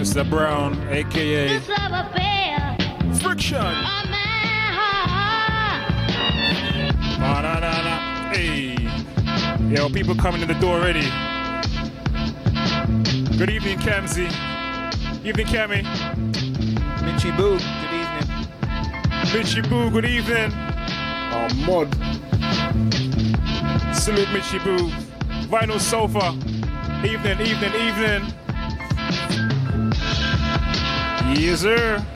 Mr. Brown, aka This love affair. Friction. On my heart. Hey. Yo, people coming in the door already. Good evening, Kamzi. Evening, Cammy. Mitchy Boo, good evening. Mitchy Boo, good evening. Oh, mod. Salute Mitchy Boo. Vinyl Sofa. Evening, evening, evening. Yes, sir.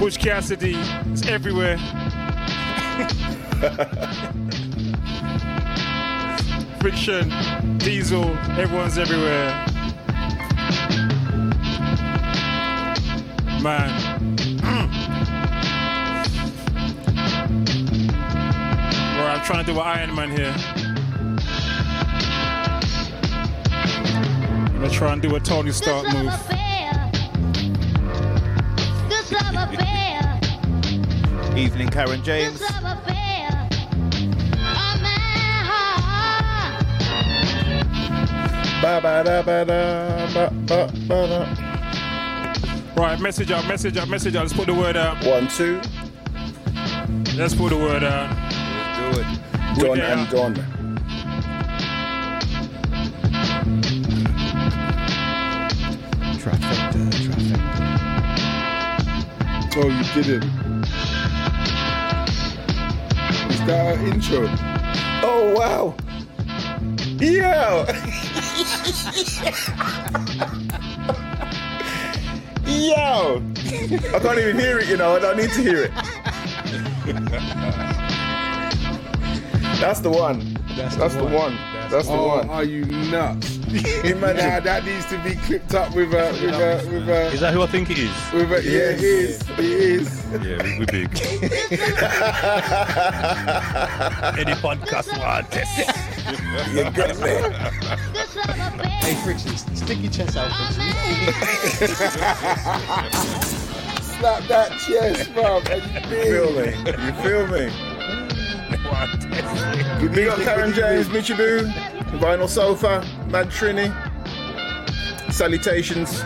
Butch Cassidy is everywhere. Friction, Diesel, everyone's everywhere. Man. Trying to do an Iron Man here. I'm gonna try and do a Tony Stark This love move. affair. This love affair. Evening, Karen James. Right, message out, message out, message out. Let's put the word out. One, two. Let's put the word out. Do uh, it. Don there. and Don. Trifecta, trifecta. Oh, you didn't. Is that our intro? Oh, wow. Yo. Yo. I can't even hear it, you know. I don't need to hear it. That's the one. That's, the, one. That's, the oh, one. are you nuts? Imagine. Nah, that needs to be clipped up with a with a with a Is that who I think it is? with a yeah, it is. It is. Yeah, we, we're big. Any podcast want this? You get me? This. Hey, Friction, stick your chest out, Friction. Slap that chest, bro. You feel me? You feel me? Big up Karen James, Mitchy Boo, Vinyl Sofa, Mad Trini. Salutations.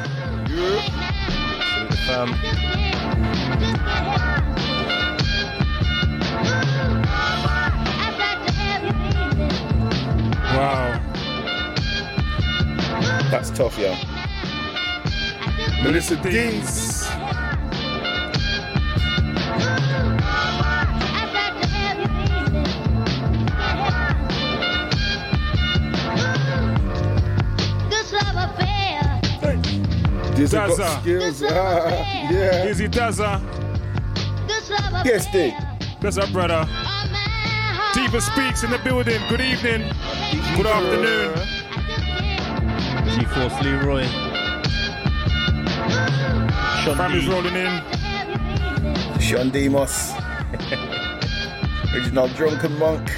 I'd like to have you baby. Wow. That's tough, yo. Melissa Dees. Dizzy got Zaza. skills. Ah, yeah. Easy Daza. This. Yes, D. That's up, brother. On my. Diva Speaks in the building. Good evening. Good afternoon. G-Force Leroy. Sean Family's D. rolling in. Sean Demos. Original Drunken Monk.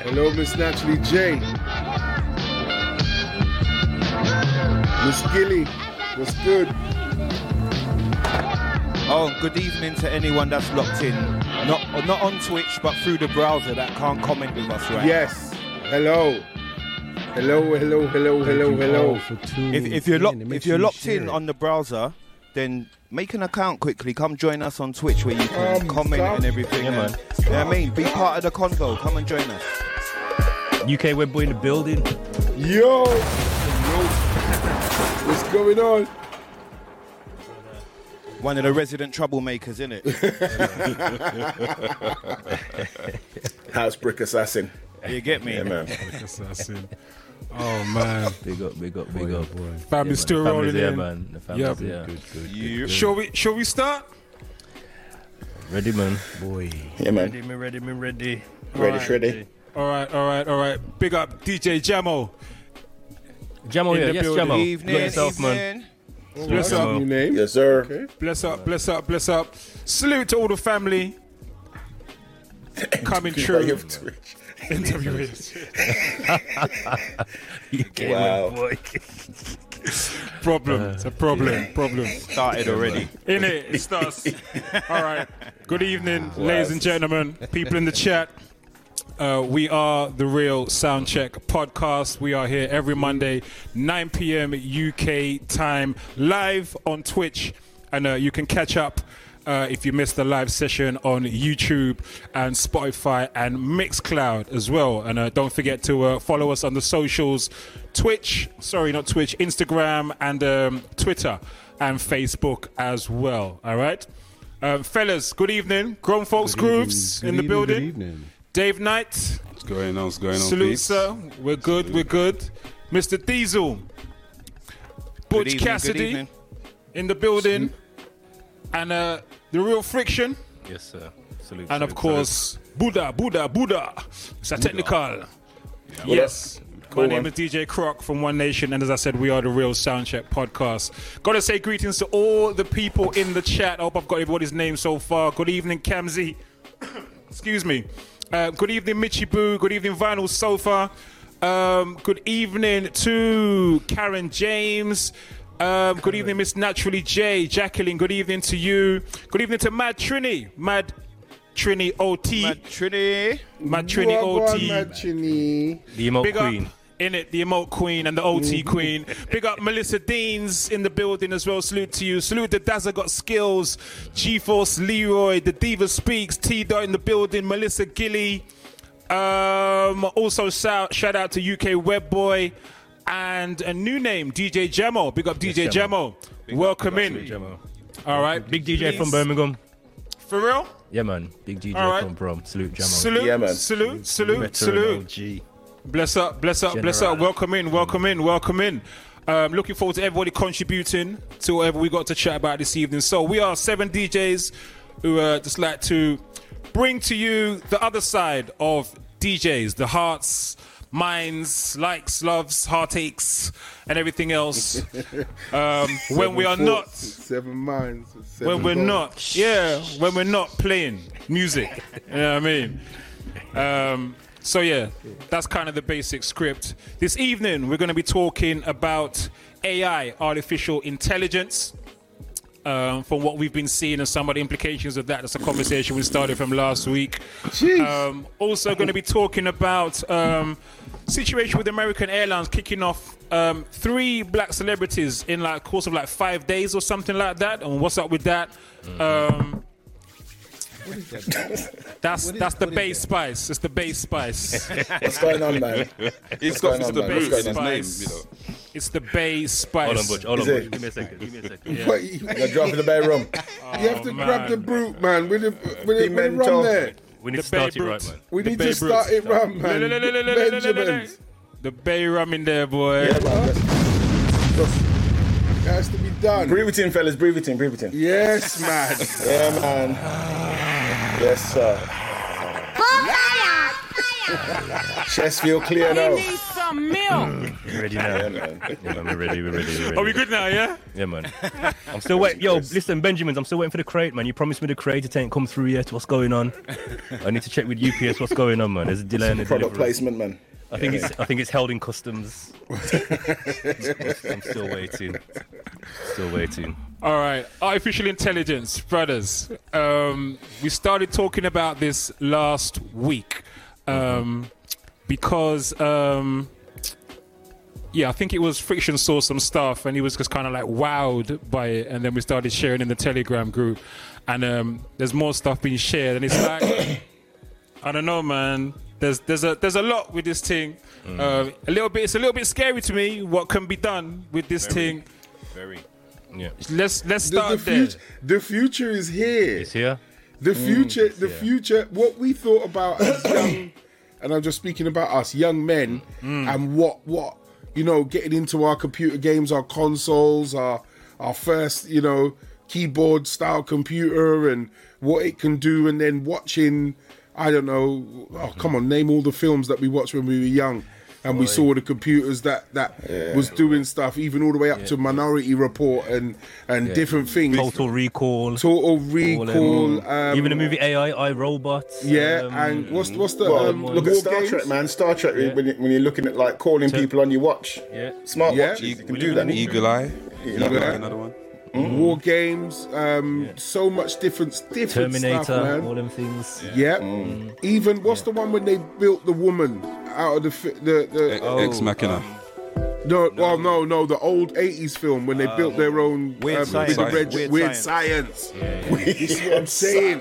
Hello, Miss Naturally J. Miss Gilly, what's good? Oh, good evening to anyone that's locked in. Not not on Twitch, but through the browser that can't comment with us, right? Yes. Hello. Hello, hello, hello, hello, hello. If, if you're locked if you're locked in on the browser, then make an account quickly. Come join us on Twitch where you can Um, comment stop. and everything. Yeah, man. You know what I mean? Be part of the convo. Come and join us. UK Web Boy in the building. Yo! What's going on? One of the resident troublemakers, innit? House Brick Assassin. you get me? Yeah, man. Assassin. Oh, man. Big up, big up, big up. Boy. Family's still Family's rolling here, in. man. The family's Yep. here. Good, good. You- Shall we, shall we start? Ready, man. Boy. Yeah, man. Ready, me ready, me ready. Ready, Shreddy. All right, all right, all right. Big up DJ Jamo. Jamo In here. Yes, building. Jamo. Evening, Look yourself, man. evening. Bless up, New name? Yes, sir. Okay. bless up, bless up, bless up. Salute to all the family. Coming true. Of Twitch. Interviewers. UK Wow. Web Boy. Problem. It's a problem. Problem. Started already. In it, it starts. All right. Good evening, ladies and gentlemen, people in the chat. Uh, we are the Real Soundcheck podcast. We are here every Monday, 9 p.m. UK time, live on Twitch. And uh, you can catch up uh, if you missed the live session on YouTube and Spotify and Mixcloud as well. And uh, don't forget to uh, follow us on the socials Twitch, sorry, not Twitch, Instagram and um, Twitter and Facebook as well. All right? Um, fellas, good evening. Grown folks grooves in the building. Dave Knight, What's going on? What's going on? salute, peeps? sir. We're good, we're good. Mr. Diesel, Butch evening, Cassidy in the building, and uh, the real friction, Yes, sir. Salute. and of salute, course, Buddha, Buddha, Buddha. It's a technical. Yes. My name one. is DJ Croc from One Nation, and as I said, we are the Real Soundcheck podcast. Gotta say greetings to all the people in the chat. I hope I've got everybody's name so far. Good evening, Kamzi. Excuse me. Uh, good evening, Mitchy Boo. Good evening, Vinyl Sofa. Um, good evening to Karen James. Um, good evening, Miss Naturally J. Jacqueline, good evening to you. Good evening to Mad Trini. Mad Trini OT. Mad Trini. Mad Trini Wagwan, OT. Machini. The emote Big queen. up in it, the emote queen and the OT queen. Big up Melissa Deans in the building as well. Salute to you. Salute the Dazza got skills. G Force Leroy, the Diva speaks. T Dot in the building. Melissa Gilly. Um, also shout, shout out to UK Web Boy and a new name, DJ Jemo. Big up DJ Jemo. Jemo. Welcome in. Jemo. All right, Big DJ from Birmingham. For real? Yeah, man. Big DJ All right. from Brum. Salute, Jamo. Salute, Yeah, man. salute, salute, Veteran salute. Bless up, bless up, bless up. Welcome in, welcome in, welcome in. Um, looking forward to everybody contributing to whatever we got to chat about this evening. So we are seven DJs who uh, just like to bring to you the other side of DJs, the hearts, minds, likes, loves, heartaches, and everything else. Um, when we are not Seven minds. Seven when we're not, yeah, when we're not playing music. You know what I mean? Um, so yeah, that's kind of the basic script. This evening we're going to be talking about AI, artificial intelligence. Um, from what we've been seeing and some of the implications of that, that's a conversation we started from last week. Jeez. Um, also, going to be talking about um, situation with American Airlines kicking off um, three black celebrities in like course of like five days or something like that. And what's up with that? That's that's the base spice. It's the base spice. What's going on, man? He's going got the man? What's base going name, Spice. you know. It's the base spice. Hold on, Butch. Hold on, Is? Butch. Give me a second. Give me a second. Yeah. But you, You're dropping the bay room. Oh, you have to man. grab the brute, man. With the, with the, with the rum there. We need The to start it right, man. We The need to start it rum, man. Benjamins. The bay rum in there, boy. Yeah, man. It has to be done. Breathe it in, fellas. Breathe it in. Breathe it in. Yes, man. Yeah, man. Yes, sir. Chest feel clear now. You mm, ready now? Yeah, man. Yeah, man. We're ready. We're ready. We're ready. Are we good now? Yeah. Yeah, man. I'm still waiting. Yo, listen, Benjamins, I'm still waiting for the crate, man. You promised me the crate. It ain't come through yet. What's going on? I need to check with UPS what's going on, man. There's a delay in the Product delivery. placement, man. I think it's I think it's held in customs. I'm still waiting. Still waiting. All right, artificial intelligence, brothers. Um, we started talking about this last week um, because, um, yeah, I think it was Friction saw some stuff and he was just kind of like wowed by it, and then we started sharing in the Telegram group, and um, there's more stuff being shared, and it's like, I don't know, man. There's there's a there's a lot with this thing. Uh, a little bit. It's a little bit scary to me what can be done with this thing. Very. Yeah. Let's let's The, the, start there. future, the future is here. It's here. The mm, future, the yeah. future, what we thought about as young, and I'm just speaking about us young men, mm. and what what you know, getting into our computer games, our consoles, our our first you know keyboard style computer, and what it can do, and then watching, I don't know, oh come on, name all the films that we watched when we were young. And we saw the computers that that was doing stuff, even all the way up to Minority Report and and different things. Total Recall. Total. Recall. Um, Even the movie AI, I Robot. yeah, um, and what's what's the Well, um, look at Star Games? Trek, man. Star Trek, when, you, when you're looking at like calling people on your watch, Yeah. smart Yeah. watches, you can do that. Eagle Eye. Eagle Eye. Another one. War games, um, so much different, different Terminator, stuff, man. all them things. Yeah. Even what's the one when they built the woman out of the fi- the, the Ex- Oh, Ex Machina. um, no, well no no the old eighties film when they built their own Weird um, Science. with the red- Weird weird, Science. science. This is what I'm saying.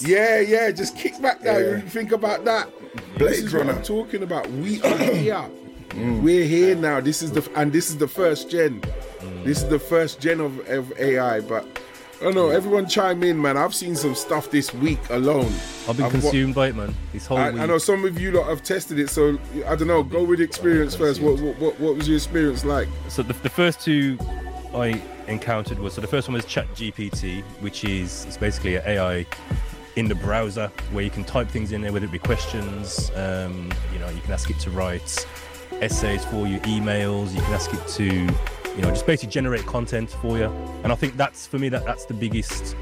Yeah, yeah. Just kick back now. You think about that. Blade this is what Runner. I'm talking about. We are here. We're here now. This is the and this is the first gen. This is the first gen of, of AI. But I don't know. Everyone chime in, man. I've seen some stuff this week alone. I've been I've consumed by it, man. This whole I, week. I know some of you lot have tested it, so I don't know. Go with experience first. What what, what, what was your experience like? So the, the first two I encountered was so the first one was ChatGPT, which is it's basically an AI in the browser where you can type things in there, whether it be questions, um, you know, you can ask it to write essays for you, emails, you can ask it to, you know, just basically generate content for you. And I think that's for me that that's the biggest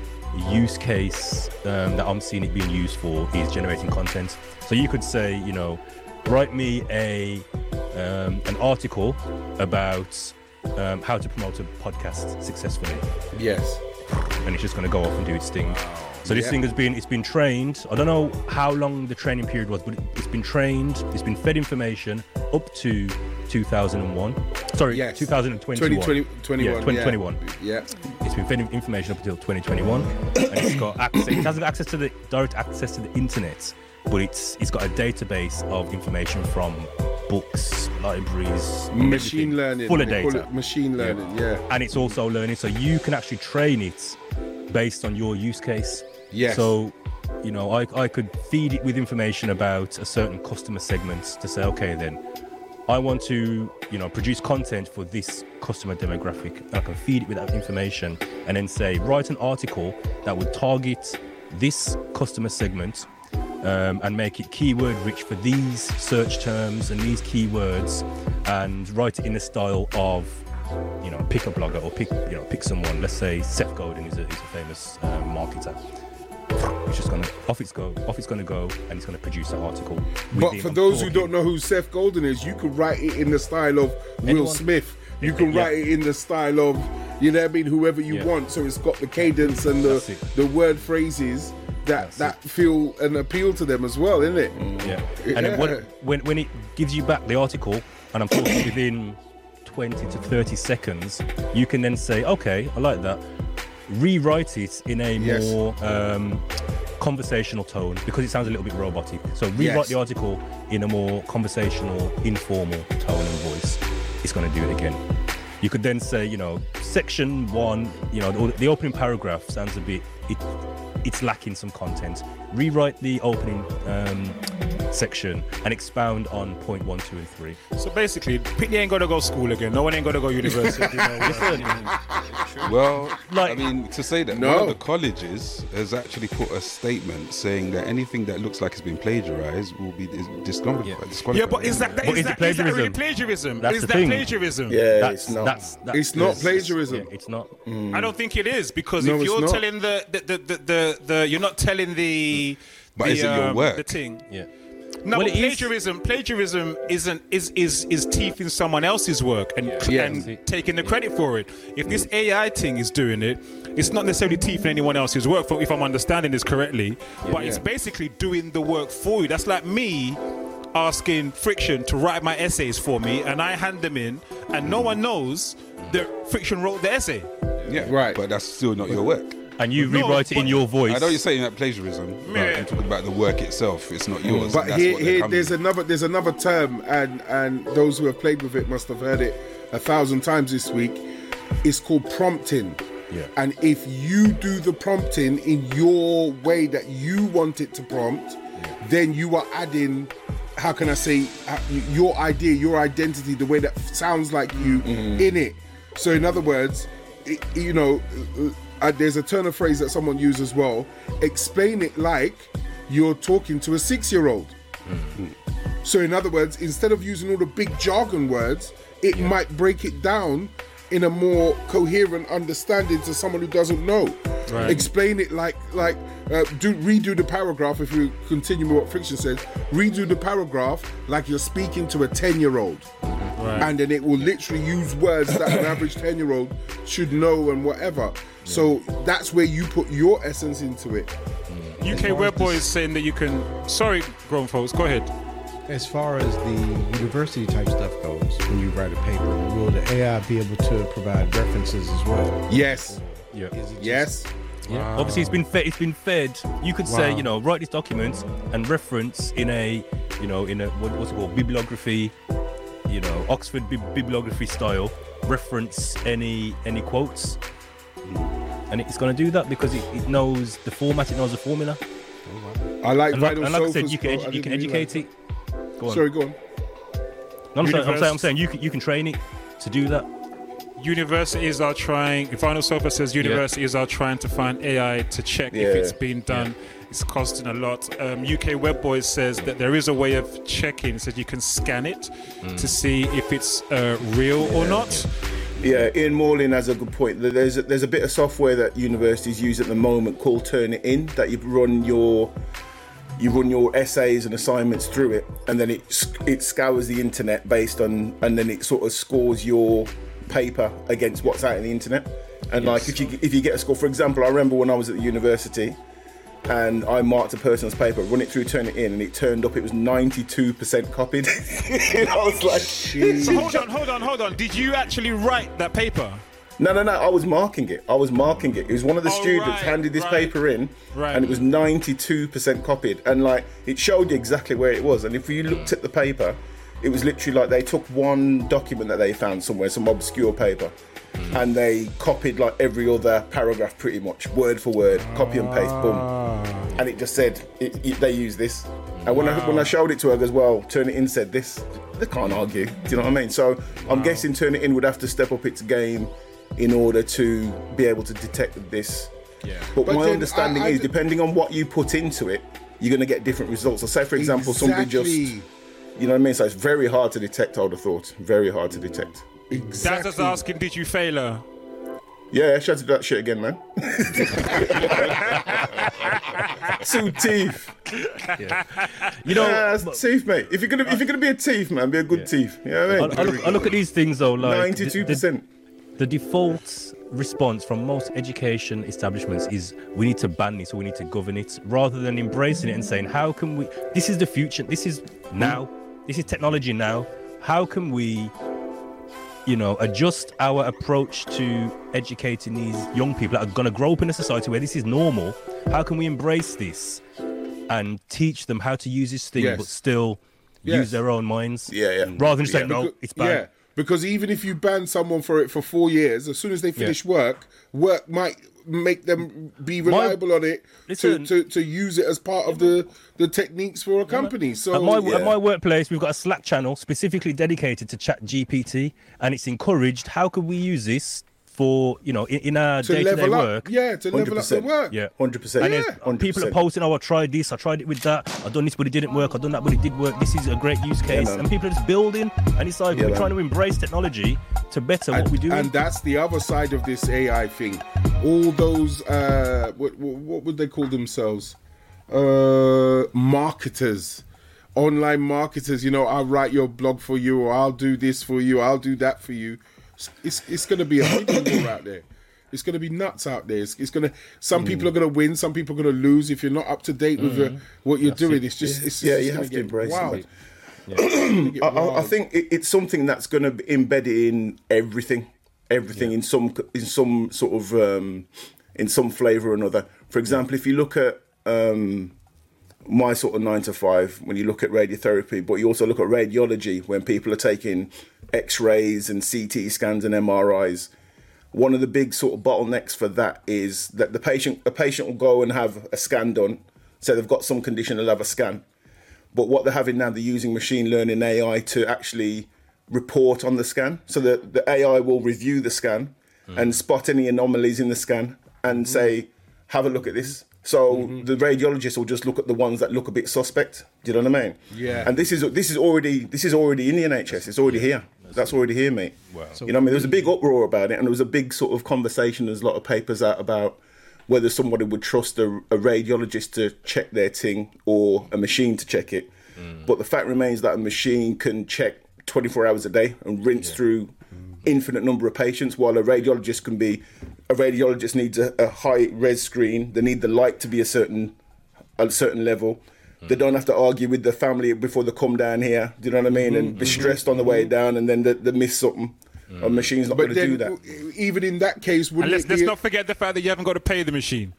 use case um, that I'm seeing it being used for is generating content. So you could say, you know, write me a um, an article about um, how to promote a podcast successfully, Yes. and it's just going to go off and do its thing. So this Yeah. thing has been it's been trained. I don't know how long the training period was, but it's been trained. It's been fed information up to 2001. Sorry, Yes. 2021. 2020, Yeah, 2021. Yeah. It's been fed information up until 2021, and it's got access. It hasn't got access to the direct access to the internet, but it's it's got a database of information from books, libraries, Machine learning. full of data, machine learning. Yeah. and it's also learning. So you can actually train it based on your use case. Yes. So, you know, I, I could feed it with information about a certain customer segment to say, okay, then I want to, you know, produce content for this customer demographic. I can feed it with that information and then say, write an article that would target this customer segment um, and make it keyword rich for these search terms and these keywords and write it in the style of you know pick a blogger or pick you know pick someone let's say Seth Godin is a, is a famous um, marketer it's just gonna off it's go off it's gonna go and it's gonna produce an article But for and those who don't know who Seth Godin is, you could write it in the style of Will Anyone. Smith. You can Yeah. write it in the style of, you know what I mean, whoever you Yeah. want. So it's got the cadence and the, the word phrases that, that feel and appeal to them as well, isn't it? Mm. Yeah. And then Yeah. when, when when it gives you back the article, and I'm talking within 20 to 30 seconds, you can then say, okay, I like that. Rewrite it in a Yes. more um, conversational tone because it sounds a little bit robotic. So rewrite Yes. the article in a more conversational, informal tone and voice. It's going to do it again. You could then say, you know, section one, you know, the, the opening paragraph sounds a bit, it, it's lacking some content. Rewrite the opening um, section and expound on point one, two, and three. So basically, Pitney ain't gonna go school again. No one ain't gonna go university. you know, Well, I mean, to say that No. one of the colleges has actually put a statement saying that anything that looks like it's been plagiarized will be dis- disqualified. Yeah. disqualified. yeah, but is that, But is is that, it is that really plagiarism? plagiarism? That's is that thing. plagiarism? Yeah, That's, it's not. that's, that's It's not plagiarism. it's not. I don't think it is because No, if you're telling the the, the, the, the the you're not telling the But the, is it your um, work? the thing. Yeah. No, Well, but it is- plagiarism plagiarism isn't is is is teeth in someone else's work and Yeah. and taking the credit for it. If this AI thing is doing it, it's not necessarily teeth in anyone else's work. For if I'm understanding this correctly, but it's basically doing the work for you. That's like me asking Friction to write my essays for me, and I hand them in, and no one knows that Friction wrote the essay. yeah, Right. But that's still not your work. And you No, rewrite it in your voice. I know you're saying that plagiarism, but Yeah. I'm talking about the work itself. It's not yours. But That's here, here there's with. another there's another term, and and those who have played with it must have heard it a thousand times this week. It's called prompting. Yeah. And if you do the prompting in your way that you want it to prompt, then you are adding, how can I say, uh, your idea, your identity, the way that sounds like you in it. So, in other words, it, you know, uh, there's a turn of phrase that someone used as well. Explain it like you're talking to a six year old. So, in other words, instead of using all the big jargon words, it might break it down in a more coherent understanding to someone who doesn't know. Explain it like like uh, do redo the paragraph. If you continue with what Friction says, redo the paragraph like you're speaking to a ten year old. Right. and then it will literally use words that an average 10 year old should know and whatever. So that's where you put your essence into it. Mm. UK Web Boy is saying that you can. Sorry, grown folks, go ahead. As far as the university type stuff goes, when you write a paper, will the AI be able to provide references as well? Yes. Yeah. Is it just- Yes. Obviously, it's been fed. It's been fed. You could say, you know, write this document and reference in a, you know, in a what, what's it called, bibliography, you know, Oxford bib- bibliography style. Reference any any quotes, and it's going to do that because it, it knows the format. It knows the formula. I like And like, and like I said, you can edu- you can educate it. Go on. Sorry, go on. No, I'm, saying, I'm saying, I'm saying you can you can train it to do that. Universities are trying. Vinyl Sofa says universities are trying to find AI to check if Yeah. it's been done. It's costing a lot. Um, UK Web Boys says that there is a way of checking. Says you can scan it to see if it's uh, real or not. Yeah, Ian Morlin has a good point. There's a, there's a bit of software that universities use at the moment called Turnitin that you run your you run your essays and assignments through it, and then it it scours the internet based on, and then it sort of scores your paper against what's out in the internet. And like if you if you get a score, for example, I remember when I was at the university. And I marked a person's paper, run it through, Turnitin, and it turned up. It was 92% copied. and I was like, So hold on, hold on, hold on. Did you actually write that paper? No, no, no. I was marking it. I was marking it. It was one of the Oh, students right, handed this right. paper in, Right. and it was ninety-two percent copied. And like it showed you exactly where it was. And if you looked at the paper, it was literally like they took one document that they found somewhere, some obscure paper. Mm. and they copied like every other paragraph pretty much, word for word, copy and paste, boom. Ah. And it just said it, it- they use this. And when I when I showed it to her as well, Turnitin said this. They can't argue. Do you know what I mean? So I'm guessing Turnitin would have to step up its game in order to be able to detect this. Yeah. But, But my understanding I- I is, d- depending on what you put into it, you're going to get different results. So, say for example, somebody just, Exactly. you know what I mean. So it's very hard to detect. I would have thought, very hard to detect. That's just asking, did you fail her? Yeah, shout to do that shit again, man. Two teeth. You know, Yeah, that's teeth, mate. If you're gonna if you're gonna be a teeth, man, be a good teeth. You know what I I, mean? I look, I look at these things though, like the- Ninety-two the- percent. the default response from most education establishments is we need to ban this or we need to govern it rather than embracing it and saying how can we this is the future this is now this is technology now how can we you know adjust our approach to educating these young people that are going to grow up in a society where this is normal how can we embrace this and teach them how to use this thing Yes. but still Yes. use their own minds Yeah, yeah. rather than just Yeah, saying no Becau- it's bad Yeah, because even if you ban someone for it for four years, as soon as they finish work, work might make them be reliable on it Listen. to, to, to use it as part of the, the techniques for a company. So At my, yeah. at my workplace, we've got a Slack channel specifically dedicated to Chat GPT, and it's encouraged. How could we use this for you know in, in our to day to day level up, work? yeah, to level up the 100%. work. Yeah. Hundred percent. And there's people are posting, oh, I tried this, I tried it with that, I done this, but it didn't work. I done that, but it did work. This is a great use case, man. and people are just building. And it's like Yeah, we're man. trying to embrace technology to better what and, we do. and that's the other side of this AI thing. All those uh, what, what, what would they call themselves? Uh, marketers, online marketers. You know, I'll write your blog for you, or I'll do this for you, I'll do that for you. It's it's going to be a bidding war out there. It's going to be nuts out there. It's, it's going to. Some people are going to win. Some people are going to lose. If you're not up to date with your, what you're doing, it's just it's Yeah, just you have to embrace it, wild. mate. It's I, I, I think it, it's something that's going to be embedded in everything, everything in some in some sort of um, in some flavour or another. For example, if you look at um, my sort of nine to five, when you look at radiotherapy, but you also look at radiology when people are taking X-rays and CT scans and MRIs. One of the big sort of bottlenecks for that is that the patient a patient will go and have a scan done. So they've got some condition, they'll have a scan. But what they're having now, they're using machine learning AI to actually report on the scan. So that the AI will review the scan hmm. and spot any anomalies in the scan and hmm. say, have a look at this. So hmm. the radiologist will just look at the ones that look a bit suspect. Do you know what I mean? Yeah. And this is this is already this is already in the NHS. It's already here. That's already here, mate. Wow. you know what I mean? There was a big uproar about it, and there was a big sort of conversation. There's a lot of papers out about whether somebody would trust a, a radiologist to check their thing or a machine to check it. Mm. But the fact remains that a machine can check 24 hours a day and rinse through infinite number of patients, while a radiologist can be a radiologist needs a, a high res screen. They need the light to be a certain a certain level. They don't have to argue with the family before they come down here. Do you know what I mean? And be mm-hmm. stressed on the way mm-hmm. down, and then they, they miss something. Mm. A machine's not going to do that. even in that case, wouldn't let's, it let's be not forget the fact that you haven't got to pay the machine.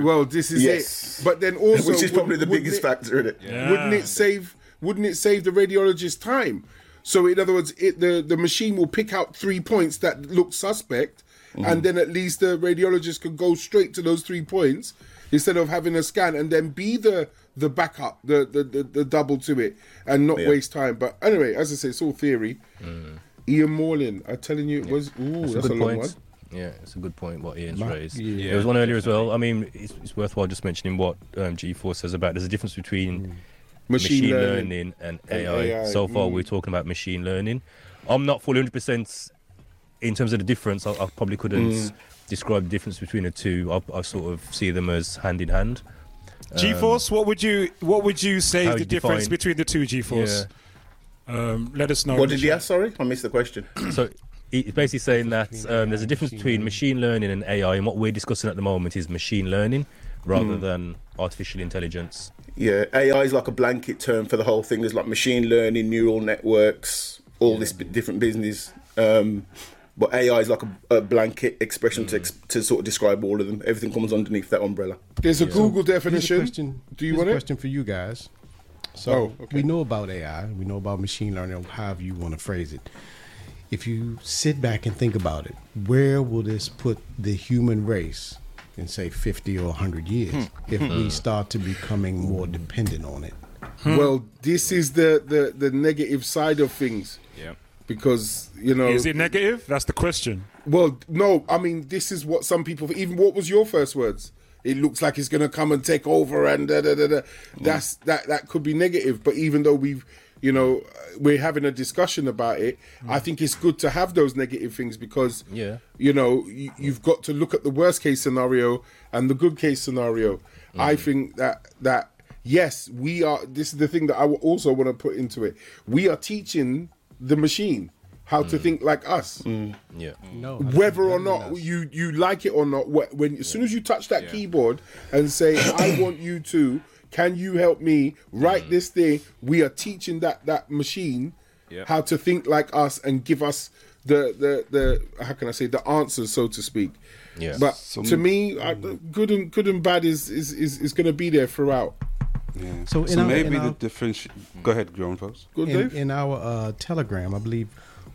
well, this is Yes. it. But then also, Which is probably the wouldn't- biggest wouldn't factor in it. it, Wouldn't it save? Wouldn't it save the radiologist time? So, in other words, it, the the machine will pick out three points that look suspect, Mm-hmm. and then at least the radiologist can go straight to those three points instead of having a scan and then be the the backup, the the, the, the double to it, and not Yeah. waste time. But anyway, as I say, it's all theory. Ian Morlin, I'm telling you, it was ooh, that's, That's, a, a good long point. one. Yeah, it's a good point what Ian's Ma- raised. yeah. There was one earlier as well. I mean, it's, it's worthwhile just mentioning what um, G-Force says about there's a difference between Machine, machine, learning. learning, and and AI. AI, So far, mm. we're talking about machine learning. I'm not fully 100% in terms of the difference. I, I probably couldn't Mm. describe the difference between the two. I, I sort of see them as hand in hand. G-Force, what would you what would you say how is the you difference define- between the two G-Force? Um, let us know. What did you ask? Sorry, I missed the question. So it's basically saying that um, there's a difference between machine machine learning and AI, and what we're discussing at the moment is machine learning rather Hmm. than artificial intelligence. Yeah, AI is like a blanket term for the whole thing. There's like machine learning, neural networks, all this b- different business. Um, but AI is like a, a blanket expression to, ex- to sort of describe all of them. Everything comes underneath that umbrella. There's a Google Here's a definition. question. Do you here's want a it? question for you guys? So Oh, okay. we know about AI, we know about machine learning, however you want to phrase it. If you sit back and think about it, where will this put the human race in say 50 or 100 years Hmm. if we start to becoming more dependent on it? Well, this is the, the, the negative side of things. Yeah. Because, you know. Is it negative? That's the question. well, no, I mean, this is what some people. Even what was your first words? It looks like it's going to come and take over, and da, da, da, da. that's that. That could be negative. But even though we've, you know, uh, we're having a discussion about it, I think it's good to have those negative things because, Yeah. you know, you, you've got to look at the worst case scenario and the good case scenario. I think that that yes, we are. This is the thing that I also want to put into it. We are teaching the machine how to mm. think like us mm. Yeah. No. whether or not you you like it or not when as soon as you touch that keyboard and say i want you to can you help me write this thing we are teaching that that machine Yeah. how to think like us and give us the the the how can i say the answers so to speak Yeah. but Some- to me I, mm. good and good and bad is is is, is going to be there throughout Yeah. So So, our- maybe in the our- difference. Go ahead, grown folks. good in, in our uh, telegram, I believe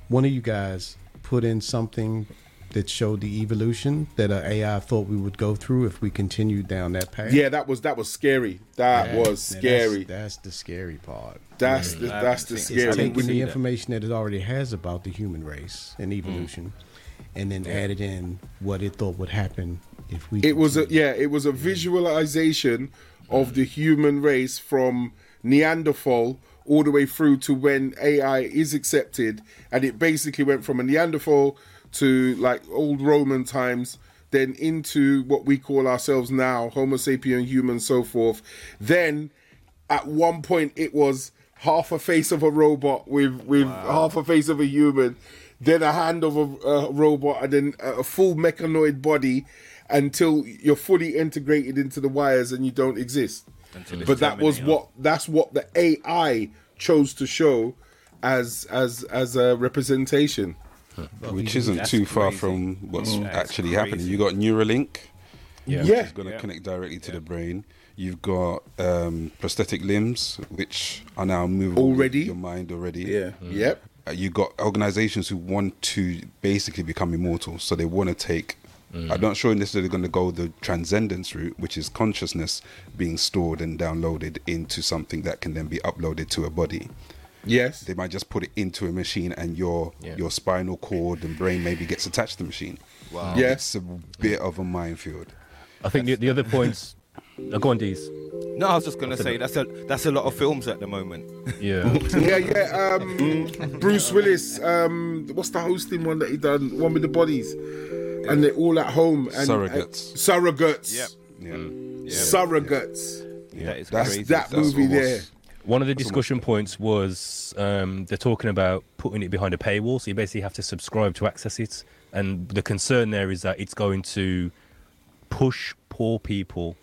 one of you guys put in something that showed the evolution that uh, AI thought we would go through if we continued down that path. yeah that was that was scary that Yeah, was now scary That's, that's the scary part. that's the, that's the It's scary taking the information that it already has about the human race and evolution, and then added in what it thought would happen if we. it was a yeah it was a visualization of the human race from neanderthal all the way through to when ai is accepted. And it basically went from a neanderthal to like old roman times then into what we call ourselves now homo sapien human so forth. Then at one point it was half a face of a robot with with half a face of a human then a hand of a, a robot and then a full mechanoid body until you're fully integrated into the wires and you don't exist Until but that was what that's what the ai chose to show as as as a representation Which isn't That's too far from what's That's actually crazy. happening. You got Neuralink, Yeah. which Yeah. is going to Yeah. connect directly to the brain. You've got um, prosthetic limbs, which are now movable with Already? your mind already. Yeah. yep Uh, you got organizations who want to basically become immortal, so they want to take. I'm not sure necessarily going to go the transcendence route, which is consciousness being stored and downloaded into something that can then be uploaded to a body. yes They might just put it into a machine, and your Yeah. your spinal cord and brain maybe gets attached to the machine. Wow. Yeah. a bit of a minefield. I think the, the other points. Uh, go on, Dees. No, I was just gonna say that's a that's a lot of films at the moment. Yeah. yeah yeah um bruce willis um what's the hosting one that he done one with the bodies and they're all at home and Surrogates. and- surrogates. Yep. Yeah, surrogates. That is That's- crazy. that That's movie what there. One of the discussion points was um, they're talking about putting it behind a paywall, so you basically have to subscribe to access it. And the concern there is that it's going to push poor people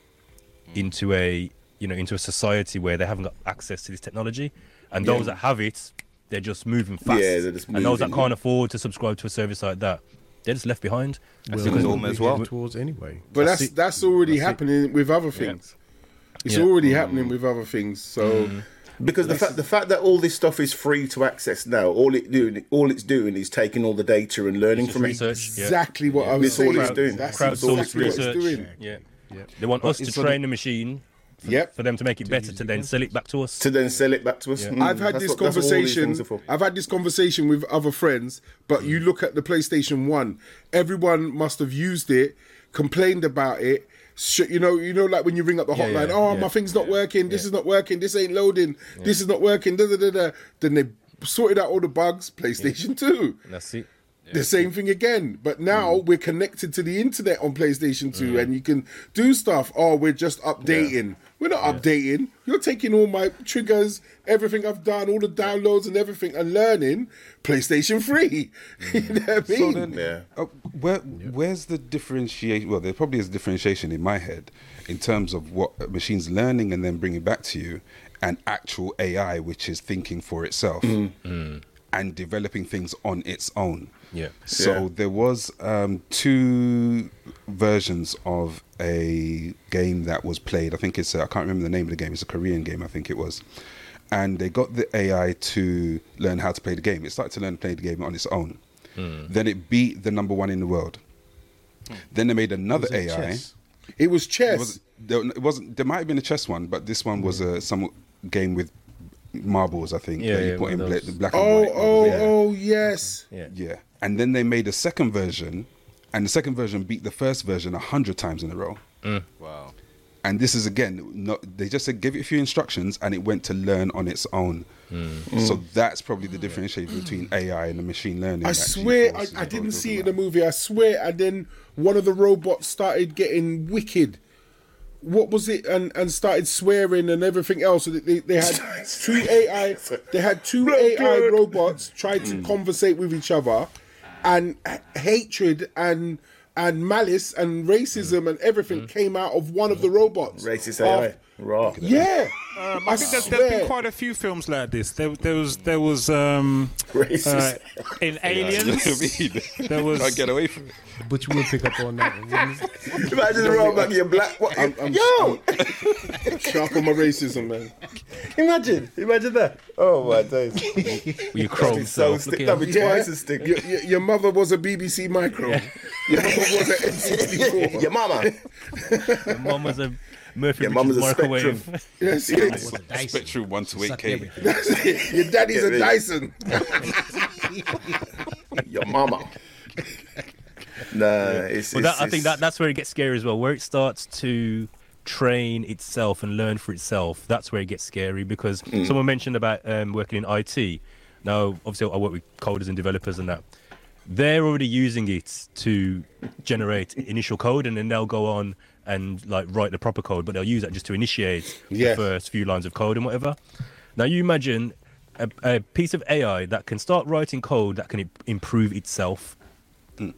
into a you know into a society where they haven't got access to this technology, and those that have it, they're just moving fast. Yeah, they're just and those that can't afford to subscribe to a service like that, they're just left behind. That's Because- the norm as well. towards anyway. But That's that's it. that's already That's it. happening with other things. It's Yeah. already happening with other things. So mm. Because the fact the fact that all this stuff is free to access now, all it doing all it's doing is taking all the data and learning Just from it. research. yeah. exactly what I was That's all saying. it's doing. That's That's all exactly it's what it's research. doing. Yeah. They want us to it's sort of- train the machine Yep. for them to make it better to then sell it back to us. To then sell it back to us. Mm, I've had that's this what- that's what all these conversation. things are for. I've had this conversation with other friends, but you look at the PlayStation One. Everyone must have used it, complained about it. You know, you know, like when you ring up the hotline. yeah, oh, yeah, my thing's not yeah, working. This is not working. This ain't loading. This is not working. Da, da, da, da. Then they sorted out all the bugs. PlayStation Two. That's it. the same thing again. But now Mm. we're connected to the internet on PlayStation 2 and you can do stuff. Oh, we're just updating. We're not updating. You're taking all my triggers, everything I've done, all the downloads and everything, and learning PlayStation 3. you know mm. what I So then, Yeah. uh, where where's the differentiation? Well, there probably is differentiation in my head in terms of what a machine's learning and then bringing back to you, and actual AI, which is thinking for itself mm. Mm. and developing things on its own. Yeah. So Yeah. there was um, two versions of a game that was played. I think it's uh, I can't remember the name of the game. It's a Korean game, I think it was. And they got the AI to learn how to play the game. It started to learn to play the game on its own. Then it beat the number one in the world. Then they made another Was it AI. chess? It was chess. It was there, it wasn't. There might have been a chess one, but this one was a some game with marbles. I think Yeah, that you yeah, put in of those. black and oh, white. oh, marbles. oh, yes. Yeah. Yeah. And then they made a second version, and the second version beat the first version a hundred times in a row. Mm. Wow. And this is again, not, they just said give it a few instructions, and it went to learn on its own. Mm. So mm. that's probably the differentiation between AI and the machine learning. I swear, I, I didn't see it in the movie. I swear, and then one of the robots started getting wicked. What was it? And and started swearing and everything else. So they, they had two AI. They had two AI robots trying to conversate with each other, and h- hatred and and malice and racism and everything mm-hmm. came out of one of the robots. Racist Of- AI. Raw. Yeah, Um, I think there's, there's been quite a few films like this. There, there was there was um, uh, Racist. in Aliens. There was Can't get away from it. But you would pick up on that. you? Imagine the robot you're black. What? I'm- I'm- Yo, sharp on my racism, man. imagine, imagine that. Oh my days. With your Chrome so self. stick. That'd be Yeah. twice as stick. Your, your, your mother was a BBC Micro. Your mother was an N64. Your mama. your mum was a Morphy Your mum was Richards a microwave. Spectrum. Yes, yes. Spectrum one to eight Suck K. everything. Your daddy's Get a rid. Dyson. Your mama. Nah, it's. But it's, that, I think it's- that that's where it gets scary as well. Where it starts to train itself and learn for itself. That's where it gets scary because Mm. someone mentioned about um, working in IT. Now, obviously, I work with coders and developers and that. They're already using it to generate initial code, and then they'll go on and like write the proper code. But they'll use that just to initiate Yeah. the first few lines of code and whatever. Now, you imagine a, a piece of AI that can start writing code that can improve itself.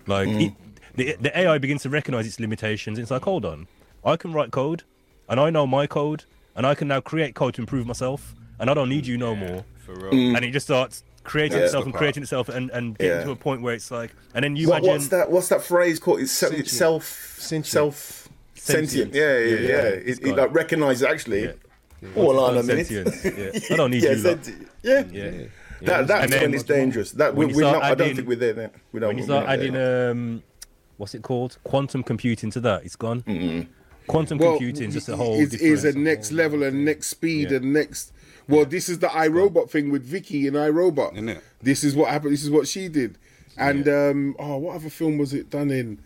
Like mm. it, the, the AI begins to recognize its limitations. It's like, hold on, I can write code, and I know my code, and I can now create code to improve myself, and I don't need you no more. For real. Mm. And it just starts creating Yeah. itself and Stop creating itself, and and getting Yeah. to a point where it's like, and then you What, imagine what's that? What's that phrase called? It's, se- it's self, Sentient. self, sentient. Sentient. Yeah, yeah, yeah. Yeah, yeah. It, It's it like recognizes actually. Yeah. Hold on a minute. yeah. I don't need yeah, you. lot. sentient. Yeah. Yeah. That, that's And then when it's dangerous. That when we, you we're start not. I don't adding- think we're there. Then. We don't. when you start adding um, what's it called? Quantum computing to that, it's gone. Quantum Well, computing just a whole. it is a next level and next speed Yeah. and next. Well, this is the iRobot thing with Vicky and iRobot. Isn't it? This is what happened. This is what she did. And um, oh, what other film was it done in?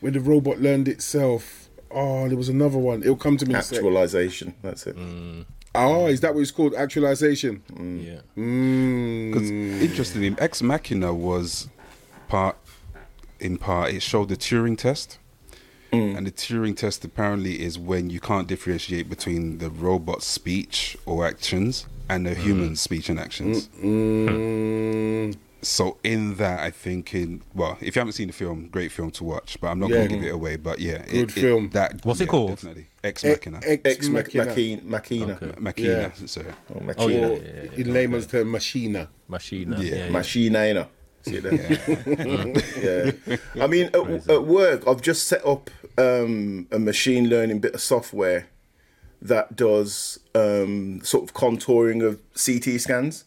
When the robot learned itself. Oh, there was another one. It'll come to me. in a actualization. That's it. Oh, is that what it's called? Actualization. Yeah. Mm. Interestingly, Ex Machina was part, in part, it showed the Turing test. And the Turing test apparently is when you can't differentiate between the robot's speech or actions and the human speech and actions. Mm, So in that, I think in well, if you haven't seen the film, great film to watch. But I'm not Yeah. going to give it away. But yeah, it's Good film. that What's it called? Definitely, Ex Machina. Ex Ex Machina. Machina. Machina. Machina. Yeah. Sorry. Oh, Oh, Machina. yeah, Or yeah, yeah, in layman's term, machina. Machina. Yeah. Yeah, yeah. Machina, you know. See it there? yeah. I mean, at, at work, I've just set up um, a machine learning bit of software that does um, sort of contouring of CT scans.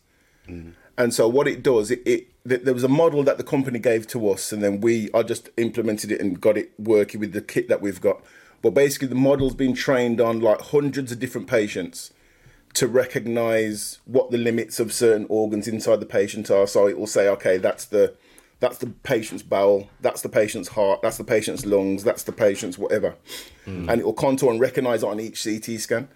And so what it does, it, it th- there was a model that the company gave to us, and then we I just implemented it and got it working with the kit that we've got. But basically, the model's been trained on like hundreds of different patients to recognize what the limits of certain organs inside the patient are. So it will say, okay, that's the that's the patient's bowel, that's the patient's heart, that's the patient's lungs, that's the patient's whatever, hmm. and it will contour and recognize it on each CT scan.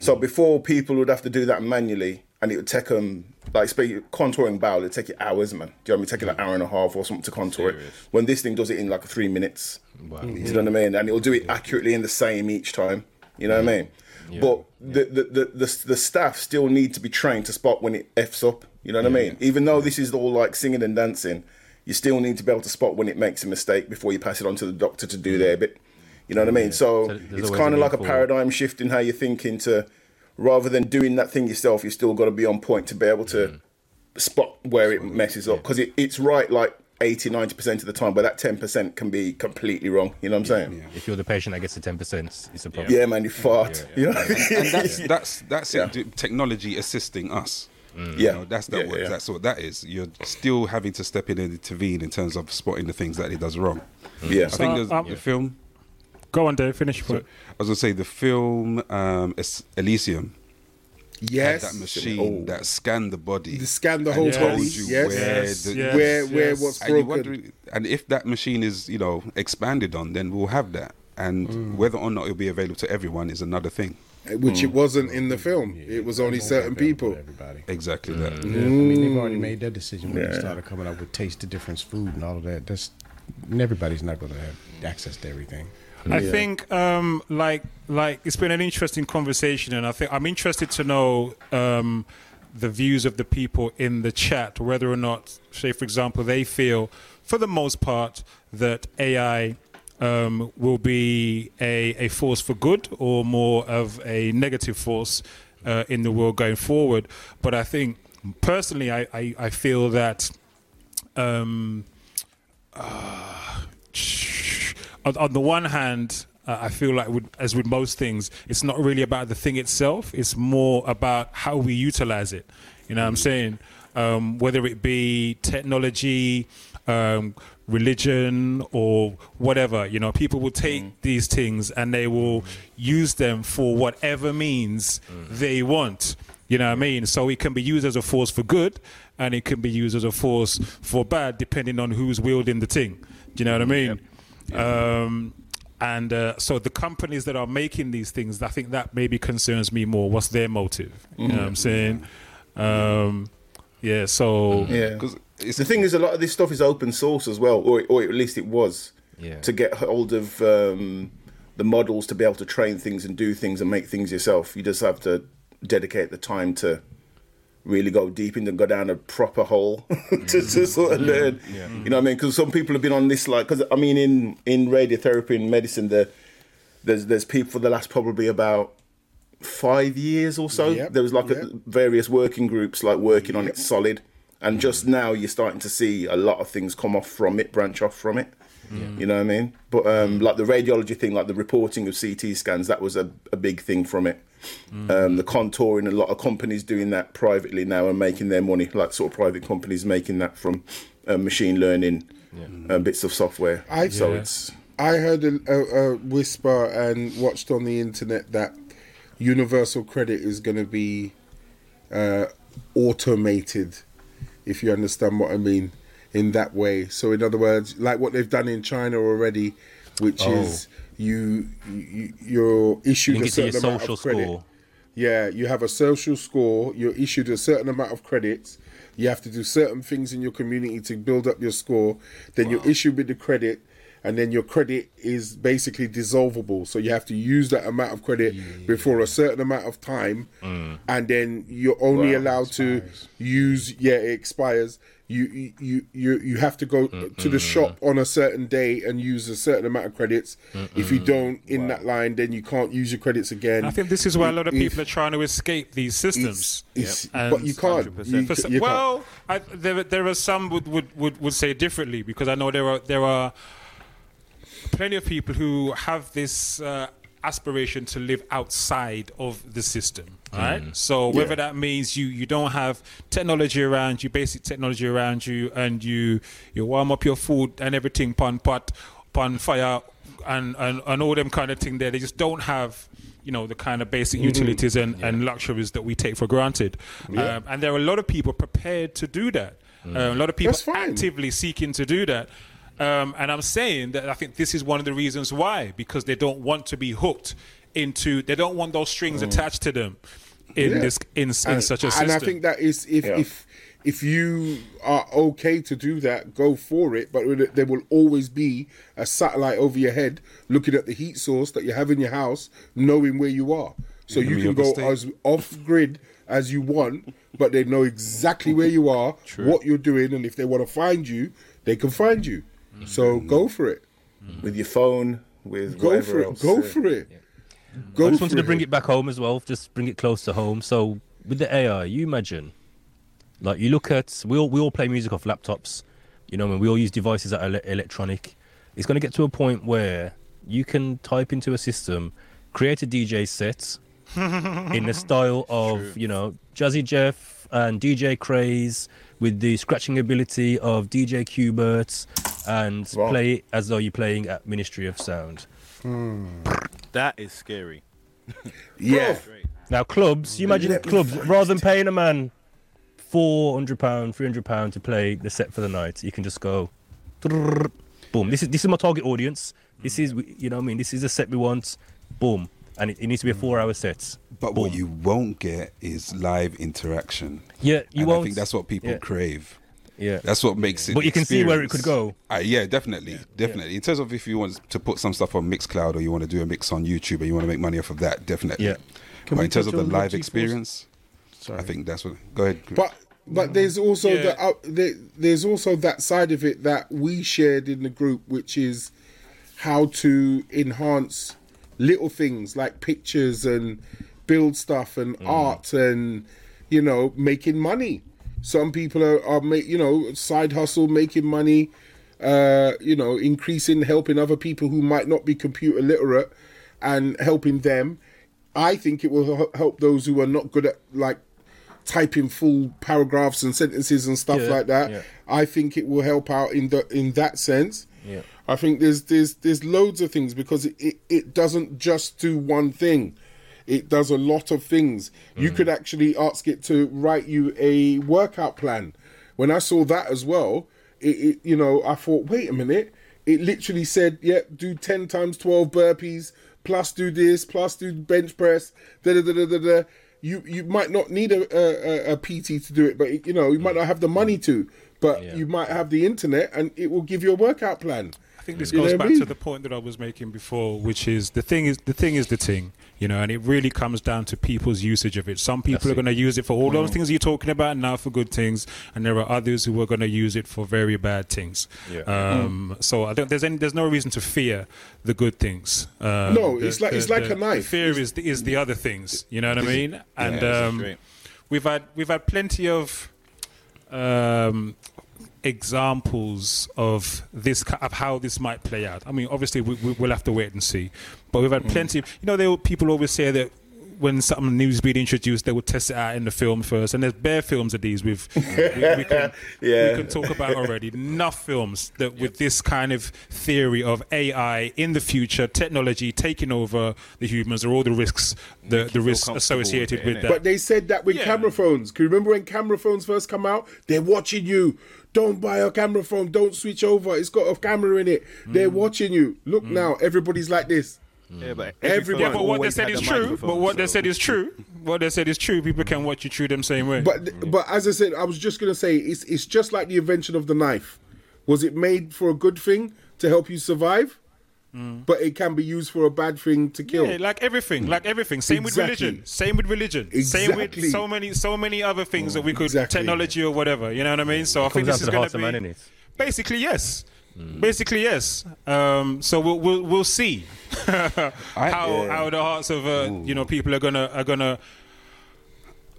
So before people would have to do that manually, and it would take them like speak, contouring bowel, it'd take you hours, man. Do you know what I mean? Take you like an hour and a half or something to contour it. When this thing does it in like three minutes, Wow. you know what I mean? And it'll do it accurately in the same each time. You know what I mean? But the, the, the, the, the staff still need to be trained to spot when it F's up. You know what I mean? Even though this is all like singing and dancing, you still need to be able to spot when it makes a mistake before you pass it on to the doctor to do their bit. You know what I mean? So, So it's kind of like a paradigm shift in how you're thinking to rather than doing that thing yourself, you still got to be on point to be able to spot where it messes up because it, it's right like 80 90% of the time but that 10% can be completely wrong you know what i'm saying If you're the patient that gets the 10%, it's a problem. yeah, man you fart you know and that's that's that's Yeah. it. d- Technology assisting us. yeah You know, that's that. Yeah, what, yeah. That's what that is. You're still having to step in and intervene in terms of spotting the things that he does wrong. yeah I think there's um, the film. Go on, Dave. Finish. So, I was gonna say the film um, Elysium Yes. had that machine Oh. that scanned the body. To scan the whole Yes. body. Yes. where Yes, the, yes. where where yes. what's and, broken. wonder, and if that machine is you know expanded on, then we'll have that. And Mm. whether or not it'll be available to everyone is another thing. Uh, which it mm. wasn't in the mm. film. it was only certain people. Everybody. Exactly that. Mm. I mean, they've already made that decision when they started coming up with taste the difference food and all of that. That's everybody's not going to have access to everything. I think um, like like it's been an interesting conversation, and I think I'm interested to know um, the views of the people in the chat, whether or not, say for example, they feel, for the most part, that AI um, will be a, a force for good or more of a negative force uh, in the world going forward. But I think personally, I, I, I feel that. Um, on, on the one hand, uh, I feel like, with, as with most things, it's not really about the thing itself. It's more about how we utilize it. You know what I'm saying? Um, whether it be technology, um, religion, or whatever, you know, people will take these things and they will use them for whatever means they want. You know what I mean? So it can be used as a force for good, and it can be used as a force for bad, depending on who's wielding the thing. Do you know what I mean? Um, and uh, so the companies that are making these things, I think that maybe concerns me more. What's their motive? You know what I'm saying? Um, yeah. So yeah Because it's the thing is a lot of this stuff is open source as well or, or at least it was Yeah. to get hold of um, the models to be able to train things and do things and make things yourself you just have to dedicate the time to really go deep in and go down a proper hole to, to mm-hmm. sort of learn. You mm-hmm. know what i mean? Because some people have been on this like because i mean in in radiotherapy and medicine there there's there's people for the last probably about five years or so. Yep, there was like yep. a, various working groups like working on it solid. And just mm-hmm. now you're starting to see a lot of things come off from it branch off from it. You know what i mean? But um like the radiology thing like the reporting of ct scans that was a, a big thing from it um the contouring a lot of companies doing that privately now and making their money like sort of private companies making that from uh, machine learning uh, bits of software I- so Yeah. it's I heard a, a, a whisper and watched on the internet that universal credit is going to be uh, automated, if you understand what I mean, in that way. So, in other words, like what they've done in China already, which Oh. is you, you you're issued a certain amount social of credit. score. Yeah, you have a social score. You're issued a certain amount of credits. You have to do certain things in your community to build up your score. Then you're issued with the credit, and then your credit is basically dissolvable. So you have to use that amount of credit before a certain amount of time, and then you're only allowed to use. Yeah, it expires. You you you you have to go to the shop on a certain day and use a certain amount of credits. If you don't in that line, then you can't use your credits again. I think this is where a lot of If- people are trying to escape these systems. It's- And- but you can't. You, For some- you can't. well, I, there there are some would, would, would, would say differently because I know there are there are plenty of people who have this uh, aspiration to live outside of the system. Right, so whether Yeah. that means you you don't have technology around you, basic technology around you, and you you warm up your food and everything pan pot, pon fire, and, and and all them kind of thing. There, they just don't have you know the kind of basic Mm-hmm. utilities and, and luxuries that we take for granted. Um, and there are a lot of people prepared to do that. Uh, a lot of people actively seeking to do that. Um, and I'm saying that I think this is one of the reasons why, because they don't want to be hooked into, they don't want those strings attached to them in Mm. Yeah. this in, in such a system. And I think that is if Yeah. if if you are okay to do that, go for it. But there will always be a satellite over your head looking at the heat source that you have in your house, knowing where you are. So you can go state. as off grid as you want, but they know exactly where you are, what you're doing, and if they want to find you, they can find you. So mm-hmm. go for it. Mm-hmm. with your phone, with Go for it. else. Go for it. Go I just wanted to bring it back home as well, just bring it close to home. So with the AI, you imagine, like you look at, we all we all play music off laptops, you know, and we all use devices that are ele- electronic. It's going to get to a point where you can type into a system, create a DJ set in the style of you know Jazzy Jeff and DJ Craze with the scratching ability of DJ Qbert and Wow. play it as though you're playing at Ministry of Sound. That is scary. Yeah. Now clubs, you imagine clubs rather than paying a man four hundred pound, three hundred pound to play the set for the night, you can just go, boom. This is this is my target audience. This hmm. is you know what I mean. This is the set we want. Boom, and it, it needs to be a four hour set. But what you won't get is live interaction. Yeah, you and won't. I think that's what people yeah. crave. Yeah, That's what makes it. But you can see where it could go. Uh, yeah, definitely, definitely. In terms of if you want to put some stuff on Mixcloud or you want to do a mix on YouTube and you want to make money off of that, definitely. Yeah. Can but in terms of the live experience, Sorry. I think that's what. Go ahead. Chris. But but there's also Yeah. the out there, there's also that side of it that we shared in the group, which is how to enhance little things like pictures and build stuff and art and you know making money. Some people are, are make you know side hustle, making money. Uh, you know, increasing helping other people who might not be computer literate and helping them. I think it will help those who are not good at like typing full paragraphs and sentences and stuff Yeah, like that. yeah. I think it will help out in the in that sense. Yeah. I think there's there's there's loads of things because it, it, it doesn't just do one thing. It does a lot of things. You Mm. could actually ask it to write you a workout plan. When I saw that as well, it, it you know, I thought, wait a minute. It literally said, yep, do 10 times 12 burpees, plus do this, plus do bench press, da da da da da. da. You you might not need a, a, a- a PT to do it, but you know, you might not have the money to, but Yeah. you might have the internet and it will give you a workout plan. I think this You goes what I back mean? to the point that I was making before, which is the thing is the thing is the thing, you know, and it really comes down to people's usage of it. Some people That's are going to use it for all those things you're talking about now for good things, and there are others who are going to use it for very bad things. Yeah. Um, So I don't. There's any. There's no reason to fear the good things. Um, No, the- it's like- the- it's like the- a knife. The fear is the, is the other things. You know what I mean? And Yeah, um, we've had we've had plenty of um, examples of this of how this might play out. I mean, obviously we, we, we'll have to wait and see, but we've had plenty. Of, you know, there, people always say that when something new is being introduced, they will test it out in the film first, and there's bare films of these we've we, we, can, Yeah. we can talk about already. Enough films that with this kind of theory of AI in the future, technology taking over the humans, or all the risks, the the risks associated with it, with that. But they said that with Yeah. camera phones. Can you remember when camera phones first come out? They're watching you. Don't buy a camera phone. Don't switch over. It's got a camera in it. They're watching you. Look now, everybody's like this. Yeah, but Everyone- Yeah, but what they said is true. But what they said is true. What they said is true. People can watch you through them same way. But but as I said, I was just gonna say it's it's just like the invention of the knife. Was it made for a good thing to help you survive? But it can be used for a bad thing to kill. Mm. Yeah, like everything, like everything. Same with religion. Same with religion. Same with Exactly. so many, so many other things that we could Exactly. technology or whatever. You know what I mean? So I think this is going to be man, basically yes. Basically yes. Um, so we'll we'll, we'll see how how the hearts of uh, you know people are gonna are gonna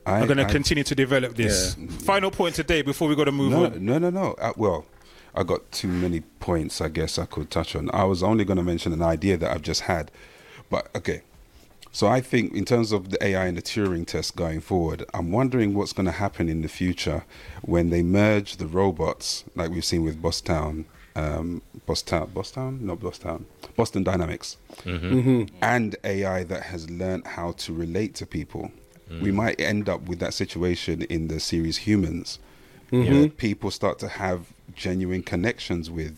I, are gonna I- continue to develop this. Final point today before we got to move No, on. no, no, no. Uh, well, I got too many points. I guess I could touch on. I was only going to mention an idea that I've just had, but okay. So I think in terms of the AI and the Turing test going forward, I'm wondering what's going to happen in the future when they merge the robots, like we've seen with Bosstown, um, Bosstown, Bosstown, no Bosstown, Boston Dynamics, mm-hmm. Mm-hmm. and AI that has learned how to relate to people. Mm. We might end up with that situation in the series Humans, Mm-hmm. where people start to have genuine connections with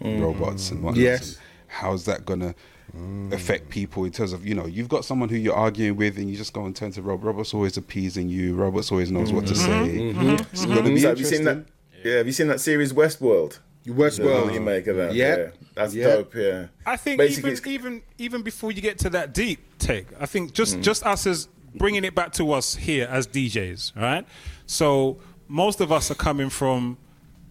mm. robots and whatnot. Yes. And how's that gonna mm. affect people in terms of you know you've got someone who you're arguing with and you just go and turn to Rob. Robots always appeasing you. Robots always knows what to mm-hmm. say. Mm-hmm. It's gonna be So have you seen that? Yeah, have you seen that series Westworld? Westworld. The remake of that. Yep. Yeah, that's Yep. dope. Yeah. I think Basically, even even even before you get to that deep take, I think just Mm. just us as bringing it back to us here as DJs, right? So most of us are coming from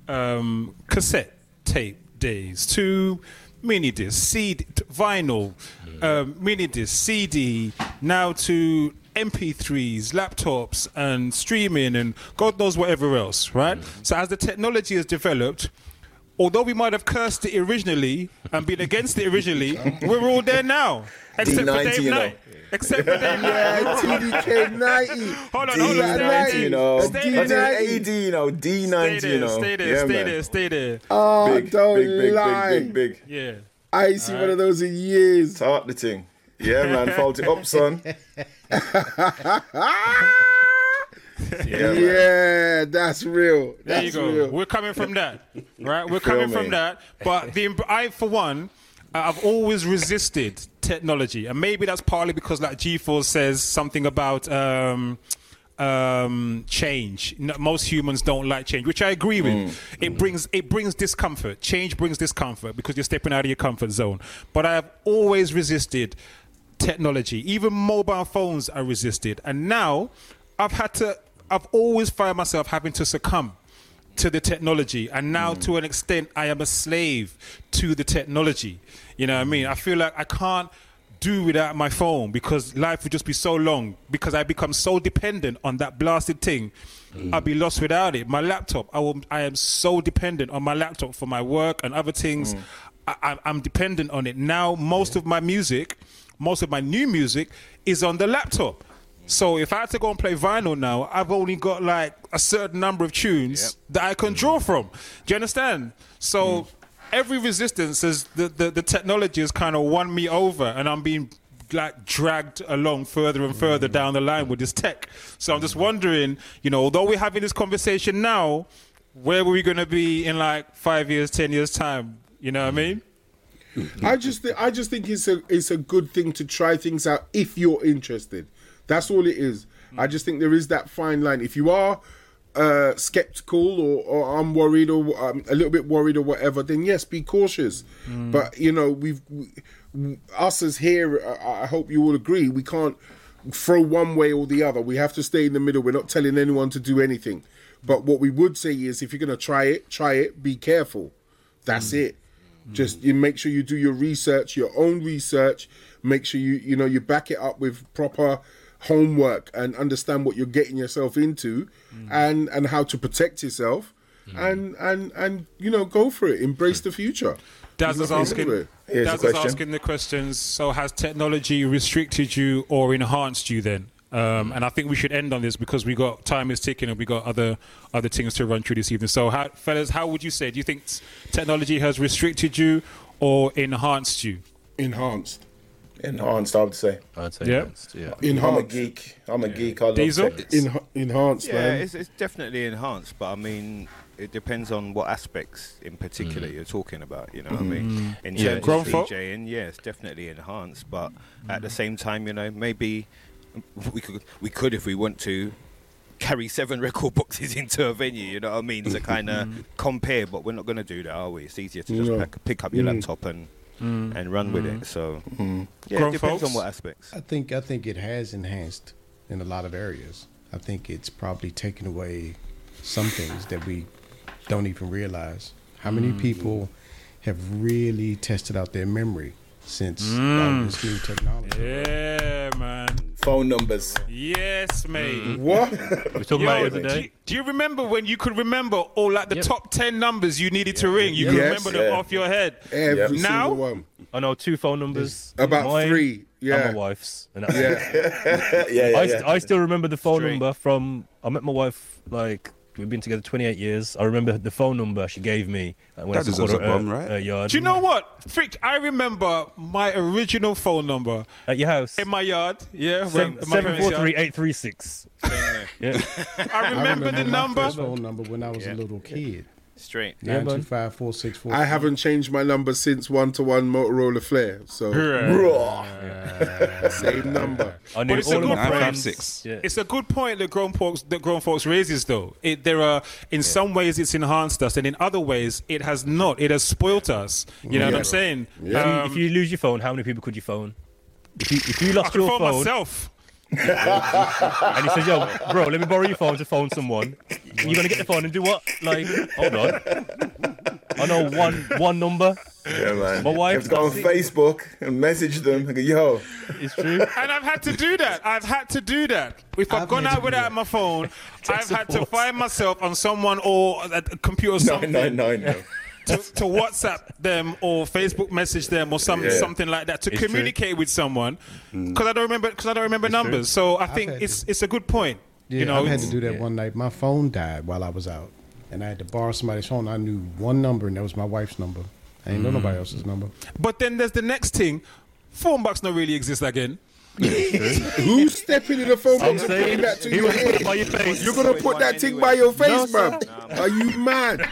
um, cassette tape days to mini disc, CD, vinyl, um, mini disc, CD, now to MP3s, laptops, and streaming, and God knows whatever else, right? So as the technology has developed, although we might have cursed it originally and been against it originally, we're all there now. Except for D90, Dave you know. Knight. Except for Dave Yeah, TDK 90. Hold on, hold on. D90, Stay you know, Stay That's there. an AD, you know, Stay D90, there, you know. stay there, stay there, stay there. Oh, Big, don't big, big, lie. big, big, big. Yeah. I ain't seen one of those in years. Start the thing. Yeah, man, fold it up, son. yeah. Yeah, that's real. There you go. real. We're coming from that, right? We're coming from that. But the I, for one, I've always resisted technology, and maybe that's partly because, like G-Force says, something about. Um, um, change. No, most humans don't like change, which I agree with. It brings it brings discomfort. Change brings discomfort because you're stepping out of your comfort zone. But I have always resisted technology. Even mobile phones are resisted, and now I've had to. I've always found myself having to succumb to the technology, and now to an extent, I am a slave to the technology. You know what I mean? I feel like I can't do without my phone because life would just be so long because I become so dependent on that blasted thing. I'll be lost without it. My laptop, I will. I am so dependent on my laptop for my work and other things. Mm. I, I, I'm dependent on it now. Most of my music, most of my new music, is on the laptop. So if I had to go and play vinyl now, I've only got like a certain number of tunes that I can draw mm. from. Do you understand? So mm. Every resistance is the, the, the technology has kind of won me over and I'm being like dragged along further and further mm. down the line with this tech. So I'm just mm. wondering, you know, although we're having this conversation now, where were we going to be in like five years, ten years time? You know what I mm. mean? I just think I just think it's a it's a good thing to try things out if you're interested. That's all it is. I just think there is that fine line. If you are uh, skeptical or, or I'm worried or um, a little bit worried or whatever, then yes, be cautious. But you know, we've we, us as here. I I hope you all agree. We can't throw one way or the other. We have to stay in the middle. We're not telling anyone to do anything. But what we would say is, if you're going to try it, try it. Be careful. That's it. Just you make sure you do your research, your own research. Make sure you you know you back it up with proper homework and understand what you're getting yourself into, and and how to protect yourself, and and and you know go for it. Embrace the future. Daz is asking. wrong with it. Here's Daz the is question. asking the questions. So, has technology restricted you or enhanced you? Then, um, and I think we should end on this because we got time is ticking and we got other other things to run through this evening. So, how, fellas, how would you say? Do you think technology has restricted you or enhanced you? Enhanced. Enhanced, I would say. I'd say Yeah. enhanced, yeah. I'm a geek. I'm a geek. I love Diesel? tech. En- enhanced, Yeah, man. it's, it's definitely enhanced, but I mean, it depends on what aspects in particular you're talking about. You know what I mean? In Yeah, terms grown of folk. DJing, yeah, it's definitely enhanced, but at the same time, you know, maybe we could we could if we want to carry seven record boxes into a venue. You know what I mean? To kind of Mm. compare, but we're not going to do that, are we? It's easier to just No. pack, pick up your Mm. laptop and and run with it. So yeah, Mm. Grown it depends folks? on what aspects. I think I think it has enhanced in a lot of areas. I think it's probably taken away some things that we don't even realize. How many Mm. people have really tested out their memory since Mm. all this new technology? Yeah, man. Phone numbers. Yes, mate. What? We were talking Yo, about it the do, you, do you remember when you could remember all like the Yep. top ten numbers you needed to ring? You could Yes. remember them Yeah. off your head. Every Now? single one. I know two phone numbers. About mine three. And Yeah. my wife's. And that's Yeah. yeah, yeah, I, yeah. I still remember the phone Straight. number from. I met my wife like we've been together 28 years. I remember the phone number she gave me uh, when That I deserves called a at bum, her- right? her yard. Do you know what, Frick? I remember my original phone number At your house. in my yard. Yeah, Seven when- my seven parents' four yard. three eight three six. I remember the my number. first phone number when I was Yeah. a little kid. Straight. Yeah, Nine man. two five four six four. I haven't changed my number since one to one Motorola Flare. So Raw. same number. I knew it's a all of good my point. friends. 956. Yeah. It's a good point that grown folks that grown folks raises though. It, there are in some ways it's enhanced us, and in other ways it has not. It has spoilt us. You know what Yeah. I'm saying? Yeah. Um, if you lose your phone, how many people could you phone? If you, if you I lost could your phone phone, myself. And he says, "Yo, bro, let me borrow your phone to phone someone," you're gonna get the phone and do what? Like, hold on. I know one one number. Yeah, man. My wife- You have to go on Facebook and message them and go, yo, It's true. And I've had to do that. I've had to do that. If I've, I've gone out without my phone, I've had to find myself on someone or a a computer or no, no, no, no. To, to WhatsApp them or Facebook message them or some, Yeah. something like that to It's true. communicate with someone because I don't remember because I don't remember numbers. So I think had it's it's a good point. Yeah, you know, I had to do that one night. My phone died while I was out, and I had to borrow somebody's phone. I knew one number, and that was my wife's number. I ain't know Mm. nobody else's number. But then there's the next thing. Phone box not really exist again. Who's stepping in the phone I'm box and saying, putting that to he your head? by your face. You're gonna put that thing by your face, man. Are you mad? You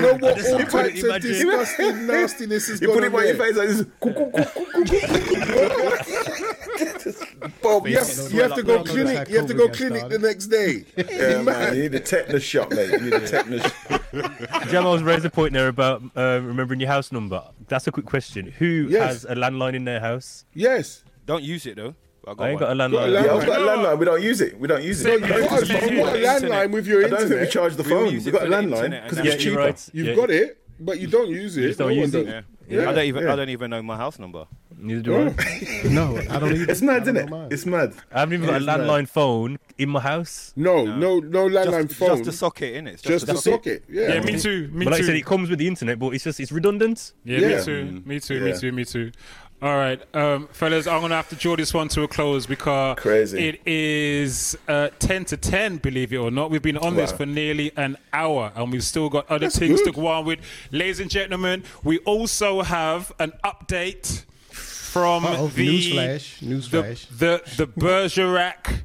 know what? All couldn't types of disgusting nastiness is You put going it by your face. Bob, You yes. have, you have to go clinic. You have to go clinic the next day. Yeah, man. You need a tetanus shot, mate. You need a tetanus Jamal's raised a point there about uh, remembering your house number. That's a quick question. Who Yes. has a landline in their house? Yes. Don't use it though. I got I ain't got a Got a landline. Yeah, I've got a landline. We don't use it. We don't use it. You've You've got, a, you've got a landline with your I don't think we charge the We phone. We've got a landline because it's Yeah, cheaper. right. You've Yeah. got it, but you don't use it. just don't No use it. Yeah. Yeah, I don't even. yeah. I don't even know my house number. Neither do I. No, I don't either. It's mad, isn't it? know mine. It's mad. I haven't even got a It's mad. landline phone in my house. No, no, no no landline Just, phone. just the socket in it. Just a socket. Yeah. Yeah, me too. Me but like too. I said, it comes with the internet, but it's just it's redundant. Yeah, Yeah. me too. Me too. Me too. Me too. All right, um, fellas, I'm gonna have to draw this one to a close because Crazy. it is uh, ten to ten. Believe it or not, we've been on this for nearly an hour, and we've still got other That's things good. to go on with. Ladies and gentlemen, we also have an update from Uh-oh, the newsflash, the the the Bergerac.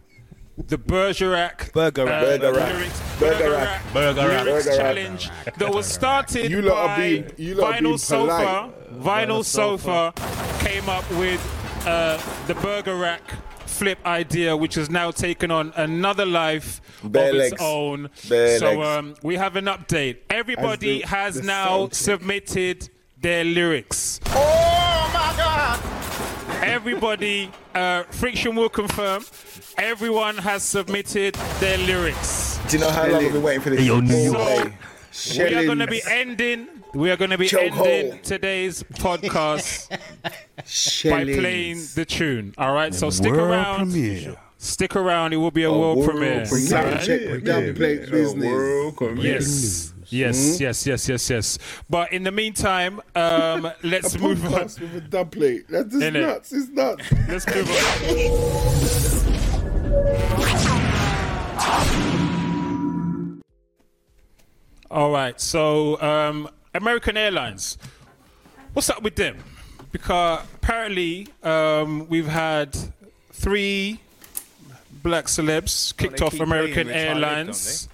The Bergerac Burger uh, Rack. Burger Rack. lyrics, Burger Rack. Burger Rack. lyrics Burger Rack. challenge that was started You lot by being- you lot Vinyl Sofa. polite. Vinyl Sofa came up with uh, the Burger Rack flip idea, which has now taken on another life Bare of its own. Bare so um, we have an update. Everybody the- has the now sound submitted their lyrics. Oh my God! Everybody, uh, Friction will confirm. Everyone has submitted their lyrics. Do you know how long I've been waiting for this? Yo, New All York. day. We are going to be ending. We are going to be Chokehold. ending today's podcast by playing the tune. All right, so stick World around. premiere. Stick around. It will be a world, world premiere. premiere. Sound All right? check the dub plate A business. world premiere. Yes. Yes, yes, yes, yes, yes. But in the meantime, um, let's A move on. with a dub plate. That's just Innit? nuts. It's nuts. Let's move on. All right, so um, American Airlines, what's up with them? Because apparently um, we've had three black celebs kicked they off American playing with Talib, Airlines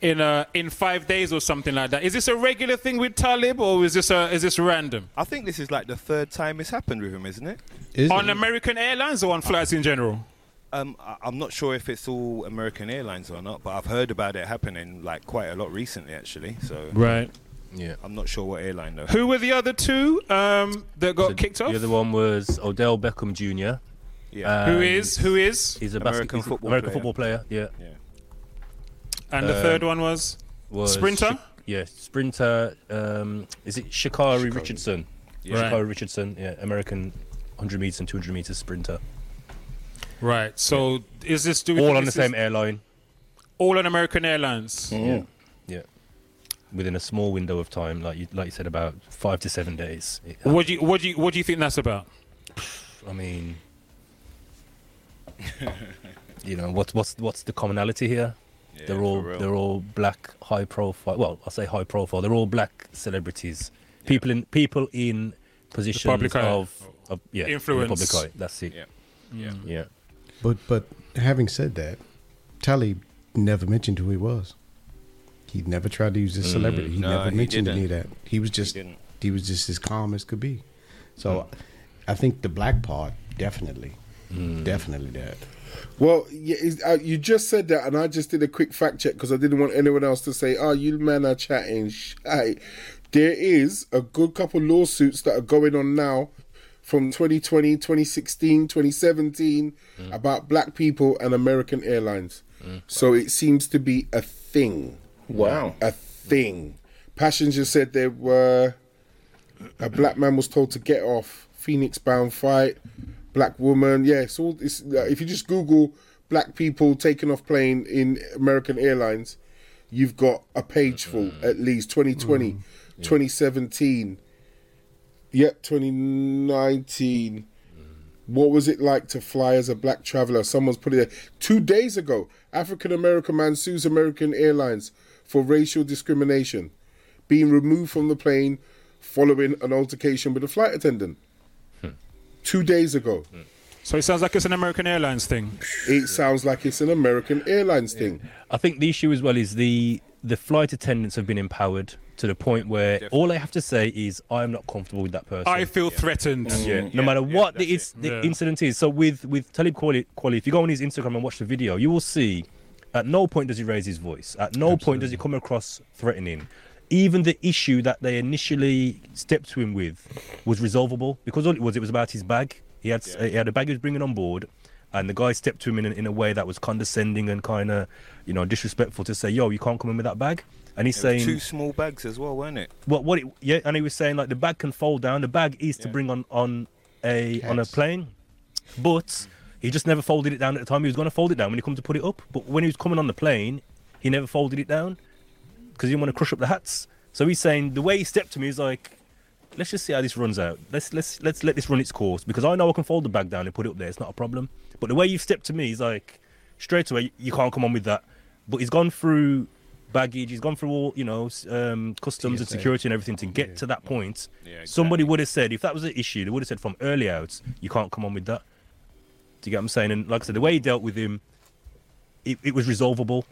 in uh, in five days or something like that. Is this a regular thing with Talib, or is this a, is this random I think this is like the third time it's happened with him, isn't it? Is on it? American Airlines or on flights in general? Um, I- I'm not sure if it's all American Airlines or not, but I've heard about it happening like quite a lot recently, actually. So Right. Yeah. I'm not sure what airline though. Who were the other two um, that got So kicked off? The other one was Odell Beckham Jr. Yeah. Who and is? Who is? He's a American basket, he's football American player. football player. Yeah. yeah. And the um, third one was? Was Sprinter? Sha- yeah, sprinter. Um, is it Sha'Carri Richardson? Yeah. Right. Sha'Carri Richardson. Yeah, American 100 meters and 200 meters sprinter. Right. So is this do we All on the same airline. all on American Airlines? Yeah. Yeah. Within a small window of time, like you, like you said, about five to seven days. It- What do you what do you what do you think that's about? I mean, you know, what's what's what's the commonality here? Yeah, they're for all real. they're all black, high profile. Well, I say high profile. They're all black celebrities. People in people in positions public eye. of, of yeah, in the Influence. public eye. That's it. Yeah. Yeah. Yeah. But but having said that, Talib never mentioned who he was. He never tried to use his celebrity. Mm, he No, never he mentioned any of that. He was just didn't. he, was just as calm as could be. So hmm. I think the black part definitely, hmm. definitely that. Well, yeah, uh, you just said that, and I just did a quick fact check because I didn't want anyone else to say, "Oh, you men are chatting." Shite. There is a good couple lawsuits that are going on now from 2020, 2016, 2017 mm. about black people and American Airlines. Mm. So it seems to be a thing. Wow. A thing. Passenger said there were a black man was told to get off Phoenix bound flight. Black woman, yeah. It's all. It's, uh, if you just Google black people taking off plane in American Airlines, you've got a page full mm-hmm. at least 2020, 2017. Yep, 2019. What was it like to fly as a black traveler? Someone's put it there. Two days ago, African American man sues American Airlines for racial discrimination, being removed from the plane following an altercation with a flight attendant. Two days ago. So it sounds like it's an American Airlines thing. It sounds like it's an American Airlines thing. I think the issue as well is the the flight attendants have been empowered to the point where all I have to say is, "I'm not comfortable with that person." I feel threatened. Yeah, no Yeah, matter yeah, what the, that's the Yeah. incident is. So with with Talib Kweli, Kweli, if you go on his Instagram and watch the video, you will see at no point does he raise his voice. At no point does he come across threatening. Even the issue that they initially stepped to him with was resolvable because all it was it was about his bag. He had he had a bag he was bringing on board, and the guy stepped to him in a, in a way that was condescending and kind of you know disrespectful to say, "Yo, you can't come in with that bag." And he's saying, two small bags as well, weren't it? what what it, yeah and he was saying like the bag can fold down. The bag is to bring on on a on a plane. But he just never folded it down at the time he was going to fold it down when he come to put it up. But when he was coming on the plane he never folded it down because he didn't want to crush up the hats. So he's saying the way he stepped to me is like let's just see how this runs out. Let's let's let's let this run its course because i know i can fold the bag down and put it up there. It's not a problem. But the way you've stepped to me he's like straight away you can't come on with that. But he's gone through baggage. He's gone through all you know um, customs and security and everything to get to that point. Yeah, somebody would have said if that was an issue they would have said from early out you can't come on with that. Do you get what i'm saying? And like i said the way he dealt with him it, it was resolvable.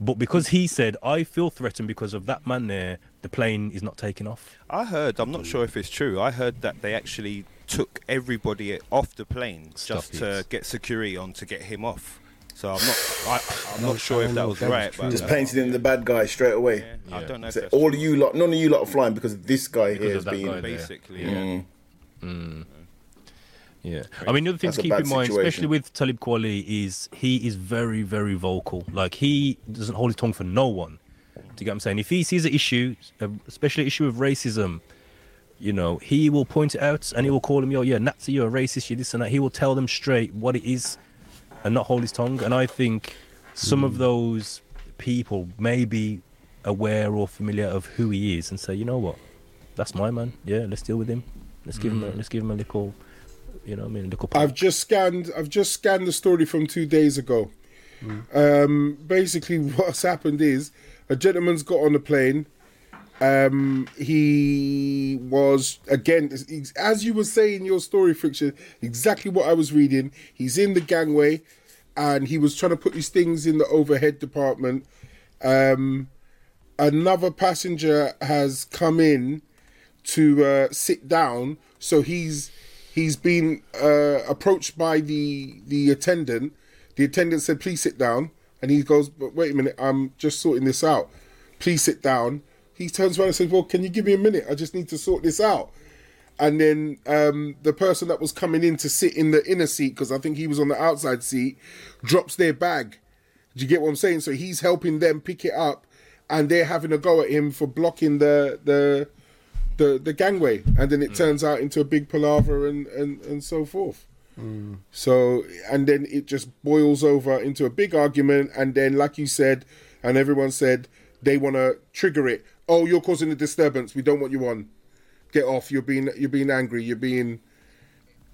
But because he said i feel threatened because of that man there the plane is not taking off. I heard. I'm not sure if it's true. I heard that they actually took everybody off the plane Stop just to get security on to get him off. So I'm not. I, I'm not sure if that was if that was right. but Just that's painted him the bad guy straight away. what- I don't know. If that's all of true. you lot, none of you lot are flying because this guy here of has been. basically. Mm. Yeah. Yeah, I mean, the other thing That's to keep in mind, situation. especially with Talib Kweli, is he is very, very vocal. Like he doesn't hold his tongue for no one. Do you get what I'm saying? If he sees an issue, uh, especially an issue of racism, you know, he will point it out and he will call them, "Yo, yeah, Nazi, you're a racist, you this and that." He will tell them straight what it is, and not hold his tongue. And I think some of hmm. those people may be aware or familiar of who he is and say, "You know what? That's my man. Yeah, let's deal with him. Let's give him, a, hmm. let's give him a little." You know, what I mean, a little. I've just scanned. I've just scanned the story from two days ago. Hmm. Um, basically, what's happened is a gentleman's got on the plane. Um, he was again, as you were saying your story, friction. Exactly what I was reading. He's in the gangway, and he was trying to put his things in the overhead department. Um, another passenger has come in to uh, sit down. So he's he's been uh, approached by the the attendant The attendant said, "Please sit down," and he goes, "But wait a minute, I'm just sorting this out. Please sit down." He turns around and says, "Well, can you give me a minute? I just need to sort this out." And then um, the person that was coming in to sit in the inner seat, because I think he was on the outside seat, drops their bag. Do you get what I'm saying? So he's helping them pick it up, and they're having a go at him for blocking the the the, the gangway, and then it turns out into a big palaver and and, and so forth. So and then it just boils over into a big argument, and then like you said, and everyone said they want to trigger it. Oh, you're causing a disturbance. We don't want you on. Get off. You're being you're being angry. You're being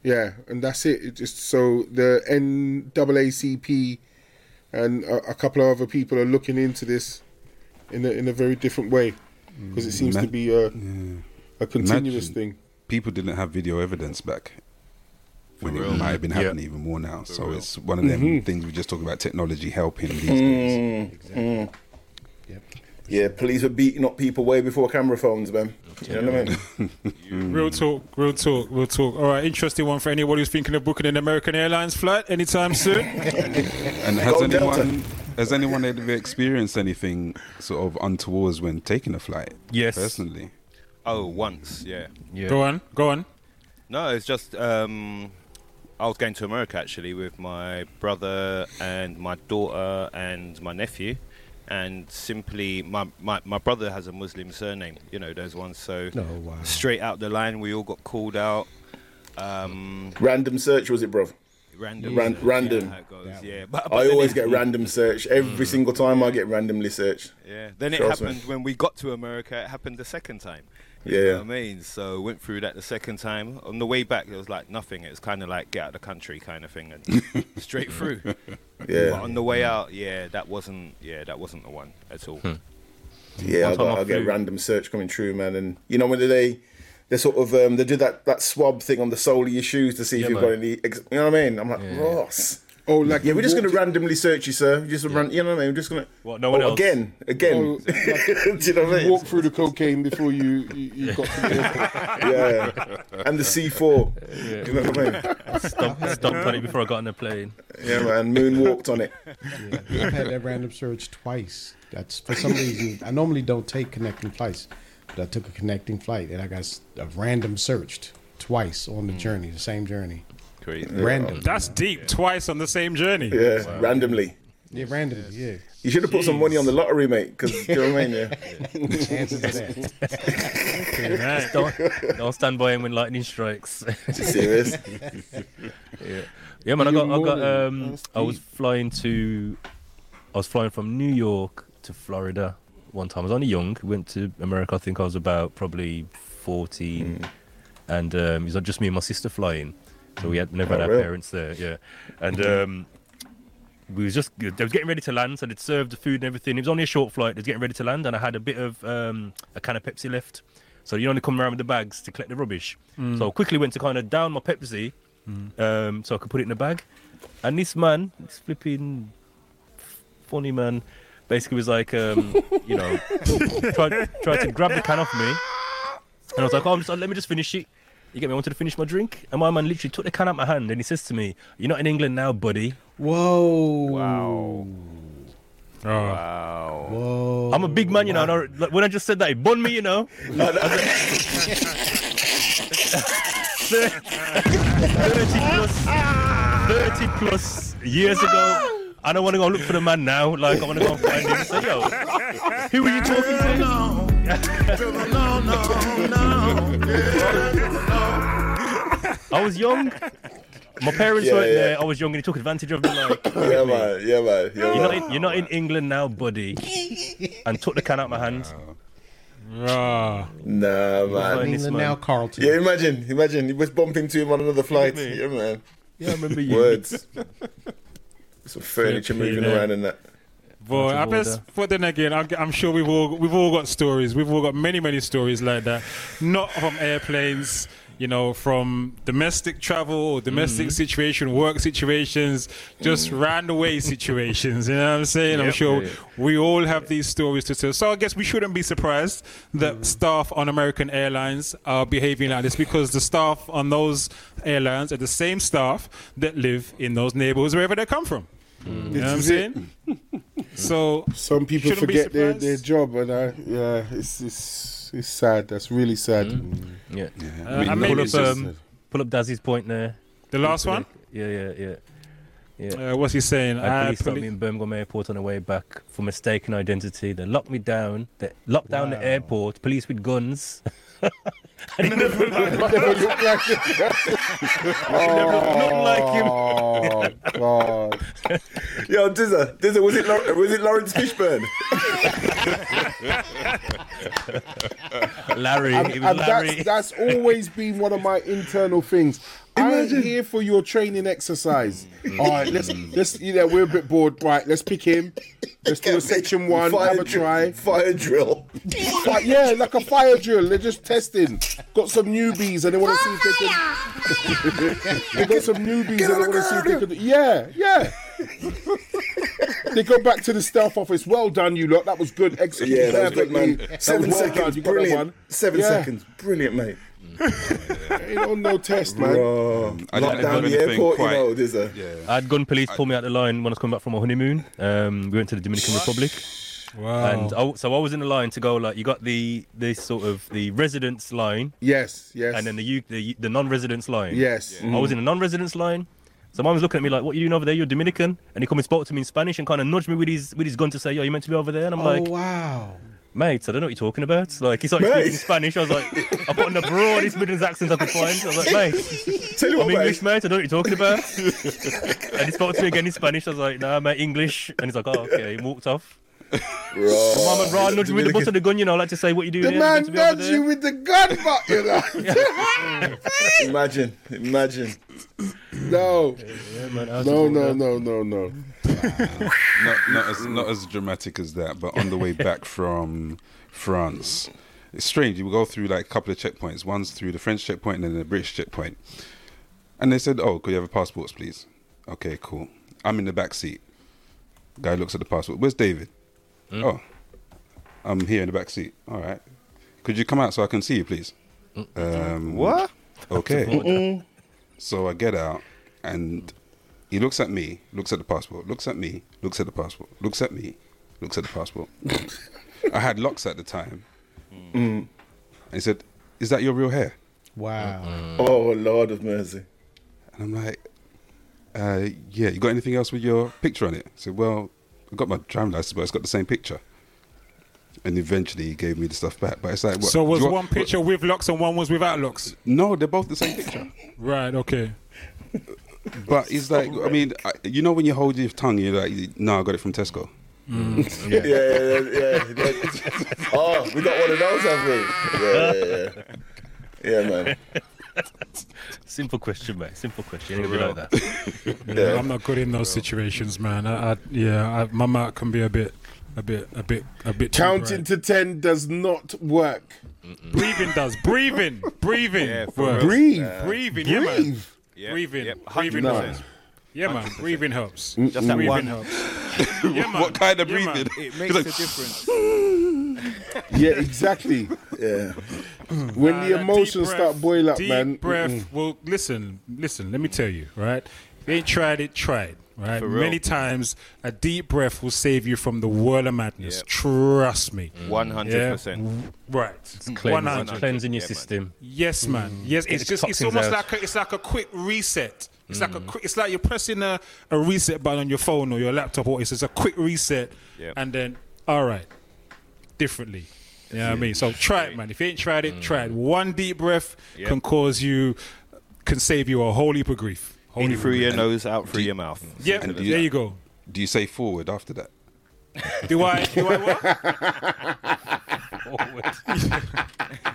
yeah, and that's it. It just so the NAACP and a, a couple of other people are looking into this in a, in a very different way because it seems to be a a continuous Imagine thing. People didn't have video evidence back when it might have been Yeah. happening even more now. so it's one of them Mm-hmm. things we just talk about technology helping these Mm. days. Yep. Yeah, police were beating up people way before camera phones, man. You know what I mean? Real talk, real talk, real talk. All right, interesting one for anybody who's thinking of booking an American Airlines flight anytime soon. And has Go Delta. anyone has anyone ever experienced anything sort of untowards when taking a flight? Yes. Personally. Oh, once, yeah. Yeah. Go on, go on. No, it's just um, I was going to America actually with my brother and my daughter and my nephew, and simply my, my, my brother has a Muslim surname, you know those ones. So Oh, wow. straight out the line, we all got called out. Um, Random search was it, bro? random, Ran- search, random. Yeah, goes, yeah. But, but I always it- get random search. Every single time I get randomly searched. Yeah. Then it Trust me. happened when we got to America. It happened the second time. You Yeah, know what I mean? So went through that the second time. On the way back, it was like nothing. It was kind of like get out of the country kind of thing, and straight through. But Yeah, on the way out, yeah, that wasn't. Yeah, that wasn't the one at all. yeah. I, One time got, I I get flew- random search coming through, man. And you know when they they sort of um, they do that that swab thing on the sole of your shoes to see if Yeah, you've man. got any. Ex- you know what I mean? I'm like Ross. Oh, like Yeah, we're just going to walked- randomly search you, sir. Just run, you know what I mean? We're just going to. What, no one oh, else? Again, again. Oh, Do you know what I mean? walk through the cocaine before you you, you got to the airport. Yeah, and the C4. Do you know what I mean? Stomp, stomped on it before I got on the plane. Yeah, man. Moonwalked on it. Yeah, I've had that random search twice. That's for some reason. I normally don't take connecting flights, but I took a connecting flight and I got s- a random searched twice on the mm. journey, the same journey. Crazy. Random. That's deep. Twice on the same journey. Yeah, randomly. Yeah, randomly. Yeah. You should have put some money on the lottery, mate. Because you know what I mean? Yeah. Chances of that. Right. Don't, don't stand by him when lightning strikes. Serious? Yeah, Yeah, man. I got. I got. than- Um, I was flying to. I was flying from New York to Florida one time. I was only young. Went to America. I think I was about probably fourteen, and um, it was just me and my sister flying. So we had never Oh, had our really? parents there. Yeah, and um, we was just they was getting ready to land. So they'd served the food and everything. It was only a short flight. They was getting ready to land, and I had a bit of um, a can of Pepsi left. So you only come around with the bags to collect the rubbish. So I quickly went to kind of down my Pepsi, um, so I could put it in the bag. And this man, this flipping funny man, basically was like, um, you know, tried, tried to grab the can off me. And I was like, oh, I'm just, let me just finish it. You get me? I wanted to finish my drink. And my man literally took the can out of my hand and he says to me, You're not in England now, buddy. Whoa. Wow. Oh. Wow. Whoa. I'm a big man, you know. And I, like, when I just said that, it bun me, you know. 30 plus, 30 plus years ago. I don't want to go look for the man now. Like, I want to go find him and say, yo, who were you talking to? I was young. My parents Yeah, weren't yeah. there. I was young and he took advantage of me. Like, Yeah, man. Yeah, man. Yeah, you're man. not, in, you're not in England now, buddy. And took the can out of my hand. Ah. Nah, man. Fine. England now, Carlton. Yeah, imagine, imagine. He was bumping into him on another flight. Yeah, man. Yeah, I remember you. Words. Some furniture moving heck. around and that. Boy, I Much bet. border. But then again, I'm, I'm sure we've all we've all got stories. We've all got many many stories like that. Not from airplanes, you know, from domestic travel domestic Mm-hmm. situation, work situations, just round away situations. You know what I'm saying? I'm sure Yeah, we all have these stories to tell. So I guess we shouldn't be surprised that Mm. staff on American Airlines are behaving like this because the staff on those airlines are the same staff that live in those neighborhoods wherever they come from. This You know what I'm saying? so Some people forget their, their job, and I, yeah, it's it's it's sad. That's really sad. Yeah. uh, I mean, pull up, um, pull up Dazzy's point there. the last one. Yeah, yeah, yeah. Yeah. Uh, what's he saying? I Uh, police stopped me in Birmingham Airport on the way back for mistaken identity. They locked me down. They locked down the airport. Police with guns. I never look like Nothing like him. Oh God! Yo, Dizza, Dizza, was it Lau- was it Laurence Fishburne? Larry. And, and Larry. that's, that's always been one of my internal things. I'm here for your training exercise. All right, let's let's you know we're a bit bored. Right, let's pick him. Let's do a section one. Fire have a drill- try. Fire drill. Fi- yeah, like a fire drill. They're just testing. Got some newbies and they want to see if they can. they got some newbies and they want to see if they can. Yeah, yeah. they go back to the stealth office. Well done, you lot. That was good. Execute Yeah, that was good, man. Seven was well done. seconds, You got that brilliant. one. Seven Yeah. seconds, brilliant, mate. Ain't on no test, man. Bro, I lock didn't down have the airport, quite- you know, Dizza. Yeah. I had gun police pull me out the line when I was coming back from my honeymoon. Um, we went to the Dominican Republic, wow. and I, so I was in the line to go like you got the this sort of the residents line, Yes, yes. and then the U, the, the non-residents line. yes. I was in the non-residents line. So mom was looking at me like, "What you doing over there? You're Dominican." And he come and spoke to me in Spanish and kind of nudged me with his with his gun to say, "Yo, you meant to be over there." And I'm Oh like, wow. "Mate, I don't know what you're talking about." Like he's started Mate. speaking Spanish. I was like, "I put on the broadest Midlands accent I could find." I was like, "Mate, Tell you I'm what, English, mate. mate. I don't know what you're talking about." and he spoke to me again in Spanish. I was like, "Nah, mate, English." And he's like, "Oh, okay." He walked off. Bro, Mom and Ryan nudged me with the butt of the gun, you know, I like to say, "What you doing?" The man meant to be over nudged you with the gun, but you know. Imagine, imagine. No, Yeah, man, I was no, no, no, no, no. Not, not as not as dramatic as that, but on the way back from France, it's strange. You go through like a couple of checkpoints. One's through the French checkpoint and then the British checkpoint. And they said, "Oh, could you have a passport, please?" Okay, cool. I'm in the back seat. Guy looks at the passport. Where's David? Oh, I'm here in the back seat. All right. Could you come out so I can see you, please? Um, What? Okay. So I get out and he looks at me, looks at the passport, looks at me, looks at the passport, looks at me, looks at the passport. I had locks at the time. And he said, Is that your real hair? Wow. Oh, Lord of mercy. And I'm like, uh, Yeah, you got anything else with your picture on it? I said, Well, I got my driving license, but it's got the same picture. And eventually he gave me the stuff back. But it's like, what, so was do one want- picture with locks and one was without locks? No, they're both the same picture. Right. Okay. But it's like, I mean, I, you know, when you hold your tongue, you're like, no, I got it from Tesco. Mm, yeah, yeah, yeah. yeah. oh, we got one of those, have we? Yeah, yeah, yeah. Yeah, man. Simple question, mate. Simple question. It'll like that. Yeah, I'm not good in those situations, man. I, I yeah, I, my mouth can be a bit, a bit, a bit, a bit. too Counting bright. to ten does not work. breathing does breathing, breathing, Yeah, for works. real. Breathe. breathing, yeah, man. Breathe. Yeah, Breathing, yep, breathing 100%. helps. Yeah, man, breathing helps. Just that breathing one. helps. Yeah, man. What kind of Yeah, man. breathing? It makes like, a difference. Yeah, exactly. Yeah. When Nah, the emotions deep start breath- boil up, deep man. breath. mm-mm. Well, listen, listen. Let me tell you, right? If you ain't tried it, try it. Right? For real. Many times, a deep breath will save you from the whirl of madness. Yep. Trust me. Mm. One hundred percent. Right. Cleanse, 100. cleansing your Yeah, man. system. Yes, man. Mm. Yes, it's the just it's almost out. like a, it's like a quick reset. It's like a mm. quick, it's like you're pressing a, a reset button on your phone or your laptop or it's just a quick reset Yep. and then all right, differently. You know what I mean? So try it, man. If you ain't tried it, try it. One deep breath Yep. can cause you, can save you a whole heap of grief. Whole In through grief. your nose, out through your mouth. Yeah, And do there you- you go. Do you say forward after that? Do I? Do I what?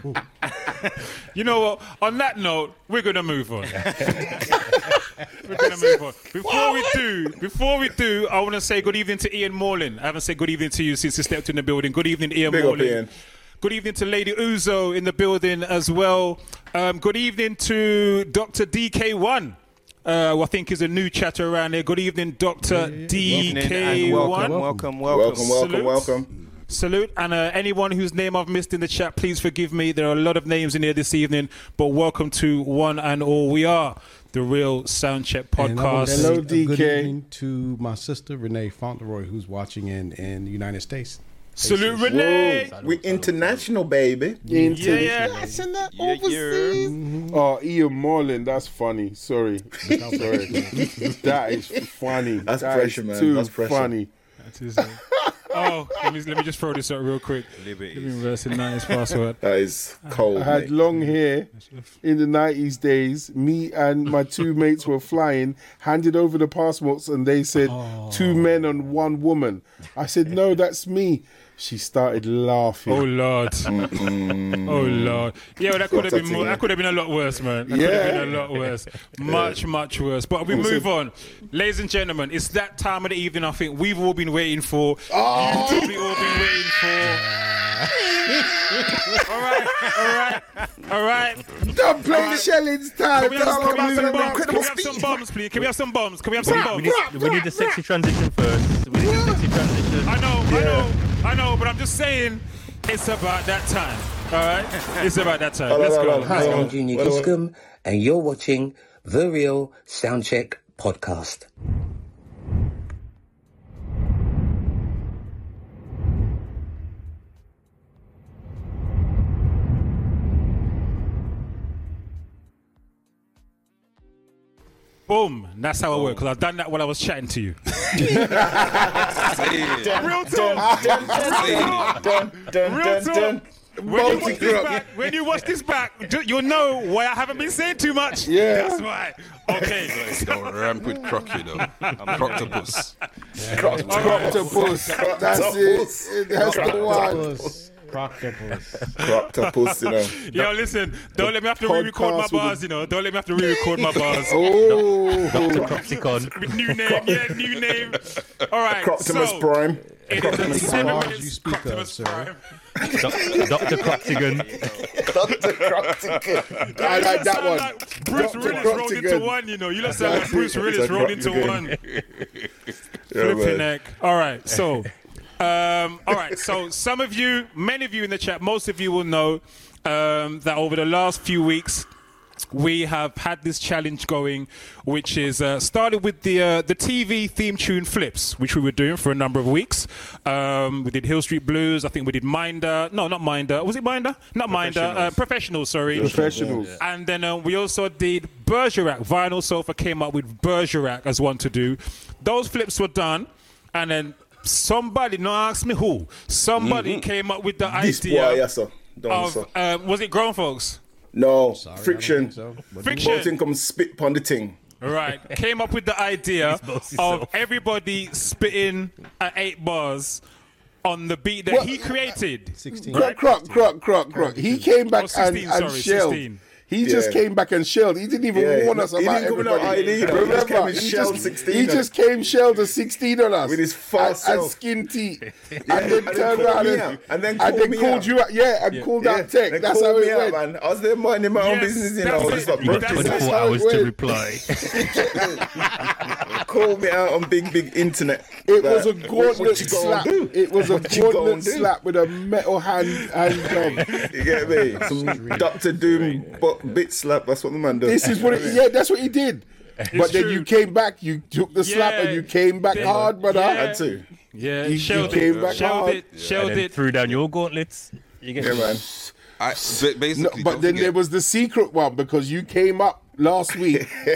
you know what? On that note, we're gonna move on. we're gonna move on. Before we do, before we do, I want to say good evening to Ian Morlin. I haven't said good evening to you since you stepped in the building. Good evening, Ian Big up, Morlin. Ian. Good evening to Lady Uzo in the building as well. Um, good evening to Dr. DK1. Uh, who I think is a new chatter around there. Good evening, Dr. DK1. welcome, welcome, welcome, Welcome, welcome, Salute. welcome. Salute. And uh, anyone whose name I've missed in the chat, please forgive me. There are a lot of names in here this evening, but welcome to one and all. We are the Real Soundcheck And I want to podcast. Hello, say a Good DK. evening to my sister Renee Fauntleroy, who's watching in in the United States. Salute Renee. Whoa, we international, baby. Into Yeah, yeah. International Yeah, overseas. Oh, Ian Marlin, that's funny. Sorry, sorry. that is funny. That's That pressure, is man. Too That's pressure. funny. That is, uh, oh, let me let me just throw this out real quick. Liberties. Let me reverse the nice password. That is cold. I had mate. long hair in the 90s days. Me and my two mates were flying, handed over the passports, and they said, two men and one woman. I said, no, that's me. She started laughing. Oh lord. oh lord. Yeah, well, that could have been more, that could have been a lot worse, man. That could Yeah. have been a lot worse. Much, much worse. But we move on. Ladies and gentlemen, it's that time of the evening I think we've all been waiting for. Oh. You've probably all been waiting for. all right, all right, all right. Don't play Shelling's time. Can we have, That's can we have some bombs? Can we have some bombs, please? Can we have some bombs? Can we have some We bombs? need, we need the sexy transition first. We need the sexy transition. I know, I know, I know, but I'm just saying it's about that time. All right? It's about that time. Let's go. Hold on, Let's Hi. I'm Junior Giscombe, and you're watching The Real Soundcheck Podcast. Boom. That's how I work. Because I've done that while I was chatting to you. Real dun, talk. Real dun, talk. When you, watch this back, when you watch this back, you'll know why I haven't been saying too much. Yeah. That's why. Okay. Go rampant crocky though. Croctopus. Octopus. That's it. That's the one. Octopus. Croctopus. Croctopus, you know. Yo, listen. Don't let me have to re-record my podcast with bars, you know. Don't let me have to re-record my bars. Oh, Dr. Cropsicon. New name, yeah, new name. All right. Croctimus so, Prime. It is many seven bars minutes. you speak of, Croctimus sir? Prime. Dr. Cropsigan. I like that Sound one. like Bruce Dr. Willis rolled into Croctigan. one, you know. You look sound like That's Bruce it. Willis It's a rolled into Croctigan. one. Yeah, Flipping man. neck. All right, so, um, all right, so some of you, many of you in the chat, most of you will know um, that over the last few weeks, we have had this challenge going, which is uh, started with the uh, the TV theme tune flips, which we were doing for a number of weeks. Um, we did Hill Street Blues. I think we did Minder. No, not Minder. Was it Minder? Not Minder. Uh, professional. Sorry. Professionals. And then uh, we also did Bergerac. Vinyl Sofa came up with Bergerac as one to do. Those flips were done, and then somebody, no ask me who, somebody came up with the This boy, idea yes, sir. Don't, sir. of, um, was it grown folks? No, Sorry, friction. so. But Friction. Whole come spit on the thing. Right. Came up with the idea of himself. everybody spitting at eight bars on the beat that Well- he created. 16. Croc, croc, croc, croc, croc. He came back Oh, 16, and, and sorry, shelled. 16. He just came back and shelled. He didn't even Yeah, warn us he about didn't give me no everybody. idea. He just came Remember, he shelled just, 16 he on just came shelled a 16 on us. With his fast and, and skin teeth. and and then then turned called around and. And then and called then me called out. you out. Yeah, and called out tech. They That's how me it out, went. man. I was there minding my own business, you that's know. it. Just like You got. That's 24 how hours to reply. Called me out on big, big internet. It was a what- gauntlet what you gonna slap. It was a What you gonna gauntlet slap with a metal hand hand glove. You get me? Some Doctor Doom but bit slap. That's what the man does. This is what it, yeah, that's what he did. But then true. you came back, you took the slap, and you came back Yeah. hard, brother. Yeah. had to. Yeah, You- shelled you came it. back Shelled hard. it. Shelled and then it. threw down your gauntlets. You get Yeah, man. I, ba- No, but then forget- there was the secret one because you came up last week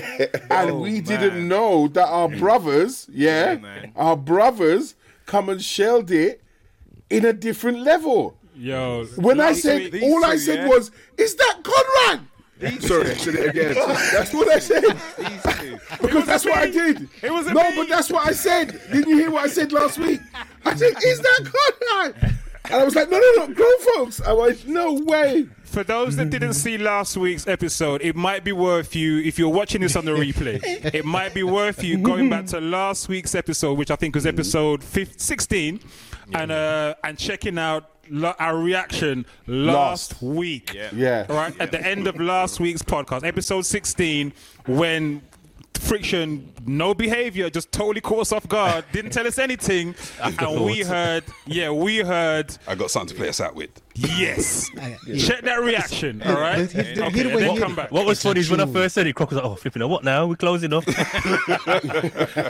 and oh, we didn't man. know that our brothers, yeah, Yeah, our brothers come and shelled it in a different level. Yo. When I said, week- these all I said yeah? was, "Is that Conrad?" Sorry, I said it again. That's what I said These two. because that's what I did. It was a no, me. but that's what I said. Didn't you hear what I said last week? I said, "Is that Conrad?" And I was like, "No, no, no, grown folks." I went, "No way." For those that didn't see last week's episode, it might be worth you, if you're watching this on the replay, it might be worth you going back to last week's episode, which I think was episode 15, 16, and uh, and checking out lo- our reaction last, week. Yeah. Yeah. All right, at the end of last week's podcast, episode 16, when friction, no behavior, just totally caught us off guard, didn't tell us anything, and we heard, yeah, we heard I got something to play us out with. Yes. Check that reaction. All right. Hit- hit the- Okay, hit it and when then you- come back. What was It's funny is when I first said it, Croc was like, "Oh, flipping out. What now? We're closing off." I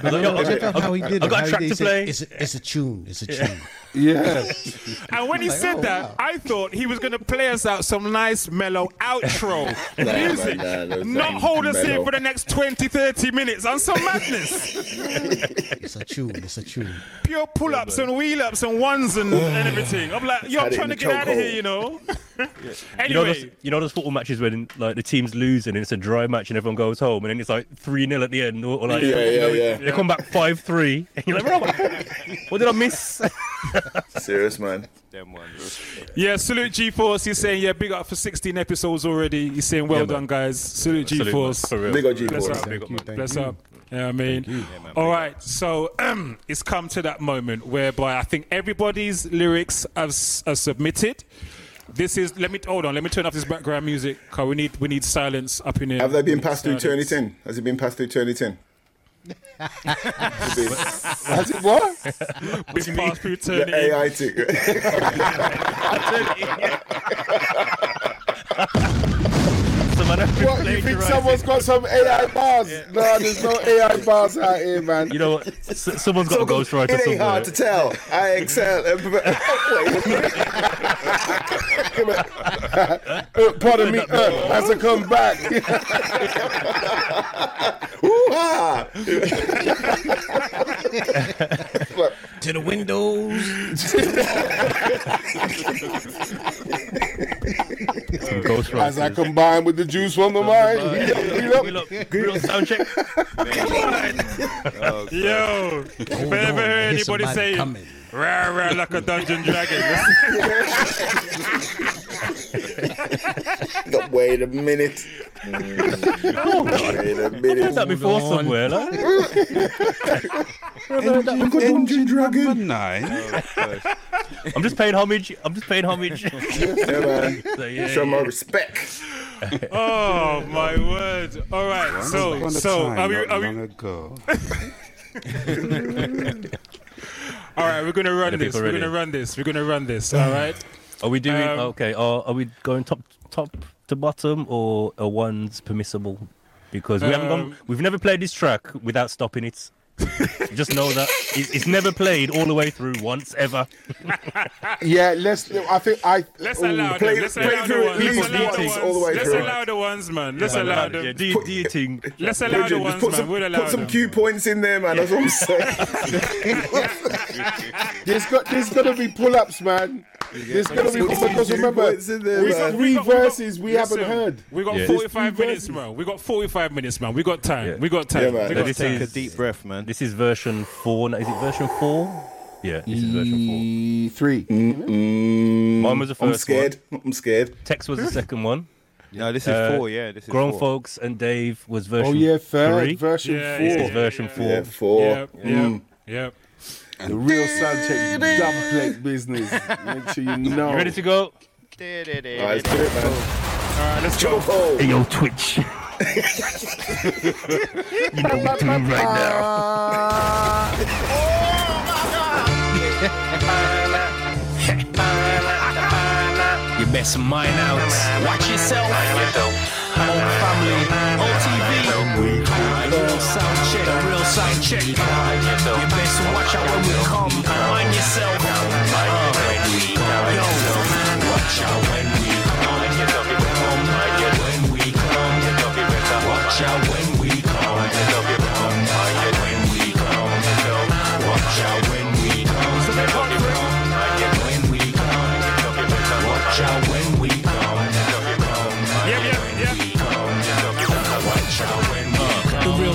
like, "Yo, Check out how he did I it. got a track to play. It's a, it's a tune. It's a tune. Yeah. And when he Like, said oh, that, wow. I thought he was going to play us out some nice mellow outro music. man, nah, no, Not hold us here mellow. for the next 20, 30 minutes on some madness. It's a tune. It's a tune. Pure pull ups and wheel ups and ones and, and everything. I'm like, yo, I'm trying to get the out of here, chokehold. you know? You know, anyway, those, you know those football matches when like the team's losing and it's a dry match and everyone goes home and then it's like three 0 at the end or, or like Yeah, you know, yeah. they come back five three and you're like, what did I miss? Serious man. Them ones. yeah, salute G Force. He's saying, yeah, big up for 16 episodes already. He's saying, well Yeah, done, guys. Salute G Force. Big up G Bless Force. up. Big up, man. Thank Bless you. up. Yeah, I mean, man, all right. So um, it's come to that moment whereby I think everybody's lyrics have, s- are submitted. This is. Let me hold on. Let me turn off this background music because we need we need silence up in here. Have they been passed through silence. Turnitin? Has it been passed through Turnitin? Has it what? Been passed through The turning. AI thing. So, man, I've been What? You think plagiarising. someone's got some AI bars? No, there's no AI bars out here, man. You know what? S- someone's got a ghostwriter It ain't somewhere. hard to tell. I excel. Uh, Uh, pardon me, uh, has to come back. Ooh-ha! To the windows. Ghostwriter. As I combine with the juice from the mind. Heat up, heat up. Wheel up, wheel sound check. Yo, if I ever heard anybody say rah rah like a dungeon dragon, No, Wait a minute. Wait a Heard minute. that before somewhere. Like. Engine Dragon Nine. Oh, I'm just paying homage. I'm just paying homage. Yeah, man. So, yeah, Show my respect. oh my word! All right, so Upon a so time are we, are we, long ago. all right, we're gonna run this. We're ready? gonna run this. We're gonna run this. All right. Are we doing Um, okay? Are, are we going top top to bottom or are ones permissible? Because we haven't Um, gone, we've never played this track without stopping it. Just know that it's, it's never played all the way through once ever. Yeah, let's. I think I. Let's Ooh, allow play- them. Let's play allow the through it ones. at Let's least allow the once ones. all the way Let's through. allow the ones, man. Let's allow Yeah, them. do, do your thing. Let's allow the ones, just put man. some, We'll allow put some them. cue points in there, man. That's what I'm saying. There's got there's gonna be pull-ups, man. There's gonna be because remember there, we man. got three we got- verses we Listen, haven't heard. We got Yeah. 45 minutes, man. We got 45 minutes, man. We got time. Yeah. We got time. Yeah, man. We got this time. Take a deep breath, man. This is version four. Is it version four? Yeah, this is version four. three. four. Mine was the I'm first scared. I'm scared. one. Text was the second one. No, this is Uh, four. Yeah, this is Grown four. folks and Dave was version Oh yeah, third three. version Yeah, four. This is version four. Yeah, four. Yep, yep, Mm. yep. The real sound check double plate business. Make sure you know. You ready to go? All right, let's do it, man. All right, let's go. Oh, Hey, yo, Twitch. you know what we're doing right now. You best mind out. Watch yourself. Whole family, whole TV. Real sound check, real sound check. You best watch out when we come. Come.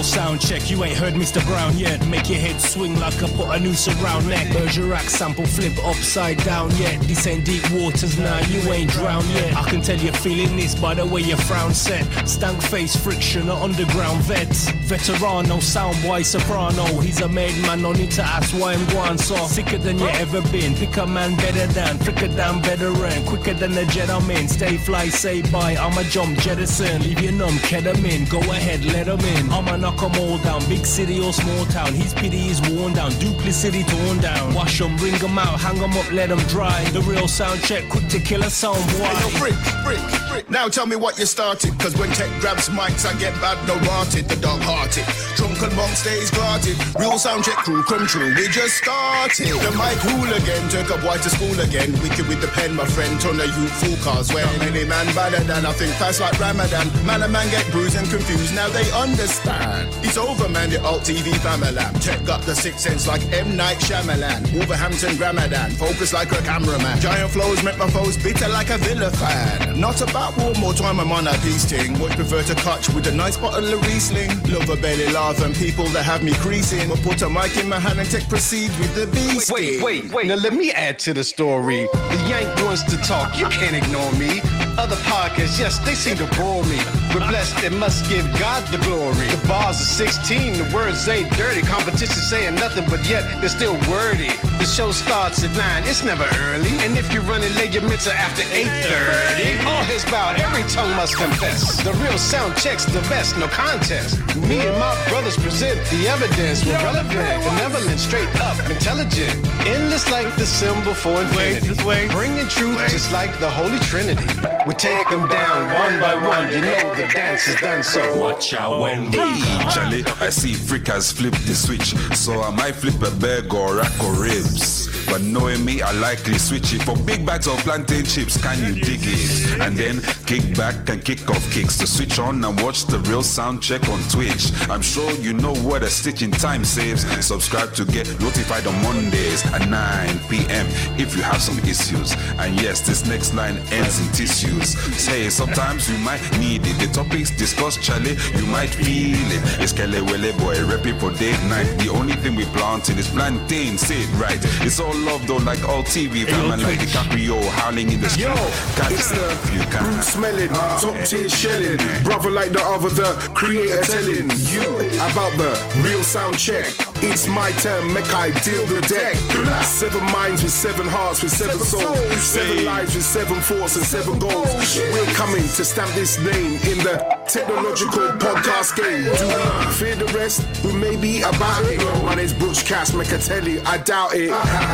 The sound check, you ain't heard Mr. Brown yet. Make your head swing like I put a noose around neck. Bergerac sample flip upside down yet. This ain't deep waters now, you ain't drowned yet. I can tell you're feeling this by the way your frown set. Stank face friction, underground vets. Veterano, sound boy soprano. He's a made man, no need to ask why I'm going so. Sicker than you ever been. Pick a man better than, flicker down veteran. Quicker than the jet I'm in. Stay fly, say bye. I'm a jump jettison. Leave your numb, ketamine. Go ahead, let 'em in. I'm an 'em all down. Big city or small town, his pity is worn down. Duplicity torn down. Wash 'em, bring 'em out, hang 'em up, let 'em dry. The real sound check, quick to kill a sound boy. Hey, yo. Now tell me what you started. Cause when tech grabs mics, I get bad, no rotted, the dark hearted. Drunken monk stays guarded. Real sound check crew come true. We just started. The mic hooligan took a boy to school again. Wicked with the pen, my friend. Turn a youth fool cars. When any man better than I think fast like Ramadan. Man and man get bruised and confused. Now they understand man. It's over, man, the alt TV famalam. Check up the six sense like M. Night Shyamalan. Wolverhampton Ramadan. Focus like a cameraman. Giant flows meant my foes bitter like a Villa fan. Not about war, more time I'm on a peace ting. Much prefer to catch with a nice bottle of Riesling. Love a belly laugh and people that have me creasing. But put a mic in my hand and take proceed with the beast. Wait, wait, wait, wait. Now let me add to the story. The Yank wants to talk. You can't ignore me. Other podcasts, yes, they seem to bore me. We're blessed and must give God the glory. The bar 2016, the words ain't dirty. Competition saying nothing, but yet they're still wordy. The show starts at 9, it's never early. And if you're running late, you're are after 8.30. All his bowed, every tongue must confess. The real sound checks the best, no contest. Me and my brothers present the evidence. We're relevant, benevolent, straight up, intelligent. Endless like the symbol for infinity. Bringing truth just like the Holy Trinity. We take them down one by one, you know the dance is done so. Watch out when we... Charlie, I see Frick has flipped the switch, so I might flip a bag or rack or ribs. But knowing me, I likely switch it for big bags of plantain chips. Can you dig it? And then kick back and kick off kicks to switch on and watch the real sound check on Twitch. I'm sure you know what a stitch in time saves. Subscribe to get notified on Mondays at 9 p.m. if you have some issues. And yes, this next line ends in tissues. Say sometimes you might need it. The topics discussed, Charlie, you might feel it. It's Kelly Wele boy, repping for date night. The only thing we planting is plantain. Say it right. It's all love though, like all TV. Fam, and like DiCaprio howling in the street. Yo, Catch it's it the you can. Bruce smelling, top tier ah. shelling. Brother like the other, the creator telling you about the real sound check. It's my turn, make I deal the deck. Seven minds with seven hearts with seven souls. Seven lives with seven thoughts and seven goals. We're coming to stamp this name in the technological podcast game. Do we fear the rest? We may be about it. My name's Butch Cass Mecatelli, I doubt it.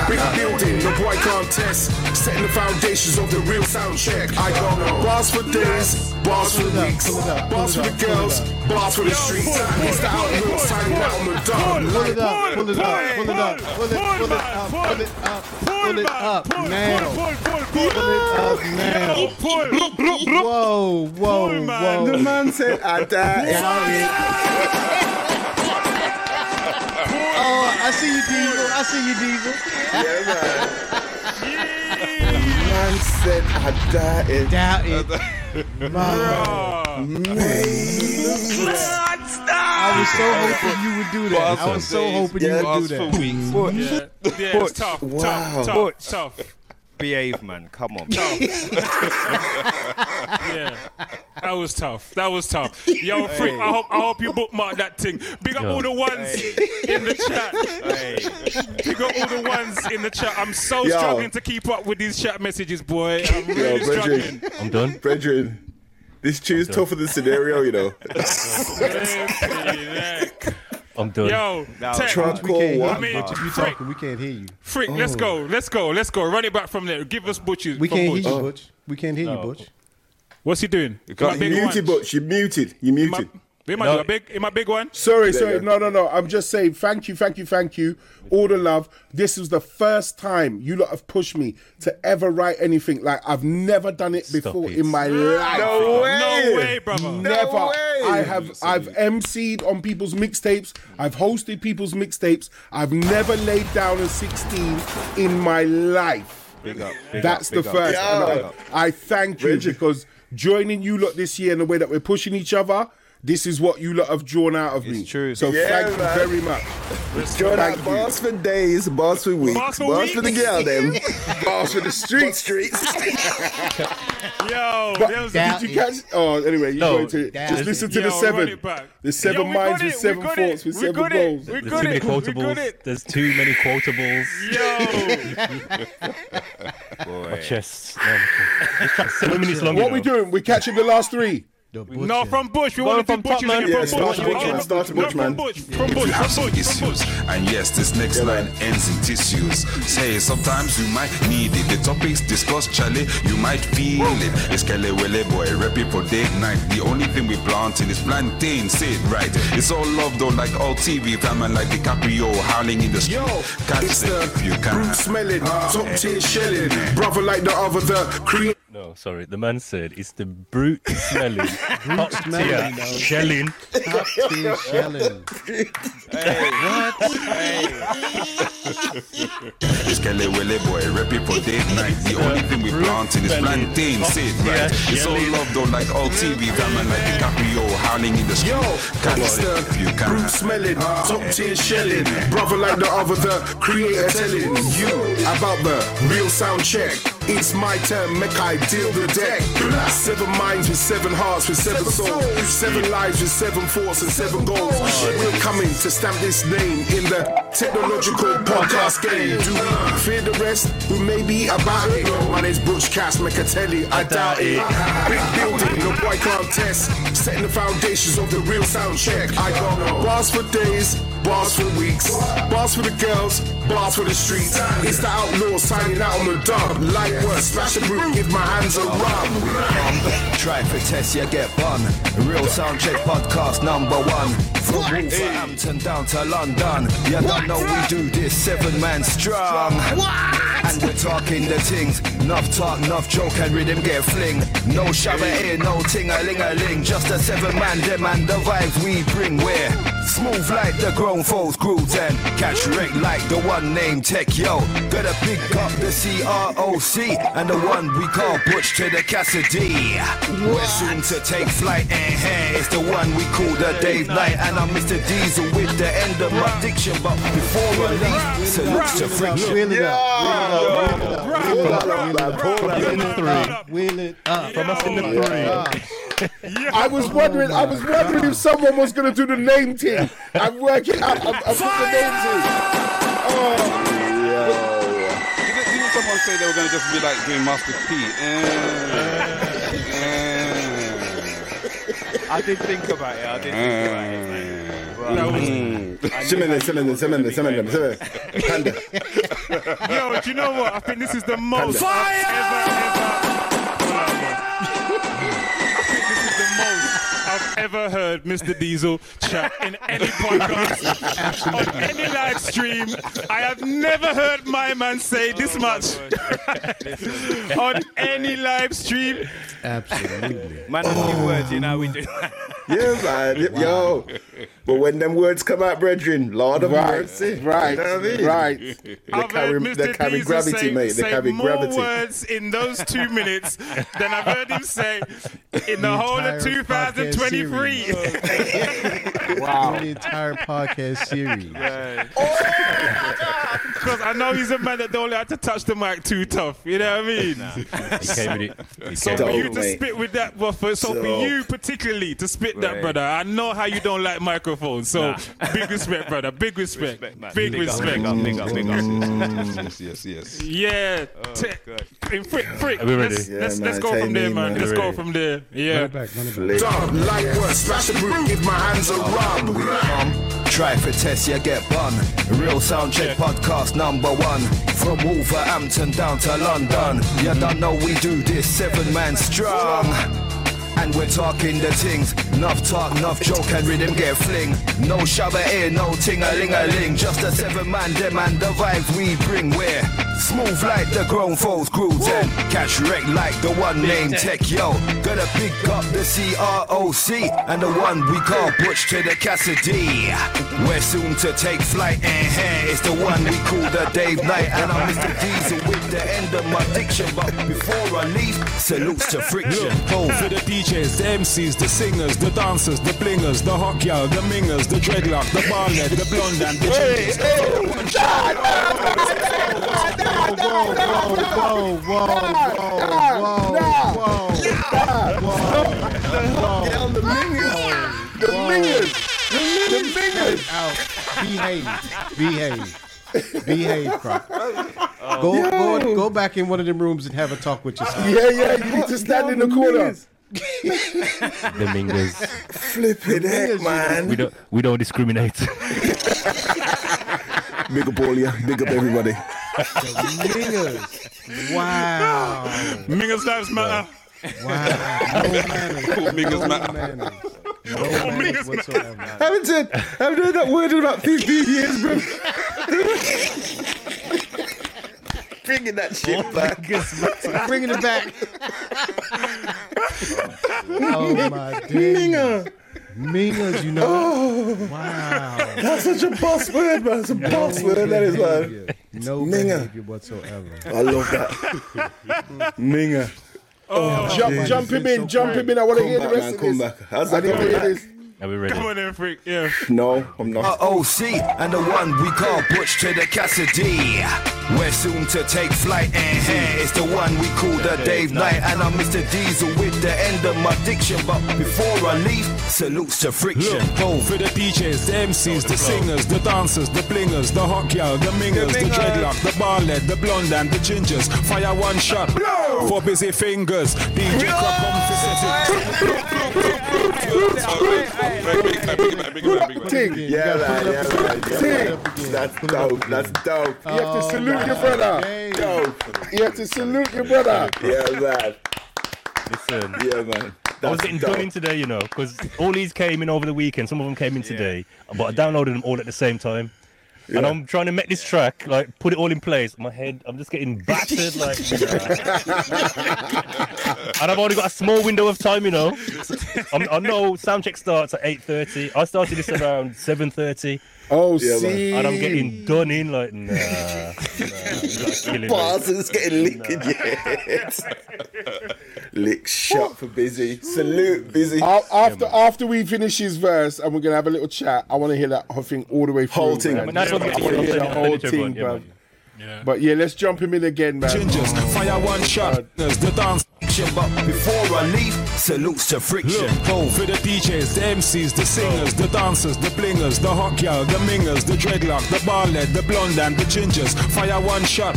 Big building, the boy can't test. Setting the foundations of the real sound check. I got bars for days, bars for weeks, bars for the girls, bars for the streets. It's the outlaw sign Battleman done. Pull it up, pull it up, pull it up, pull it, pull it up, pull it up, pull it up now. Pull it up now. Whoa, whoa, whoa. The man said, I died. Oh, I see you, Diesel. I see you, Diesel. Man man said, I died. Doubt it. I was so hoping you would do that. I was so hoping you would do that. for Yeah, yeah it's tough, Wow. tough, tough, tough. Behave, man. Come on. yeah, that was tough. That was tough. Yo, freak, I hope I hope you bookmark that thing. Big up Yo. all the ones in the chat. Big up all the ones in the chat. I'm so Yo. struggling to keep up with these chat messages, boy. I'm Yo, struggling. I'm done. brethren, this tune's tougher than scenario, you know. I'm done. Yo, Tech, Trump We can't call I hear mean, you. Butch. If you Frick. talking, we can't hear you. freak, let's go, oh. let's go, let's go. Run it back from there. Give us butches. We can't Butch. hear you, Butch. We can't hear you, Butch. What's he doing? You You muted, but you muted. You muted. He might No. do a big, he might big one. Sorry, There sorry. you. No, no, no. I'm just saying thank you, thank you, thank you. All the love. This was the first time you lot have pushed me to ever write anything. Like I've never done it Stop before it. in my life. No way. No way, brother. Never. way. I have I've MC'd on people's mixtapes. I've hosted people's mixtapes. I've never laid down a 16 in my life. Big up. Big That's up, the big up, first. big up, And big I, up. I thank you Reggie. because joining you lot this year in the way that we're pushing each other, this is what you lot have drawn out of me. true. So Yeah, thank man. you very much. Join Thank out you. bars for days, bars for weeks, Bars bars for for, the weeks. girl, them, bars for the street streets. Yo, But there was did you catch? Oh, anyway, you No, go into Just listen to Yo, the seven. it. The seven Yo, minds got with seven thoughts with seven got it, goals. we There's too many it, we got quotables. There's too many quotables. Yo, My chest. No, I'm- just try- seven minutes long. What we know. doing? We're catching the last three. The No, from Bush. We want to from do Bush. Tottenham. From Yeah, Bush. start Bushman, no, start no, Bushman. From Bush. From If Bush. you have From some Bush. From issues, Bush. and yes, this next line ends in tissues. Say sometimes you might need it. The topics discussed, Charlie, you might feel it. It's Kelly Welle boy, rep it for day night. The only thing we planting is plantain. Say it right. It's all love though, like all TV fam and like DiCaprio howling in the street. Yo, Catch it's them the if you can. brute smelling, top tier shelling, brother like the other, the cream. No, sorry. The man said it's the brute smelling, top smelling, tier no. shelling. Top tier shelling. What? It's Kelly Welle boy, rep it for day night. The only thing we planting is plantain. Say it right. It's all love though, like all TV fam and like DiCaprio howling in the street. Yo, Catch it's them if you the can. brute smelling, ah. top tier shelling, brother like the other, the creator telling you about the real sound check. It's my turn, make I deal the deck. Seven minds with seven hearts with seven souls, seven lives with seven thoughts and seven goals. Oh, We're coming to stamp this name in the technological podcast game. Do we fear the rest who may be about it? My name's Butch Cass Mecatelli, I doubt it. Big building, no boy can't test. Setting the foundations of the real sound check. I got bars for days, bars for weeks, bars for the girls, bars for the streets. It's the outlaw signing out on the dub. Like what? Smash a brute, give my hands a rub. Try for test, you get bun. Real Soundcheck podcast number one. From Wolverhampton down to London. You don't know we do this seven man strong. And we're talking the things. Enough talk, enough joke, and rhythm get fling. No shower here, no ting a ling a ling. Just a seven man, them and the vibes we bring. We're smooth like the grown folks grooves and catch wreck like the one named Tech Yo. Gotta pick up the CROC and the one we call Butch to the Cassidy. We're soon to take flight and hey, it's the one we call the Dave Knight and I'm Mr. Diesel with the end of my diction. But before I leave, salutes to friction. Wheel it. Wheel it up. Wheel it up. From us in the three. I was wondering, I was wondering if someone was gonna do the name team. I'm working out. I'm, I'm putting the names in. Oh. Didn't, didn't someone say they were going to just be like doing Master P? Eh, I did think about it. I did think about it. Man. Mm. But That was- I knew Semende, how you semende, was gonna semende, be semende, going. semende. Panda. Yo, do you know what? I think this is the most Panda. I've ever, ever. Hold. I think this is the most I've ever heard Mr. Diesel chat in any podcast, on any live stream. I have never heard my man say this oh, much on any live stream. Absolutely. Man, a few words, you know we do. Yeah, man. Yo. But when them words come out, brethren, Lord of Right, mercy. right, You know what I mean? right. They I've carry, heard they carry Diesel gravity, say, mate. They say carry more gravity. words in those two minutes than I've heard him say in the, whole of 2023. Wow. The entire podcast series. Because oh! I know he's a man that don't like to touch the mic too tough. You know what I mean? He came with it. He So for you it. to spit with that, well, for, so for you particularly to spit that, Right. brother, I know how you don't like microphones. So big respect, brother. Big respect. Respect, man. Big, Big respect. up, big up, big up. Mm. yes, yes, yes. Yeah. Oh, T- in frick, frick. Are we ready? Let's, Yeah, let's, let's go from there, man. man. Let's go from there. Yeah. it back. Run it back. Dub, like what? Smash a brute, give my hands a rub. Try for test, you get bun. Real Soundcheck podcast number one. From Wolverhampton down to London. You don't know we do this seven man strong. And we're talking the things. Enough talk, enough joke, and rhythm get fling. No shower here, no ting a ling a ling. Just a seven man, them and the vibes we bring. We're smooth like the grown folks grooves and catch wreck like the one named Tech Yo. Gotta pick up the CROC and the one we call Butch to the Cassidy. We're soon to take flight and hey, it's the one we call the Dave Knight. And I'm Mr. Diesel with the end of my diction. But before I leave, salutes to friction. Go for the DJs, the MCs, the singers, the dancers, the blingers, the hot girl, the mingers, the dreadlock, the ballhead, the blonde and the ginger. Whoa, whoa, whoa, whoa, whoa, The minions. The minions. The minions. Out. Behave. Behave. Behave, Croc. Go, go, go back in one of them rooms and have a talk with yourself. Yeah, yeah. You need to stand in the corner. The Mingers. Flipping heck, man. We don't we don't discriminate. Big up all you. Big up everybody. The Mingers. Wow. Mingers lives matter. Wow. No manners. Mingers no matter. manners. No manners whatsoever. haven't said, haven't heard that word in about 15 years, bro. Bringing that shit back. Bringing it back. Oh my days. Minger. Mingers, you know. Oh, Wow. that's such a boss word, man. It's a boss word, that is, man. behavior. No Minger. behavior whatsoever. I love that. Minger. Oh, Jump, jump him in, jump him in. I want to hear the rest man. of Come this. back. How's I that need to going? Hear this. Are we ready? come on then, freak. Yeah. No, I'm Uh, not. OC and the one we call Butch to the Cassidy. We're soon to take flight, and here is the one we call the Dave Knight. And I'm Mr. Diesel with the end of my diction. But before I leave, salutes to friction. Go for the DJs, the MCs, the singers, the dancers, the blingers, the hot girl, the mingers, the, dreadlock, the barlet, the blonde and the gingers. Fire one shot for busy fingers. DJ Crop Yeah, man. Yeah, man. That's dope. That's dope. You have to salute your brother. Dope. You have to salute your brother. Yeah, man. Listen. Yeah, man. I was getting dope. done in today, you know, because all these came in over the weekend. Some of them came in today, but I downloaded them all at the same time. And I'm trying to make this track, like, put it all in place. My head, I'm just getting battered, like. and I've only got a small window of time, you know. I'm, I know soundcheck starts at 8:30. I started this around 7:30, Oh, Yeah, man. see. and I'm getting done in like, nah. nah you lot killing me. Bars is getting licked, yes. Lick shot for busy. Salute, busy. A- After after we finish his verse and we're gonna have a little chat, I want to hear that whole thing all the way through. Whole thing. man. But that's I want to hear the whole I'll send it to thing, bro. Yeah. But yeah, let's jump him in again, man. gingers. Fire one shot. There's The dance. But before I leave, salutes to friction. Go for the DJs, the MCs, the singers, the dancers, the blingers, the hot girl, the mingers, the dreadlock, the barlet, the blonde and the gingers. Fire one shot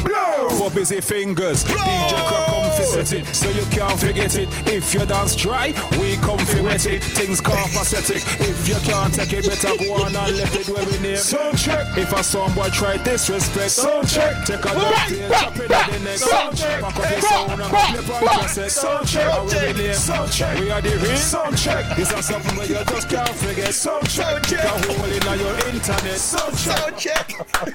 for busy fingers. DJ Crop come visit it, so you can't forget it. If you dance dry, we come fi wet it. Things copacetic. If you can't take it, better go on and let it where we name. Sound check. If a song boy try disrespect, sound check. Take a look, chop it at the neck. Sound check. Pack up your sound and go flip on cassette. Sound check. How we name? Sound check. We are the real sound check. This is something where you just can't forget. Sound check. Kick a hole in your internet. Sound check. Cut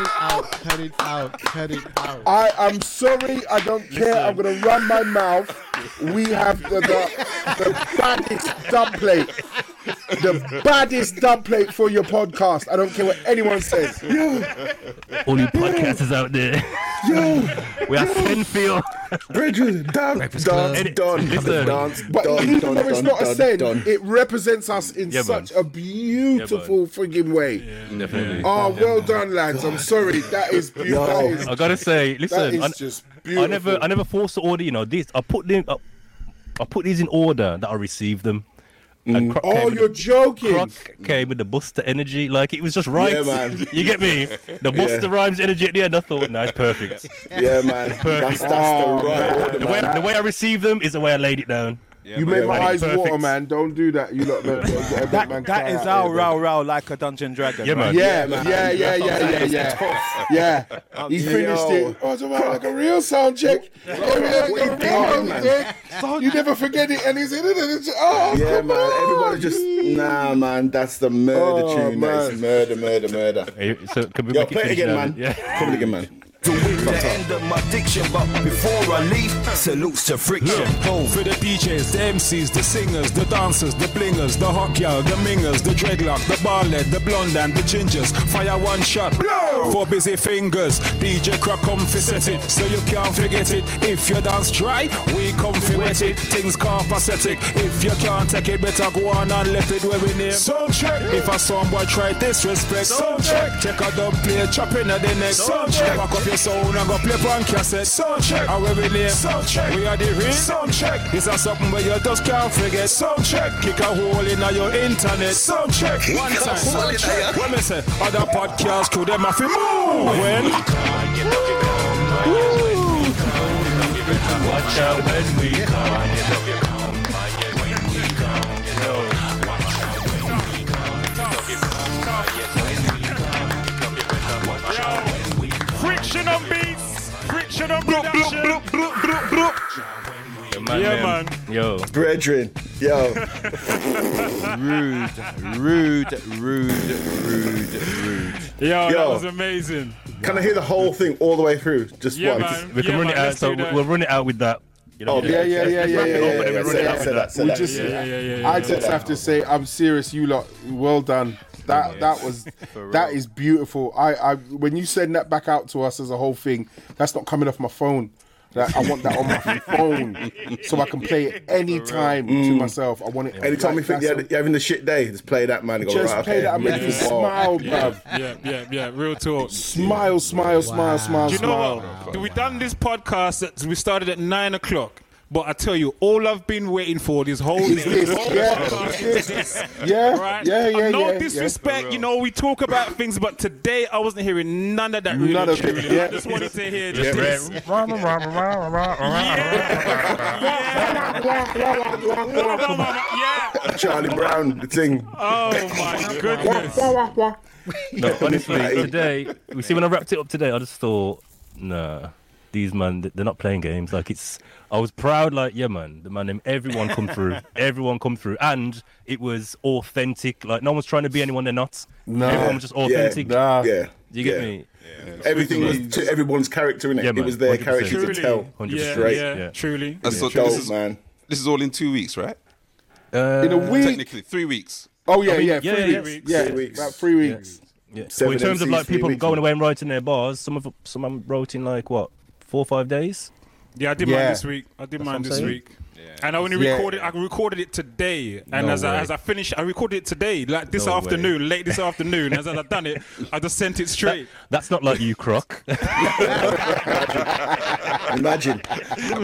it out. Cut it out. Cut it out. I am sorry, I don't care. I'm gonna run my mouth. We have the, the, the baddest dub plate. The baddest dub plate for your podcast. I don't care what anyone says. All you podcasters out there. Yo, We are Senfield. Brethren, dance, dance, Edit. done. Listen. Dance, But done, even done, though it's done, not a done, send, it represents us in Yeah, such man. a beautiful frigging way. Definitely. Oh, well done, lads. I'm sorry. That is beautiful. That is, I gotta say, listen, is I, just I never, I never forced the order. You know, this I put them, I, put these in order that I received them. And mm. Croc Oh, you're the- joking. Croc came with the Busta energy, like it was just right. Yeah, man. You get me? The Busta Yeah. rhymes energy at the end. I thought, no, it's perfect. Yeah, man. That's, that's Oh, the right order, The way, man. the way I received them is the way I laid it down. You made my man. eyes Perfect. water, man. Don't do that. You lot, man. That, man that cry our here, row row like a dungeon dragon. Yeah, right? man. Yeah, man. yeah, yeah, yeah, yeah, yeah. Yeah. He finished it. Oh, it's about like a real sound check. Yeah, yeah, What you yeah, doing, yeah, yeah. You never forget it. And he's in it. And it's, oh, Yeah, come man. on. Everybody just nah, man. That's the murder Oh, tune. That's man. murder, murder, murder. Hey, So can we Yo, make play it again, man. Yeah. Come again, man. To with the end of my diction, but before I leave, salutes to friction. Go for the DJs, the MCs, the singers, the dancers, the blingers, the hot girl, the mingers, the dreadlock, the barlet, the blonde and the gingers. Fire one shot blow! for busy fingers. DJ Croc come set it, so you can't forget it. If you dance dry, we come wet it. Things copacetic. If you can't take it, better go on and left it where we name. Sound check. If a song boy try disrespect, sound check. Check out the play, chopping at the neck. Sound check. Back up your sound and go play on cassette. Sound check. And where we name. Sound check. We are the real sound check. This is something where you just can't forget. Sound check. Kick a hole in your internet. Sound check. One time. Sound check. When me say other podcast crew them have to move. When Watch out when we come. Yeah, man. man. Yo. Brethren, yo. rude, rude, rude, rude, rude. Yo, that was amazing. Can I hear the whole thing all the way through? Just Yeah, once. man. We can Yeah, run man, it out. let's So do that. we'll run it out with that. You know, Oh, Yeah, yeah, yeah, yeah, yeah, yeah. Open yeah, we run say it that, out say with that. that. We Yeah, yeah, yeah, yeah, yeah, I just have to say, I'm serious. You lot, well done. That that was that is beautiful. I, I when you send that back out to us as a whole thing, that's not coming off my phone. That I want that on my phone so I can play it anytime to mm. myself. I want it. Anytime you like, think that's you're, you're having the shit day, just play that man and go, Just right, play okay. that and make you smile, bruv. Yeah, yeah, yeah. Real talk. Smile, smile, smile, smile, Do you know smile. what? We done this podcast. At, we started at nine o'clock. But I tell you, all I've been waiting for this whole, Is this this, whole yeah, podcast is is this. Yeah, Right? yeah, yeah, And no yeah, disrespect, yeah. you know, we talk about things, but today I wasn't hearing none of that. Really None of it, truly. yeah. I just wanted to hear Just this. yeah. Charlie Brown, the thing. Oh my goodness. No, honestly, today, we see when I wrapped it up today, I just thought, nah, these man, they're not playing games. Like it's, I was proud. Like yeah, man, the man, them, everyone come through, everyone come through, and it was authentic. Like no one's trying to be anyone they're not. No. everyone was just authentic. Nah. Yeah. Do you get yeah. me? Everything was to everyone's character in it. Yeah, it was their 100%. character Truly. to tell. 100%. Yeah, Straight. yeah, Yeah. truly. And so Dope, this is man. this is all in two weeks, right? Uh, In a week. Technically, three weeks. Oh yeah, I mean, yeah, yeah, three yeah, weeks. yeah. Yeah, Three weeks. about three weeks. yeah. Well, in terms of like people going away and writing their bars, some of some of them wrote in like what four or five days. Yeah, I did Yeah. mine this week. I did mine what I'm this saying. week. And I only Yeah. recorded. I recorded it today, and No as I, way. as I finished, I recorded it today, like this No way. afternoon, late this afternoon. As I done it, I just sent it straight. That's not like you, Croc. Imagine.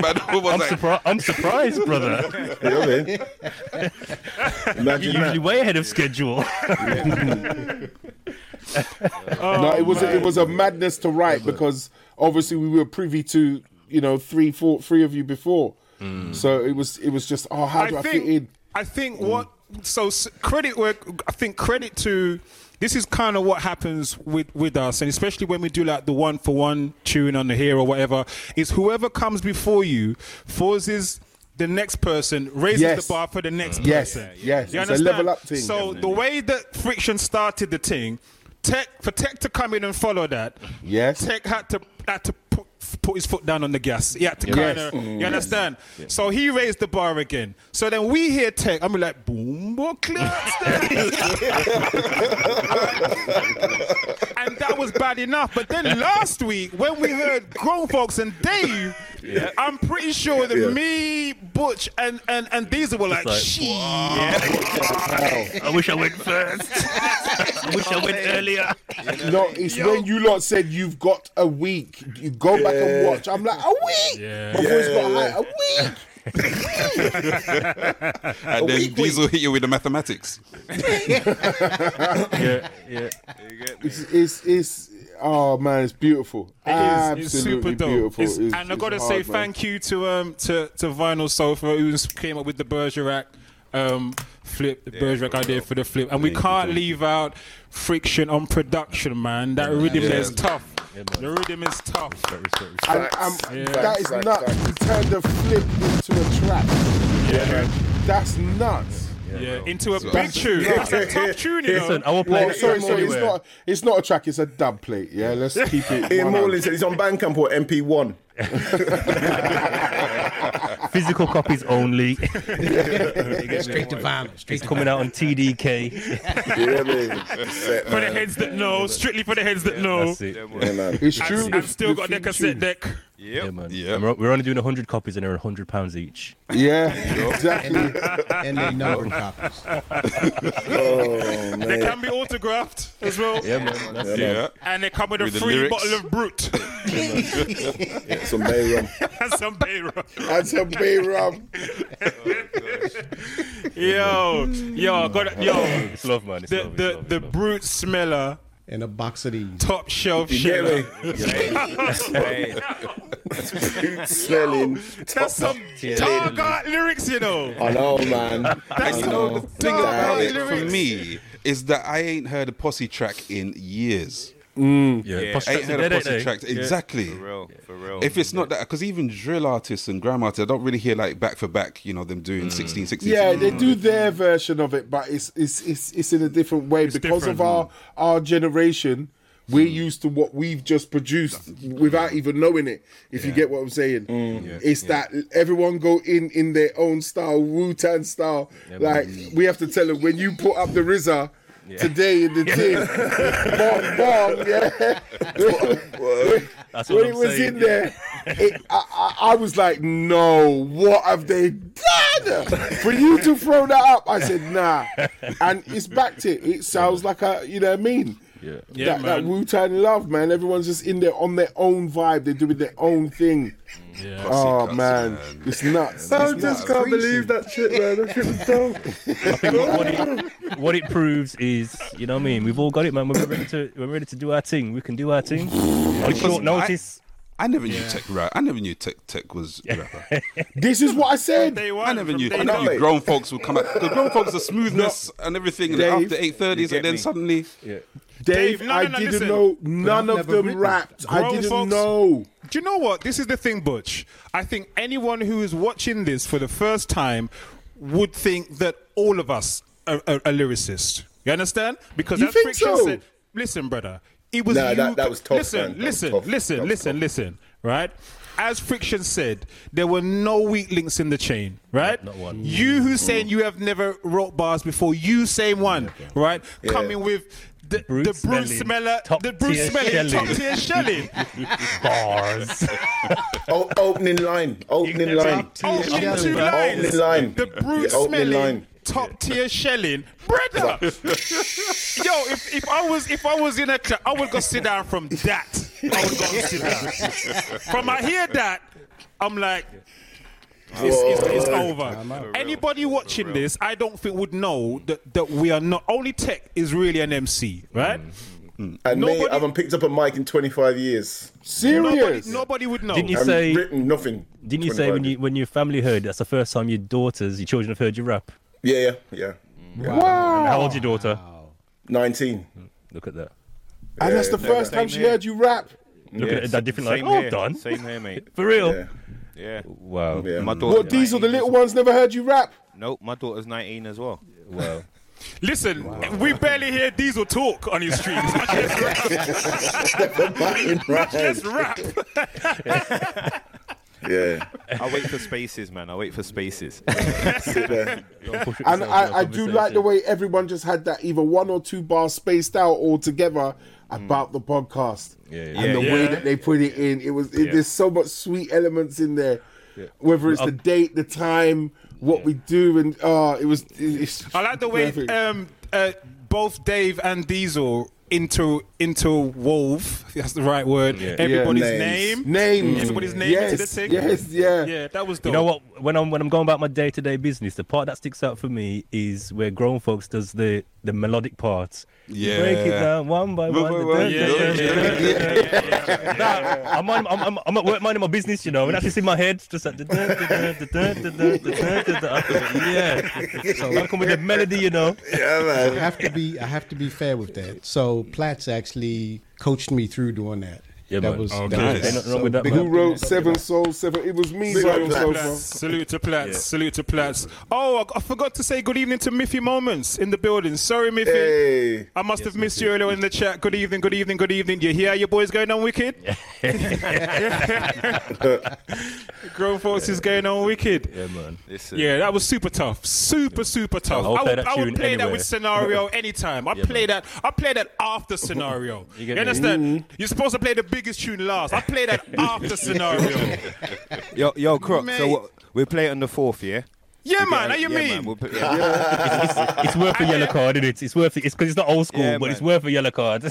But what was I'm, that? surpri- I'm surprised, brother. You know what I mean? Imagine You're usually that. way ahead of schedule. Oh, no, it was it was a madness to write because obviously we were privy to you know three, four, three of you before. Mm. So it was it was just oh how do I, think, fit in? I think mm. what so credit work. I think credit to this is kind of what happens with with us, and especially when we do like the one for one tune on the here or whatever. Is whoever comes before you forces the next person raises Yes. the bar for the next mm. Yes, person. yes, You it's a level up thing. So the way that friction started the thing, Tech for Tech to come in and follow that. Yes. Tech had to had to put, put his foot down on the gas. He had to Yes. kind of, you mm. understand? So he raised the bar again. So then we hear Tech. I'm like, boom, boom, and that was bad enough. But then last week, when we heard Grown Folks and Dave, I'm pretty sure that Yeah. me, Butch, and, and, and Diesel were like, like, shit. I wish I went first. I wish I went earlier. No, it's when you lot said you've got a week. You go back and watch. I'm like a week. Yeah. My voice got high. A week. And then Diesel hit you with the mathematics. Yeah, yeah. It's, it's it's oh man, it's beautiful. It is. Absolutely It's super dope. beautiful. It's- It's- and I it's got to hard, say man. thank you to um to, to Vinyl Sofa who came up with the Bergerac um flip, the Bergerac idea for the flip. And we can't leave out friction on production, man. That rhythm Yeah. is tough. The rhythm is tough. And, um, Yeah. that is Facts, nuts. facts, To turn the flip into a track. Yeah. That's nuts. Yeah, into a big tune. That's a tough tune, you know. Listen, I will play Well, it sorry, sorry, it's not. It's not a track. It's a dub plate. Yeah, let's keep it. Ian 100. Morley said he's on Bandcamp or MP1. Physical copies only. Straight to vinyl. Straight It's to coming out on TDK. You know what I mean? Set, For the heads that know, strictly for the heads that know. That's it. Yeah, man. It's And, true. and still got their cassette deck. Yeah, man. Yeah. We're, we're only doing 100 copies and they're 100 pounds each. Yeah, exactly. and they numbered copies. Oh, man. They can be autographed as well. Yeah, man. That's Yeah. And they come with a With the free lyrics. bottle of Brut Some Bay rum. and some Bay rum. And some bay rum. Oh, yo, yo, I got yo. It's love, man. It's The love, it's the love, the it's love. Brute smeller, And a box of these. top shelf You get sheller. me? Smelling. That's some dark art lyrics, you know. I know, man. That's I some know. thing about it for me is that I ain't heard a posse track in years. Mm. Yeah, Posse Tracks Ain't heard are of dead, ain't Posse? Tracks. Yeah. Exactly. For real, for real. If it's not that, because even drill artists and gram artists, I don't really hear like back for back, you know, them doing mm. 16, 16. Yeah, 16. they do their version of it, but it's it's it's, it's in a different way because different. of our our generation. We're mm. used to what we've just produced without even knowing it. If you get what I'm saying, it's that everyone go in in their own style, Wu Tang style. like we have to tell them when you put up the RZA today in the team, bong bong, yeah. That's when what it was saying. in there, it, I, I, I was like, no, what have they done? For you to throw that up, I said, nah. And it's back to it. It sounds like a, you know what I mean? Yeah. Yeah, that, that. Wu Tang love, man. Everyone's just in there on their own vibe. They're doing their own thing. Mm. Yeah. Oh ah, cuts, man. man. it's nuts. I It's just nuts. can't believe that shit, man. That shit was dope. I think what, what it, what it proves is, you know what I mean? We've all got it, man. When we're ready to, we're ready to do our thing, we can do our thing. On short notice. I never knew Tech rap. I never knew Tech Tech was a rapper. This is what I said. I never knew. I never one. knew grown folks would come out. The grown folks, the smoothness and everything, and after eight thirties, you and then me. suddenly, Dave, Dave, no, I no, no, didn't listen. know none of them rapped. I Grown didn't folks- know. Do you know what? This is the thing, Butch. I think anyone who is watching this for the first time would think that all of us are, are, are lyricists. You understand? Because You that think friction so? said, "Listen, brother, it was Nah, you." that- that was tough, Listen, man. That was listen, tough. listen, That was listen, tough. listen. Right? As friction said, there were no weak links in the chain. Right? Not one. You who saying you have never wrote bars before, you same one. Right? Coming with. The, Bruce the Bruce Smelling, Smeller, top the Bruce tier Smelling, top tier shelling. Bars. O- opening line. Opening line. Opening two lines. Opening line. The Bruce Yeah, opening Smelling line. top tier shelling, brother. Yo, if, if I was if I was in a club, I would go sit down from that. I would go sit down. From I hear that, I'm like. It's, it's, it's oh, over. Anybody watching this, I don't think would know that, that we are not only Tech is really an MC, right? Mm. Mm. And me, I haven't picked up a mic in 25 years. Nobody, Serious. nobody would know. Didn't you I've say? written nothing. Didn't you say 25 when you when your family heard that's the first time your daughters, your children have heard you rap? Yeah, yeah, yeah. And how old's your daughter? 19. Look at that. And that's the first same time she heard you rap. Look at that different like, Same oh, done. Same here, mate. For real. Yeah. Yeah. Wow. Yeah. My daughter. What Diesel, the little ones never heard you rap. Nope, my daughter's 19 as well. Well. Listen, we barely hear Diesel talk on his streams. Just rap. Yeah. I wait for spaces, man. I wait for spaces. Sit. And I, I do like the way everyone just had that either one or two bars spaced out all together about the podcast. Yeah, yeah. And the Yeah. way that they put it in, it was it, Yeah. there's so much sweet elements in there. Whether it's the date, the time, what we do, and uh it was. It's I like the way perfect. um, uh, both Dave and Diesel into interwove. if That's the right word. Yeah. Everybody's Yeah. name. Names. Everybody's name yes, into the thing. Yes, yeah. Yeah, that was dope. You know what? When I'm when I'm going about my day to day business, the part that sticks out for me is where grown folks does the the melodic parts. Yeah. Break it down one by one. I'm I'm I'm at work minding my business, you know, and that's just in my head. Just like yeah. So I come with the melody, you know. Yeah, man. I have to be I have to be fair with that. So Platts actually coached me through doing that. Yeah, that man. was Okay. that Nice. was- Ain't nothing wrong with that, big man. Who wrote. Seven Souls? Seven. It was me. Big up Seven Platts. Souls. Salute to Platts. Salute to Platts. Oh, I, I forgot to say good evening to Miffy Moments in the building. Sorry, Miffy. Hey. I must have missed you earlier in the chat. Good evening, good evening, good evening. You hear your boys going on wicked? Grown folks is going on wicked. Yeah, man. Listen. Yeah, that was super tough. Super, super tough. I'll I play would, that I would tune play that anywhere. with scenario anytime. I play that. I play that after scenario. You you, get me? understand? Mm-hmm. You're supposed to play the biggest tune last. I play that after scenario. Yo, yo, Croc. Mate. So what, we play it on the fourth, yeah? Yeah, We man. get- How you yeah, mean? Man, we'll put, yeah. It's worth a yellow card, isn't it? It's worth it. It's because it's not old school, Yeah, but it's worth a yellow card. Yo,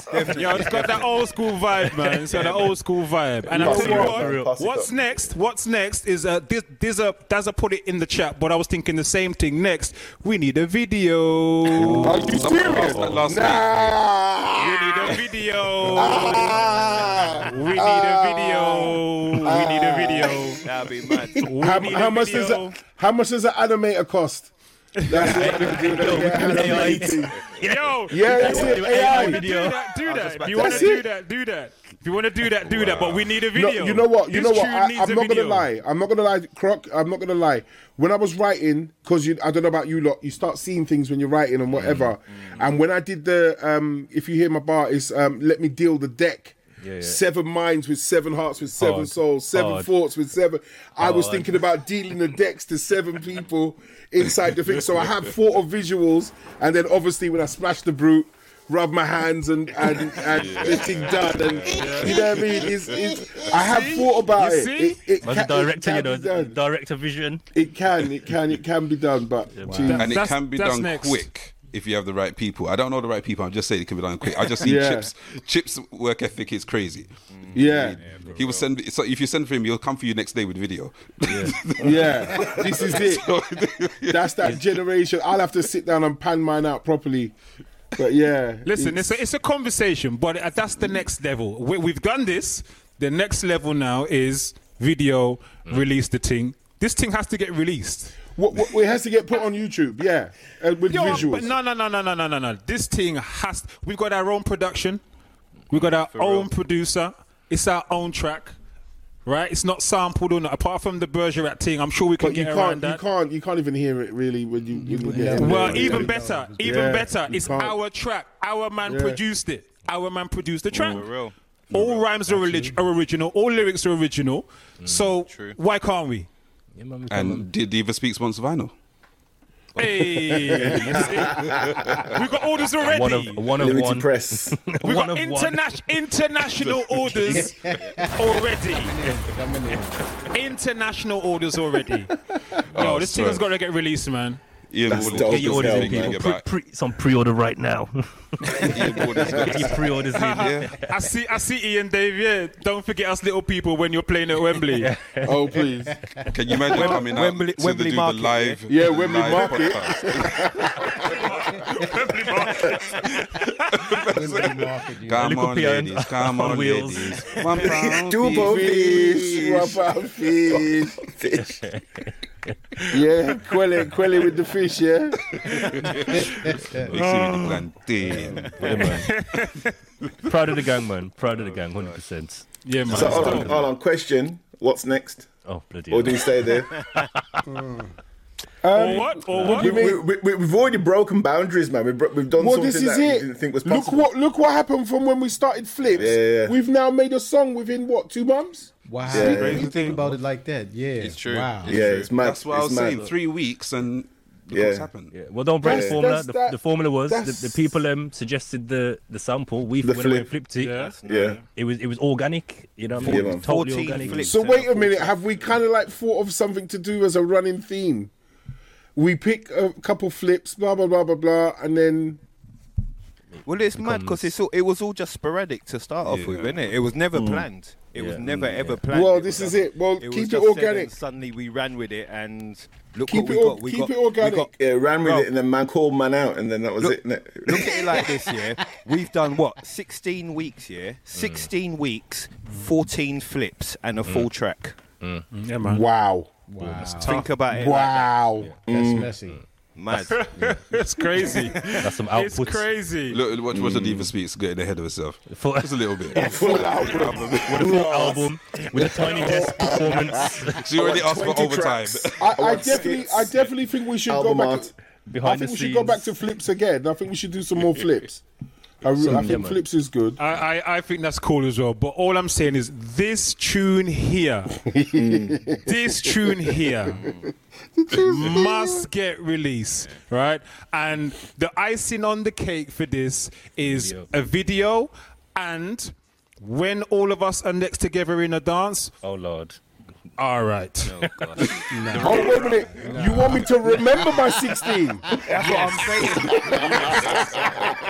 it's got that old school vibe, man. It's got that old school vibe. And I Pass tell you it up, what, man. Pass it what's next? What's next is uh, this. This a Dazza put it in the chat, but I was thinking the same thing. Next, we need a video. Are you serious? Last Nah. We need a video. We need a video. We need a video. That'd be mad. How, how much does video. a, how much does an animator cost? That's what they're doing. They're. Yo, Yeah, that's it, you AI. wanna Do that, do that. If you want to do that, do that. If you want to do that, do that. But we need a No, video. you know what? You This know what? I, I'm not gonna lie. I'm not gonna lie, Croc. I'm not gonna lie. When I was writing, because I don't know about you lot, you start seeing things when you're writing and whatever. And when I did the, um, if you hear my bar, is um, let me deal the deck. Yeah. Seven minds with seven hearts with seven Hard. souls, seven Hard. thoughts with seven. I was thinking about dealing the decks to seven people inside the thing. So I had thought of visuals, and then obviously when I splashed the brute, rub my hands and and and the thing done, and you know what I mean. It's, it's, I have thought about You it. see? It, it, As ca- a director, it you know, be done. director vision. It can, it can, it can be done, but Jeez. and it can be done quick if you have the right people. I don't know the right people. I'm just saying it can be done quick. I just see Yeah. Chips. Chips work ethic is crazy. Yeah. he will send. So if you send for him, he'll come for you next day with video. Yeah, this is it. That's that generation. I'll have to sit down and pan mine out properly. But yeah, Listen, it's a, it's a conversation, but uh, that's the next level. We, we've done this. The next level now is video. Release the thing. This thing has to get released. What, what, it has to get put on YouTube, yeah, uh, with Yo, visuals. But no, no, no, no, no, no, no, no. This thing has. We've got our own production. We've got our own producer. It's our own track, right? It's not sampled or not. Apart from the Bergerac thing, I'm sure we can But you get can't, around you can't, you can't even hear it really when you. When you get in Well, there. even better, even Yeah, better. you It's can't. our track. Our man Yeah. produced it. Our man produced the track. For real. All rhymes are, relig- are original. All lyrics are original. so why can't we? And did Diva speak sponsor vinyl? Hey, we got orders already. One of one of Limited one. press. we one got of one. interna- international orders already. international orders already. Yo, Oh, this thing has got to get released, man. Ian That's Ward- Get your as orders in, people. Pre- pre- it's on pre-order right now. Ian Ward is good. Get your pre-orders in. Yeah. I see, I see Ian Dave. Yeah, don't forget us little people when you're playing at Wembley. Oh please, Can you imagine coming out Wembley- to Wembley the, do Market, the live? Yeah, Wembley live Market. podcast? Come on, ladies. Come on on, ladies. One pound Two fish. pound fish, one pound fish. fish. Yeah, Quelly, Quelly with the fish, yeah. We see the plantain. Proud of the gang, man. Proud of the gang, hundred percent. Yeah, man. So hold on, hold on. Question: What's next? Oh bloody! Or do we stay there? Hmm. Or what? Or what? we, we, we, we, we've already broken boundaries, man. We've, we've done Well, something this is that we it. didn't think was Look possible. what look what happened from when we started Flips. Yeah, yeah, yeah. We've now made a song within what two months? Wow. Yeah. You think about it like that. Yeah. It's true. Wow. It's yeah, it's mad. That's what I was mad. saying. Three weeks and look Yeah. what's happened. Yeah. Well, don't break the formula. that's The, that- the formula was the, the people um, suggested the the sample. We The went flip. flipped it. Yeah. Yeah. It was it was organic. You know, what I mean? Yeah, totally 14 organic. flips. So Yeah. wait a minute, have we kind of like thought of something to do as a running theme? We pick a couple flips, blah blah blah blah blah, and then Well, it's mad because it's all, it was all just sporadic to start off with, Yeah. innit? It It was never mm. planned. It was never Mm, ever yeah. planned. Well, was this is just- it. Well, was keep it just organic. and suddenly we ran with it and look Keep what we it or- got. We keep got, it organic. We got, Yeah, ran with Bro. it and then man called man out and then that was Look- it. innit? Look at it like this, yeah. We've done what? 16 weeks, yeah? Mm. 16 weeks, 14 flips, and a full mm. track. Yeah, man. wow, Wow. Think about it. wow. That's mm. messy. Mad. it's crazy. That's some outputs. It's crazy. Look, watch, watch the mm. Diva speaks getting ahead of herself. For- Just a little bit. Full album. with a full album with a tiny desk performance She already asked for 20 overtime. tracks. I, I definitely, skits. I definitely think we should Album go back. art. I behind think the we scenes. should go back to flips again. I think we should do some more flips. I, re- I think man. flips is good. I, I, I think that's cool as well. But all I'm saying is this tune here, this tune here must get released, right? And the icing on the cake for this is Video. a video and when all of us are next together in a dance, Oh lord. All right. Oh wait a minute! You want me to remember my 16? That's what I'm saying.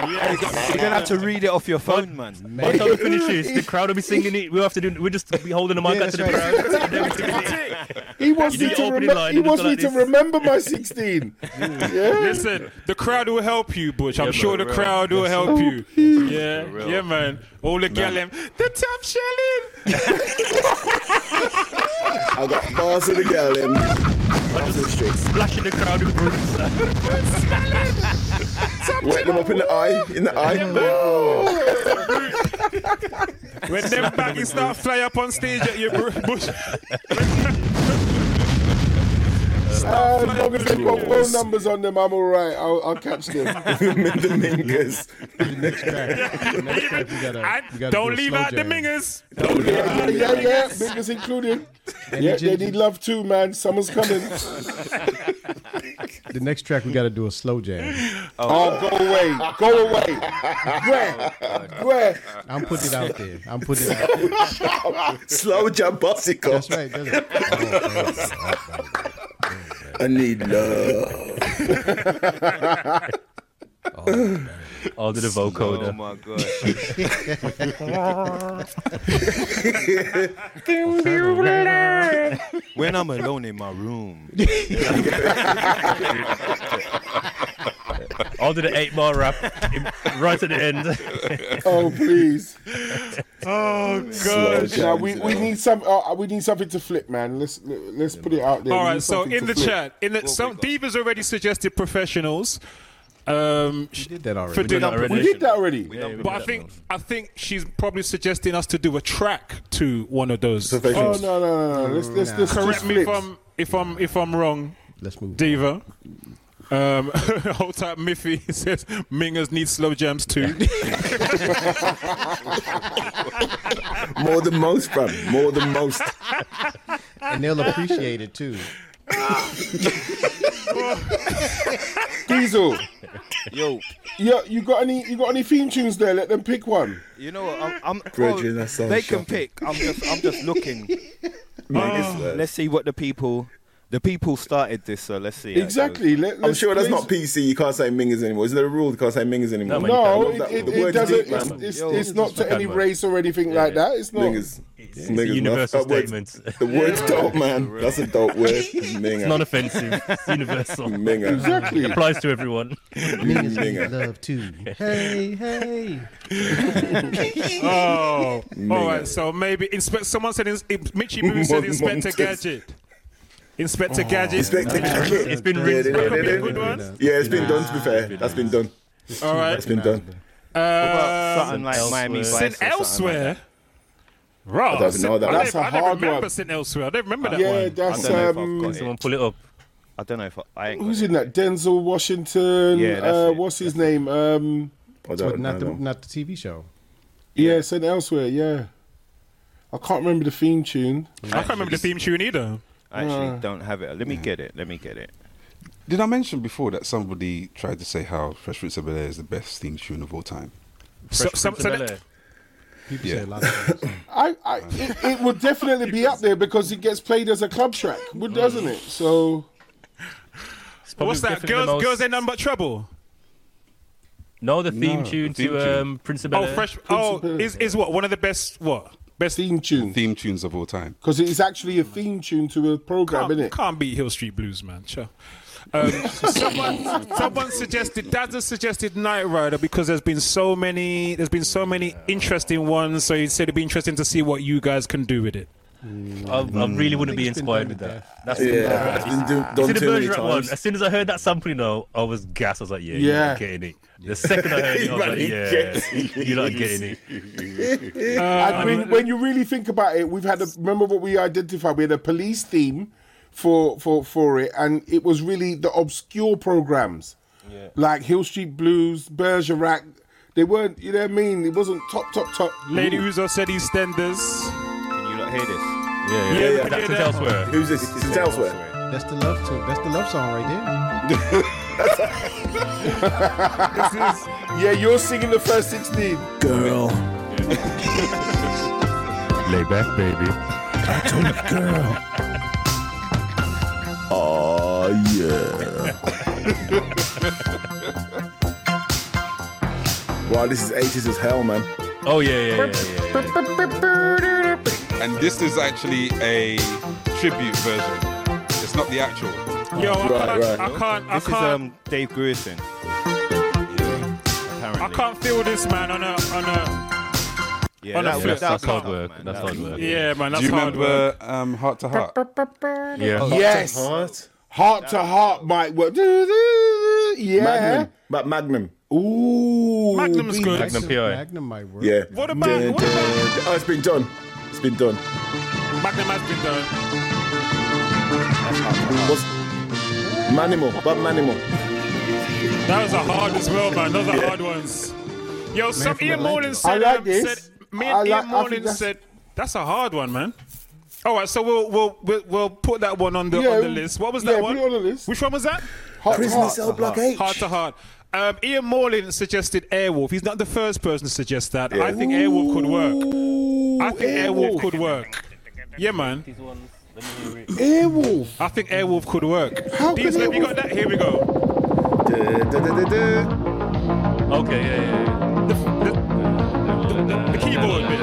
You're gonna have to read it off your phone, man. By the time we finish this, the crowd will be singing it. We'll have to do. We'll just be holding the mic Yeah, out to the crowd. and then we're singing it. He wants me to, opening remem- line he wants me go to remember my 16. Yeah. Listen, the crowd will help you, Butch. I'm sure the real. crowd will help you. Oh, yeah, yeah, man. All the gal them, the top shelling. I got bars of the girl them. Bars of the streets. Splashing the crowd with brutes. Wet them up in the eye, in the eye. When them baggies start fly up on stage at your br- bush. Uh, as long as they've got phone numbers on them, I'm all right. I'll, I'll catch them. the mingers. Next track. Next track we gotta, And we gotta don't do leave slow out the jam. mingers. yeah, yeah, yeah. Biggest included. Yeah, they need love too, man. Summer's coming. The next track we gotta do a slow jam. Oh, go away. Go away. Where? Where? I'm putting it out there. I'm putting it out. Slow jam, bicycle. That's right. That's it. Oh, oh, I need love. Oh, All to oh, the vocoder. Oh my god. when I'm alone in my room. All to the eight bar rap right at the end. Oh, please. Oh God. Now we, we need some. Uh, we need something to flip, man. Let's let's put it out there. All We right, need so in the flip. chat, in the, some Divas already suggested professionals. Um, we did that already. For We did that already. we did that already. but I think I think she's probably suggesting us to do a track to one of those. Oh no no no no! Let's let's, let's Correct just me if. I'm if I'm if I'm wrong. Let's move. Diva. Um, hold tight, Miffy says Mingers need slow jams too. More than most, bro. More than most. And they'll appreciate it too. Diesel. Yo, Yo, you got any? You got any theme tunes there? Let them pick one. you know what? I'm. I'm Brethren, well, that sounds they can shocking. pick. I'm just. I'm just looking. Oh. Let's see what the people. The people started this, so let's see. how it goes. Exactly. Let, I'm let's- sure that's not PC. You can't say mingers anymore. Is there a rule you can't say mingers anymore? No, No, it, it, it doesn't. deep, It's, it's, Yo, it's not to any man. race or anything like that. It's not. Mingers. It's, Mingers, it's a man. universal That word's- statement. The word's dope, man. That's a dope word. Minger. It's non offensive. It's universal. Minger. Exactly. It applies to everyone. Niggas need Minger. love too. Hey, hey. oh, all Minger. right. So maybe inspe- someone said ins- Mitchy Boo said Inspector Monsters. Gadget. Inspector Gadget. Inspector Gadget. It's been Yeah, yeah, yeah, Could be yeah, good yeah. Yeah, it's been done. To be fair, that's been done. All right. That's been done. What about Uh, something like Miami Vice. St. or something like Elsewhere. that? Right. I don't even know that. I That's don't- a I don't hard remember one. St. Elsewhere. I don't remember that Yeah, one. I that's don't know if I've um. got it. Someone pull it up. I don't know if I, I ain't. Who's got in that? Denzel Washington. Yeah, that's uh, what's his name? Um. I don't the know. not the TV show. Yeah, St. Elsewhere. Yeah. I can't remember the theme tune. I can't remember the theme tune either. I actually Uh. don't have it. Let me get it. Let me get it. Did I mention before that somebody tried to say how Fresh Prince of Bel Air is the best theme tune of all time? So, Prince so of Bel-Air. People Yeah. say a lot. I, I it, it would definitely be up there because it gets played as a club track, doesn't it? So what's that? Girls, most- girls ain't nothing but trouble. No, the theme No, tune the theme to tune. um, Prince of Bel Oh, Air. fresh. Oh, is is what one of the best? What best? theme tune Theme tunes of all time. because it is actually a theme tune to a program, Can't, isn't it? can't beat Hill Street Blues, man. Sure. Um, someone, someone suggested Dazza suggested Knight Rider because there's been so many there's been so many interesting ones. So he said it'd be interesting to see what you guys can do with it. Mm. I, I really mm. wouldn't be inspired with to that. That's Yeah, it's been do, See done the too many Bergerac one. times. As soon as I heard that sample, you know, I was gassed. I was like, "Yeah, you're not getting it." The second I heard it, I was like, "Yeah, you're not getting it." and when, when you really think about it, we've had a, remember what we identified. We had a police theme for for for it, and it was really the obscure programs, like Hill Street Blues, Bergerac. They weren't, you know what I mean? It wasn't top, top, top. Lady Uzo said EastEnders. Can you not hear this? Yeah, yeah. Yeah, yeah, yeah, That's yeah. elsewhere. Who's this? Is it elsewhere? That's the love tune. That's the love song right there. Yeah, you're singing the first sixteen. Girl. Lay back, baby. I told you, Girl. Oh yeah. wow, this is 80s as hell, man. Oh yeah, yeah, yeah, yeah. yeah. And this is actually a tribute version. It's not the actual. Yo, I Right, can't, right. I can't, I This is can't, um Dave Grierson. I Apparently. can't feel this man on a on a. Yeah, on the that- flip. that- That's hard tough, work. man. That's That hard work. Yeah, man, Do that's you hard work. remember um, Hart to Hart? Yeah. Yes. Heart. Hart to Hart, Mike. What? Yeah. Magnum. But Magnum. Ooh. Magnum's good. Magnum PI. Magnum might work. Yeah. What about- what about- Oh, it's been done. It's been done. Magnum has been done. What's Manimal? But Manimal. That was a hard as well, man. Those are hard ones. Yo, some from Ian Morning said, like um, said me I and like- Ian Morning that's- said that's a hard one, man. All right, so we'll we'll we'll, we'll put that one on the Yeah, on the list. What was yeah, that put one? it on the list. Which one was that? Heart to Prisoner heart. Cell Block H. Hart to Hart. Um, Ian Morlin suggested Airwolf. He's not the first person to suggest that. Yeah. I think Airwolf could work. I think Airwolf Airwolf. could work. Yeah, man. Airwolf. I think Airwolf could work. How These, can have you got that? Here we go. Da, da, da, da, da. Okay, yeah, yeah, yeah. The, the, the, the keyboard bit.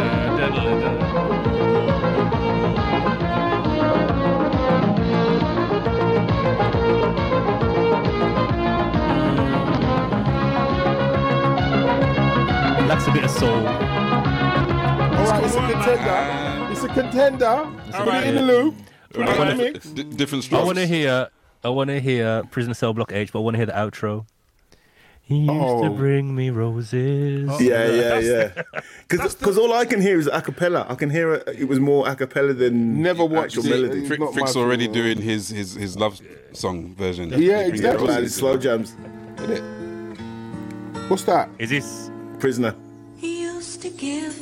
Lacks a bit of soul. All right, it's a contender. It's a contender. Put right. it in the loop. Put All it in the mix. D- different I want to hear. I want to hear Prisoner Cell Block H, but I want to hear the outro. He used Oh. to bring me roses. Oh, yeah, yeah, yeah. Because all I can hear is a cappella. I can hear it. It was more a cappella than Never watched actual it. melody. Frick, Not my Frick's already fault. doing his, his, his love song version. Yeah, He brings exactly. roses. Man, it's slow jams. What's that? Is this? Prisoner.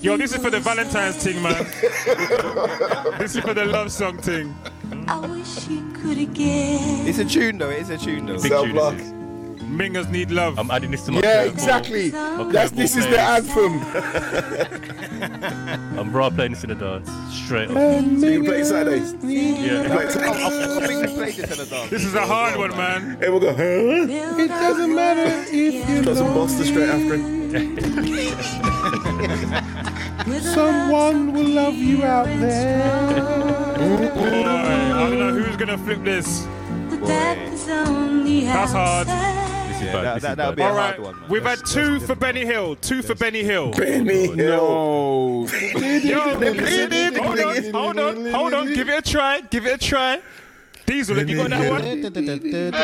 Yo, this is for the Valentine's thing, man. this is for the love song thing. It's a tune though. It's a tune though. Big Cell tune block. this is. Mingers need love. Um, I'm adding this to my Yeah, curveball. exactly. My That's this is the anthem. Um, I'm raw playing this in the dance. Straight up. So you can play it Saturdays. Yeah. Play it Saturdays. this at a dance. This is a hard one, man. Hey, we'll go. Huh? It doesn't matter if you Got some know Busta straight after it. someone will love you out there. Boy, I don't know who's gonna flip this. That's hard. This is Yeah, bad. that, this that, is that'll bad. be a All hard right, one. Man. we've had two for Benny Hill. Two for Benny Hill. Benny Hill. No. Yo, hold on, hold on, hold on. Give it a try. Give it a try. Diesel, have you got that one?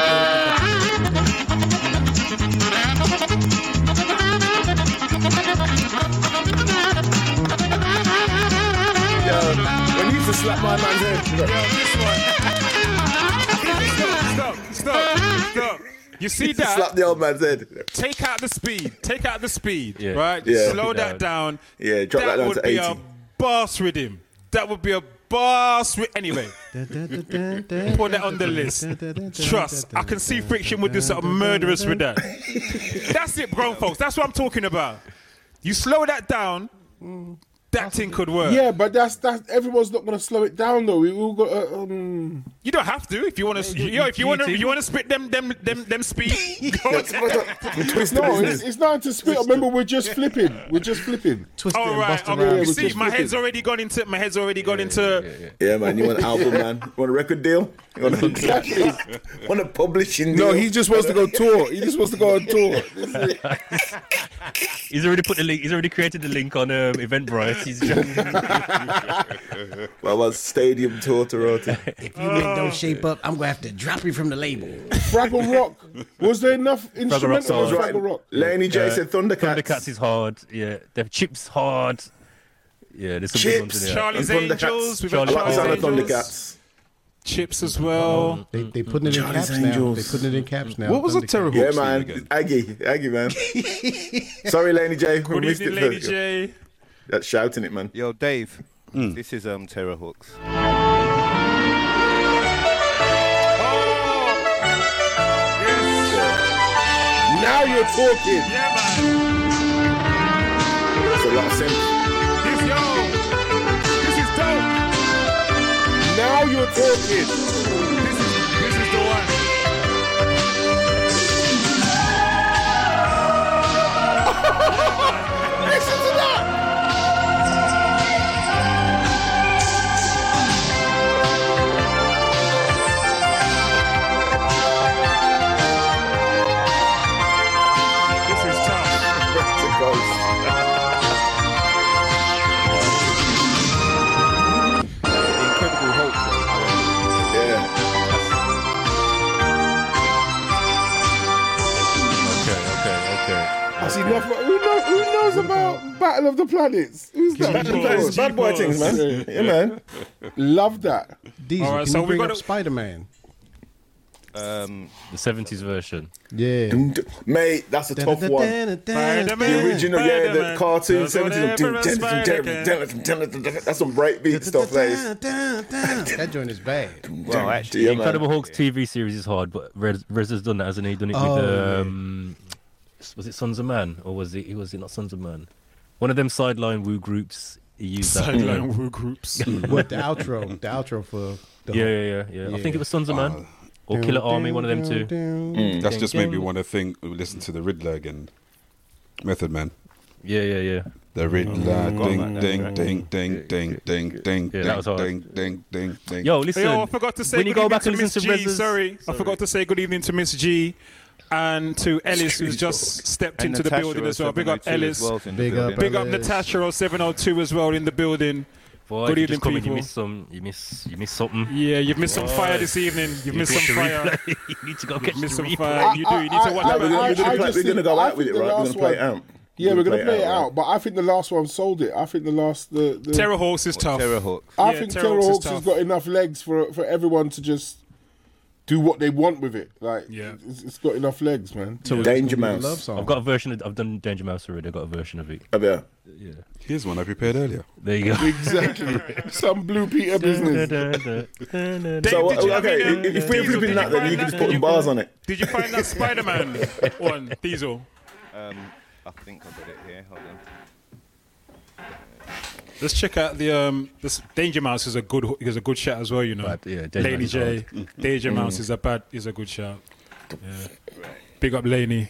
Yo, when you used to slap my man's head. Yo, this one. You see that? Slap the old man's head. Take out the speed. Take out the speed. Yeah. Right? Yeah. Slow Drop that down. Yeah, drop that down would to be 80. a boss rhythm. That would be a boss. Ri- anyway, put that on the list. Trust. I can see friction would do something murderous with that. That's it, grown folks. That's what I'm talking about. You slow that down. That thing could work. Yeah, but that's that. Everyone's not gonna slow it down though. We all got. Uh, um, You don't have to if you want to. Yo, if you want to, you want to spit them, them, them, them speed. Go no, it's, it's not to spit. Remember, we're just flipping. We're just flipping. Twist it All and right. bust Okay. Yeah, You see, just my flipping. head's already gone into. My head's already gone into. Yeah, man. You want an album, man? You want a record deal? You want a, Exactly. want a publishing deal? No, he just wants to go tour. He just wants to go on tour. This is it. He's already put the link. He's already created the link on um, Eventbrite. He's just, Well, well, stadium tour Toronto. If you make don't shape up, I'm gonna have to drop you from the label. Fraggle Rock. Was there enough instrumental hard. on Fraggle Rock? Laney J Uh, said Thundercats. Thundercats is hard. Yeah, the chips hard. Yeah, there's some good ones in Chips. there. Charlie's And Angels. We've I had Charlie's Charlie's Angels. Thundercats. Chips as well. They they putting it in Charlie's caps now. Angels. They putting it in caps now. What was the Thundercats. Terror Yeah, man. Aggie, Aggie, man. Sorry, Laney J. We Good missed evening, it. Lady J. That's shouting it, man. Yo, Dave. This is um Terrahawks. Now you're talking. Yeah, man. That's a lot of sense. This yo. This is dope. Now you're talking. This is this is the one. Listen to that. Yeah, but who, know, who knows about Battle of the Planets? Who's that? Battle of the Planets, bad boy things, man. Yeah, man. Love that. Diesel, All right, can so you we bring gotta- up Spider Man? Um, The 70s version. Yeah. Dum, dum. Mate, that's a tough one. The original, yeah, the cartoon, 70s. whatever Dum, a dum, spider dum, can. dum, dum, dum, dum. That's some breakbeat stuff, that That joint is bad. well, actually, Yeah, the man. Incredible Hulk's TV series is hard, but Rez, Rez has done that, hasn't he? Done it Oh, with um, was it Sunz of Man or was it? Was it not Sunz of Man? One of them sideline woo groups. He used that. Sideline woo groups. What the outro? The outro for the Yeah, yeah, yeah, yeah. I think it was Sunz of Man or Killarmy. One of them two. Mm, That's just made me want to think, listen to the Riddler again. Method Man. Yeah, yeah, yeah. The Riddler, Mm. ding, ding, ding, ding, ding, ding, ding, Yeah, that was ding, ding, ding, ding, ding. Yo, listen. Yo, I forgot to say when good you go evening back to and Miss listen to G. Sorry, I forgot to say good evening to Miss G. And to Ellis, who's just stepped And into the building as well. Big up Ellis. as well is in the Big up building. Big up Ellis. Natasha 0702 as well in the building. Boy, Good you evening, just come in, people. You miss some. You miss. You miss something. Yeah, you've missed some fire this evening. You've You missed need some to fire. you need to go catch You've some replay. fire. You do. You need to watch I- it We're gonna, we're I play, just we're gonna think- go out with it, right? We're gonna play it out. Yeah, we're gonna play it right? out, but I think the last one sold it. I think the last the, the Terrahawks is tough. Terrahawk. I Yeah, think Terror Terrahawks Hawks has got enough legs for for everyone to just do what they want with it. Like, Yeah. it's, it's got enough legs, man. So it's Danger gonna be a Mouse. Love song. I've got a version. Of, I've done Danger Mouse already. I've got a version of it. Oh, yeah. Yeah. Here's one I prepared earlier. There you go. Exactly. Some Blue Peter business. So, uh, okay, I mean, uh, if if we're Diesel, flipping that, then you can just put did some bars on it. Did you find that Spider Man one, Diesel? Um, I think I got it here. Hold on. Let's check out the um. This Danger Mouse is a good is a good shout as well. You know, But, yeah, Danger Laney Mouse is J. hard. Danger Mouse is a bad is a good shout. Yeah. Big up Laney.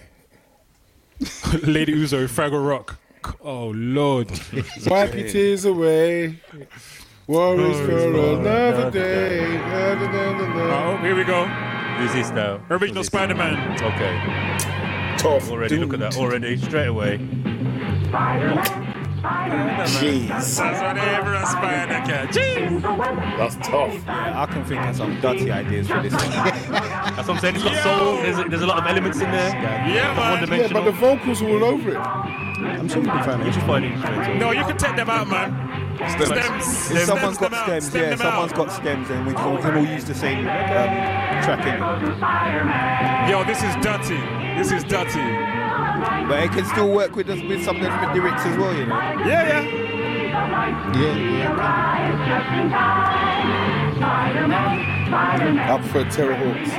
Lady Uzo, Fraggle Rock. Oh Lord. Wipe your tears away. Worries for another day. Na, na. Oh, here we go. Who's this now? Original Who's? Spider Man. Okay. Tough. Already, look at that. Already, straight away. Jeez. That's whatever a spider can. Jeez. That's tough. Yeah, I can think of some dirty ideas for this one. That's what I'm saying. It's got soul. There's a, there's a lot of elements in there. Yeah, One man. Yeah, but the vocals are all over it. I'm sure you can find you it. should find it. No, you can take them out, man. Stems. If Stems someone's them got out. stems, yeah, them someone's out. got stems, and we can, we can all use the same um, tracking. Yo, this is dirty. This is dirty. But it can still work with us with some of the lyrics as well, you know. Yeah, yeah. Yeah, yeah. I prefer Terrahawks.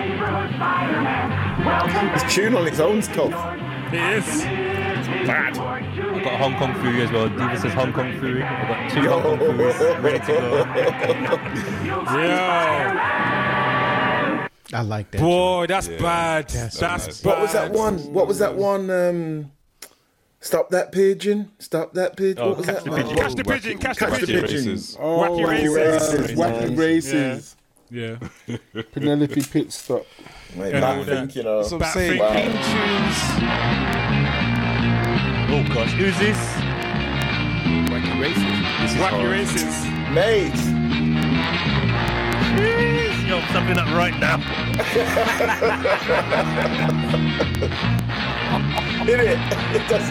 This tune on its own's tough. It is. Bad. I've got Hong Kong Phooey as well. Diva says Hong Kong Phooey. I've got two Hong Kong Phooeys ready to go. Yeah. I like that. Boy, that's bad. That's, nice. bad. What was that one? What was that one? Um, stop that pigeon! Stop that pigeon! Oh, what was catch that? the one? pigeon. Catch the pigeon. Catch the Catch the pigeon. pigeon. Oh, Wacky wacky races. races. Wacky races. Yeah. Penelope Pit Stop. Mate, And back all think, you know. That's what I'm saying. freaking Oh gosh, who's this? Wacky races. This is Wacky hard. races. Mate, Yo, something up right now. hit it. It does.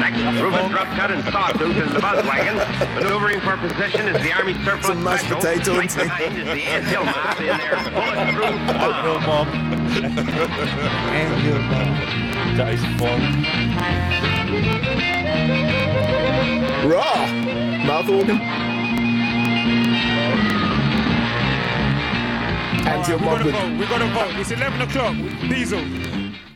Next, Rufus Ruffcut and Sawtooth in the buzz wagon. Maneuvering for position is the Army surplus Some mashed special. potato Right and thing. behind is the anthill mob in their bulletproof Uphill bomb. bomb. That is fun. Raw. Mouth organ. Anti We gotta good. vote. We gotta vote. It's 11 o'clock. Diesel.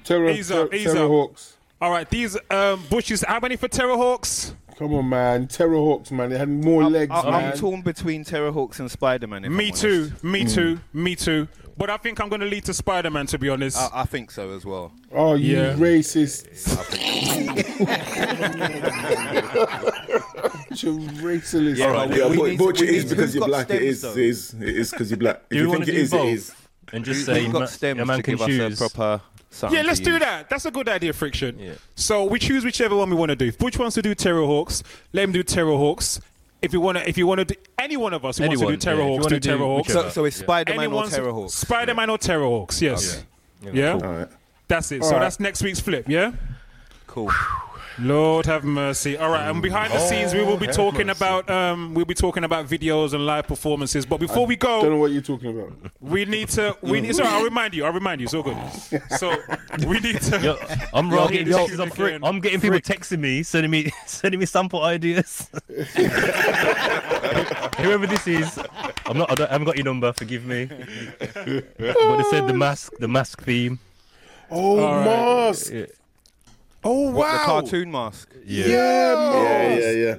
Terror, Ter-. Hawks. All right, these um, bushes. How many for Terrahawks? Come on, man. Terrahawks, man. They had more legs, I, man. I'm torn between Terrahawks and Spider Man. Me too. Me hmm. too. Me too. But I think I'm gonna lead to Spider Man. To be honest. I, I think so as well. Oh, you Yeah. racists. You're racist. Yeah, man. but Yeah, We but, but to- it is because you're black. It stems, is. though? It is. It is because you're black. If Do you you want think to it do both? is. And just say, got ma- stems a man to can give choose. us a proper something Yeah, let's to do use? that. That's a good idea, Friction. Yeah. So we choose whichever one we want to do. Which wants to do Terrahawks? Let him do Terrahawks. If you want to, if you want to do any one of us who Anyone, wants to do Terror yeah. Hawks, wanna do do Terrahawks. So, so it's Spider Man or Terrahawks. Spider-Man or Terrahawks? Yes. Yeah. All right. That's it. All so right. that's next week's flip. Yeah. Cool. Lord have mercy. All right, and behind the scenes, we will be talking mercy. about um, we'll be talking about videos and live performances. But before we go, Don't know what you're talking about. we need to. We need. Sorry, I'll remind you. I'll remind you. It's all good. So we need to. Yo, I'm Yo, wrong. yo, I'm, I'm getting people texting me, sending me, sending me sample ideas. Whoever this is, I'm not. I, don't, I haven't got your number. Forgive me. But they said the mask, the mask theme. Oh, All right. mask. Yeah. Oh, wow. What, the cartoon mask? Yeah. Yeah, Yeah, mask. yeah, yeah.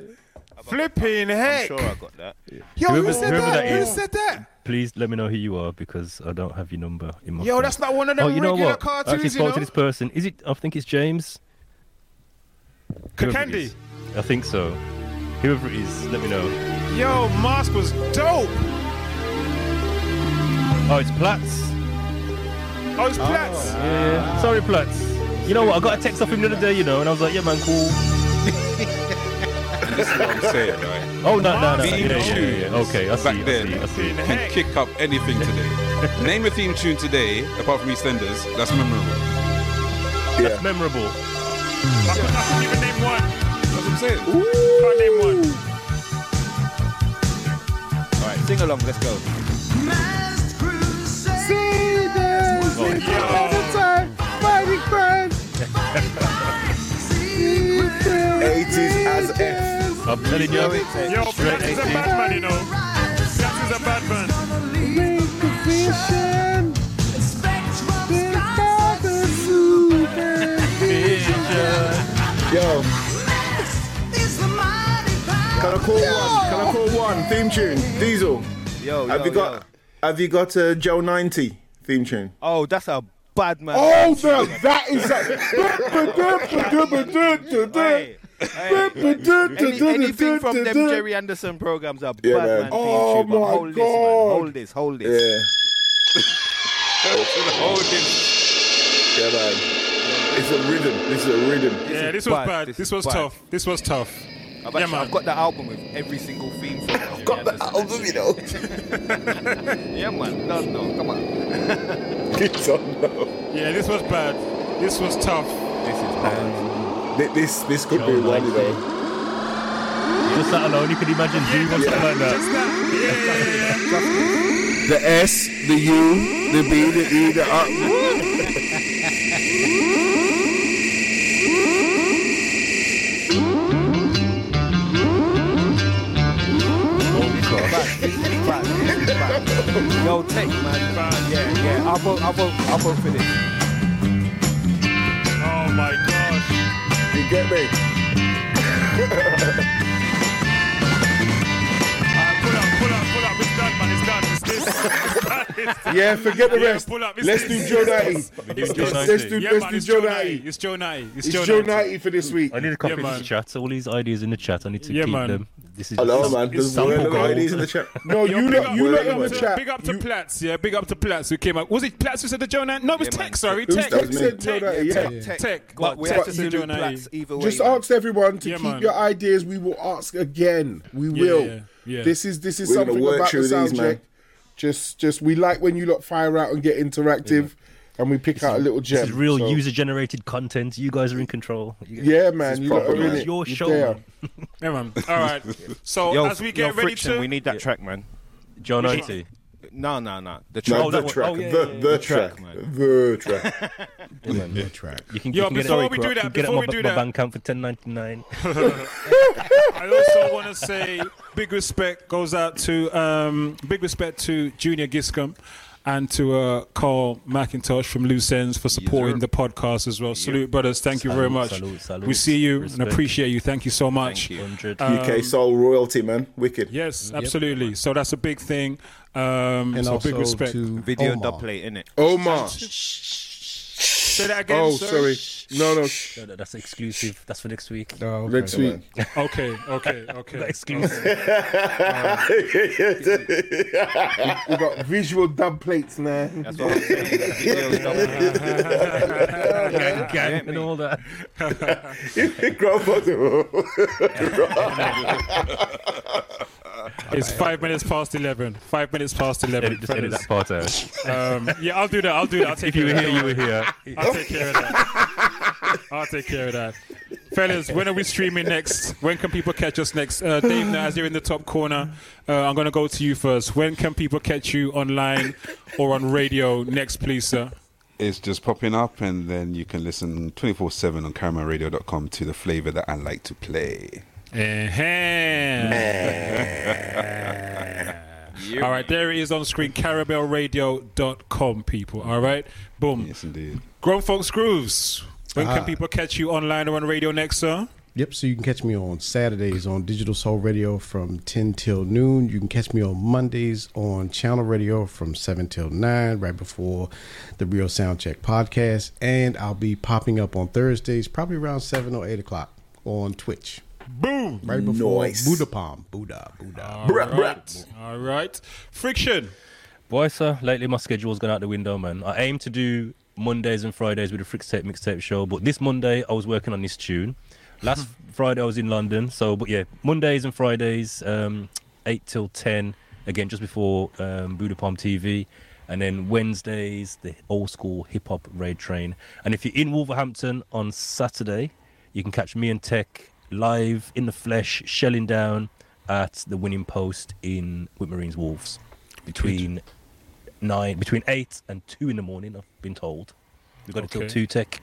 Flipping I'm heck. sure I got that. Yo, Whoever- who said that? that Who is. said that? Please let me know who you are because I don't have your number in my. Yo, phone. that's not one of oh, them Oh, you know regular what? I actually cartoons, you spoke know? to this person. Is it? I think it's James. Whoever Kakandi. I think so. Whoever it is, let me know. Yo, mask was dope. Oh, it's Platts. Oh, it's Platts. Yeah. Sorry, Platts. You know what? I got a text off him the other day, you know, and I was like, yeah, man, cool. This is what I'm saying, right? Oh, no, no, no. Theme Yeah, yeah, yeah, yeah. Okay, I see. back I then see, I see. can kick up anything today. Name a theme tune today, apart from EastEnders, that's memorable. That's memorable. I couldn't, I couldn't even name one. That's what I'm saying. Can't name one. All right, sing along. Let's go. Eighties I'm telling you. Yo, straight Platts is a bad man, you know. Platts is a bad man. Yo. Can I call one? Can I call one? Theme tune. Diesel. Yo, Have you got? yo. Have you got a Joe ninety theme tune? Oh, that's a bad man. Oh, no, that is Hey, a. Any, anything from them Gerry Anderson programs are Yeah, bad man. man. Oh, theme tune, my hold this, man. Hold this, hold Yeah. this. Hold it. Yeah, man. It's a rhythm. This is a rhythm. Yeah, is this was bad. bad. This This was bad. tough. This was tough. I've, Yeah, actually, man. I've got the album with every single theme song. I've Got the album, you know. Yeah, man. No, no, come on. It's on now. Yeah, this was bad. This was tough. This is bad. Thi- This this could be Joe one, you 90. know. Just that alone, you could imagine doing something like that. Just that. Yeah, yeah, yeah. The S, the U, the B, the E, the R. Bad. This is bad. This is bad. Yo, Tech, man. Yeah, yeah. I'll vote, I'll vote, I'll vote for this. You get me? Yeah, forget the rest. pull Let's do Joe Natty. It's Joe this. Natty. Let's do, let's do it's Joe Joe Natty. Natty. It's Joe Natty. It's, It's Joe, Joe Natty. Natty for this week. I need a copy Yeah, of man. this chat. All these ideas in the chat, I need to Yeah, keep man. them. This is Hello, man. it's There's sample one of the gold. ladies in the chat. No, you big lot, up- you Wait, lot in the chat. Big up to Platts, yeah. Big up to Platts who came up. Was it Platts who said the Joe Natty? No, it was Yeah, Tech, man. sorry. Who's Tech. Tech me. said Joe Natty? Yeah. Tech, Tech. Tech. But we Tech have to said do Joe Natty. Platts either way. Just man. ask everyone to Yeah, keep man. your ideas. We will ask again. We Yeah, will. yeah, yeah. This is this is We're gonna something work about the through sound these, man. check. Just just we like when you lot fire out and get interactive, and we pick out a little gem. This is real So, user-generated content. You guys are in control. You- Yeah, man. You proper, man. It's your You're show, there. man. Yeah, man. All right. So Yo, as we yo, get ready Friction, to, we need that track, man. Joe 90. No, no, no. The No, track. Oh, the that track. Oh, yeah, the yeah, yeah. the The track. track, man. The track. The track. You can, Yo, you can get before it, we do that, get it before on we my, do that- bank account for ten ninety nine. I also want to say big respect goes out to um, big respect to Junior Giscombe and to uh, Carl McIntosh from Loose Ends for supporting the podcast as well. Salute, brothers. Thank you very much. salute, salute. We see you Respect. and appreciate you. Thank you so much. Thank you. Hundred. UK soul royalty, man. Wicked. Yes, absolutely. So that's a big thing. Um, And so also big respect. to Video Omar. dub plate, innit? Omar. Say that again. Oh, sir. sorry. No, no. No, no, that's exclusive. That's for next week. Oh, okay. Next week. Okay, okay, Got okay. exclusive. We got visual dub plates, man. That's what I'm saying. Video dub plate. gang, gang, Get and me. all that. It's five minutes past eleven. Five minutes past eleven. Edit, just edit that part out. Um, yeah, I'll do that. I'll do that. I'll take If you care were of here, that. you were here. I'll take care of that. I'll take care of that. Fellas, when are we streaming next? When can people catch us next? Uh, Dave, now, as you're in the top corner, uh, I'm going to go to you first. When can people catch you online or on radio next, please, sir? It's just popping up, and then you can listen 24 7 on caramelradio.com to the flavor that I like to play. All right, there it is on screen, carabelradio.com, people. All right, boom. Yes, indeed. Grown Folks Grooves. When can Ah. people catch you online or on radio next, sir? Yep, so you can catch me on Saturdays on Digital Soul Radio from 10 till noon. You can catch me on Mondays on Channel Radio from 7 till 9, right before the Real Soundcheck podcast. And I'll be popping up on Thursdays, probably around 7 or 8 o'clock on Twitch. Boom! Right before Nice. Buddha Palm. Buddha, Buddha. All right. All right. Friction. Boy, sir, lately my schedule's gone out the window, man. I aim to do Mondays and Fridays with the Frick Tape Mixtape show, but this Monday I was working on this tune. Last Friday I was in London, so but yeah, Mondays and Fridays, um, eight till ten, again just before um, Buddha Palm TV, and then Wednesdays the old school hip hop raid train. And if you're in Wolverhampton on Saturday, you can catch me and Tech live in the flesh, shelling down at the winning post in Whitmore Reans Wolves between nine, between eight and two in the morning. I've been told. We've got it till Okay. two tech.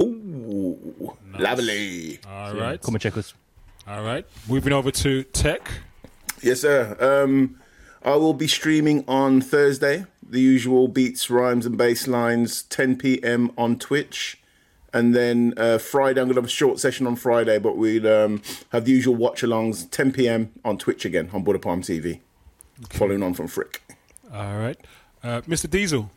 Ooh, lovely. All So, right. come and check us. All right. Moving over to tech. Yes, sir. Um, I will be streaming on Thursday. The usual beats, rhymes, and bass lines, 10 p.m. on Twitch. And then uh, Friday, I'm going to have a short session on Friday, but we'll um, have the usual watch alongs, 10 p.m. on Twitch again on Buddha Palm TV. Following on from Frick. All right. Uh, Mr. Diesel.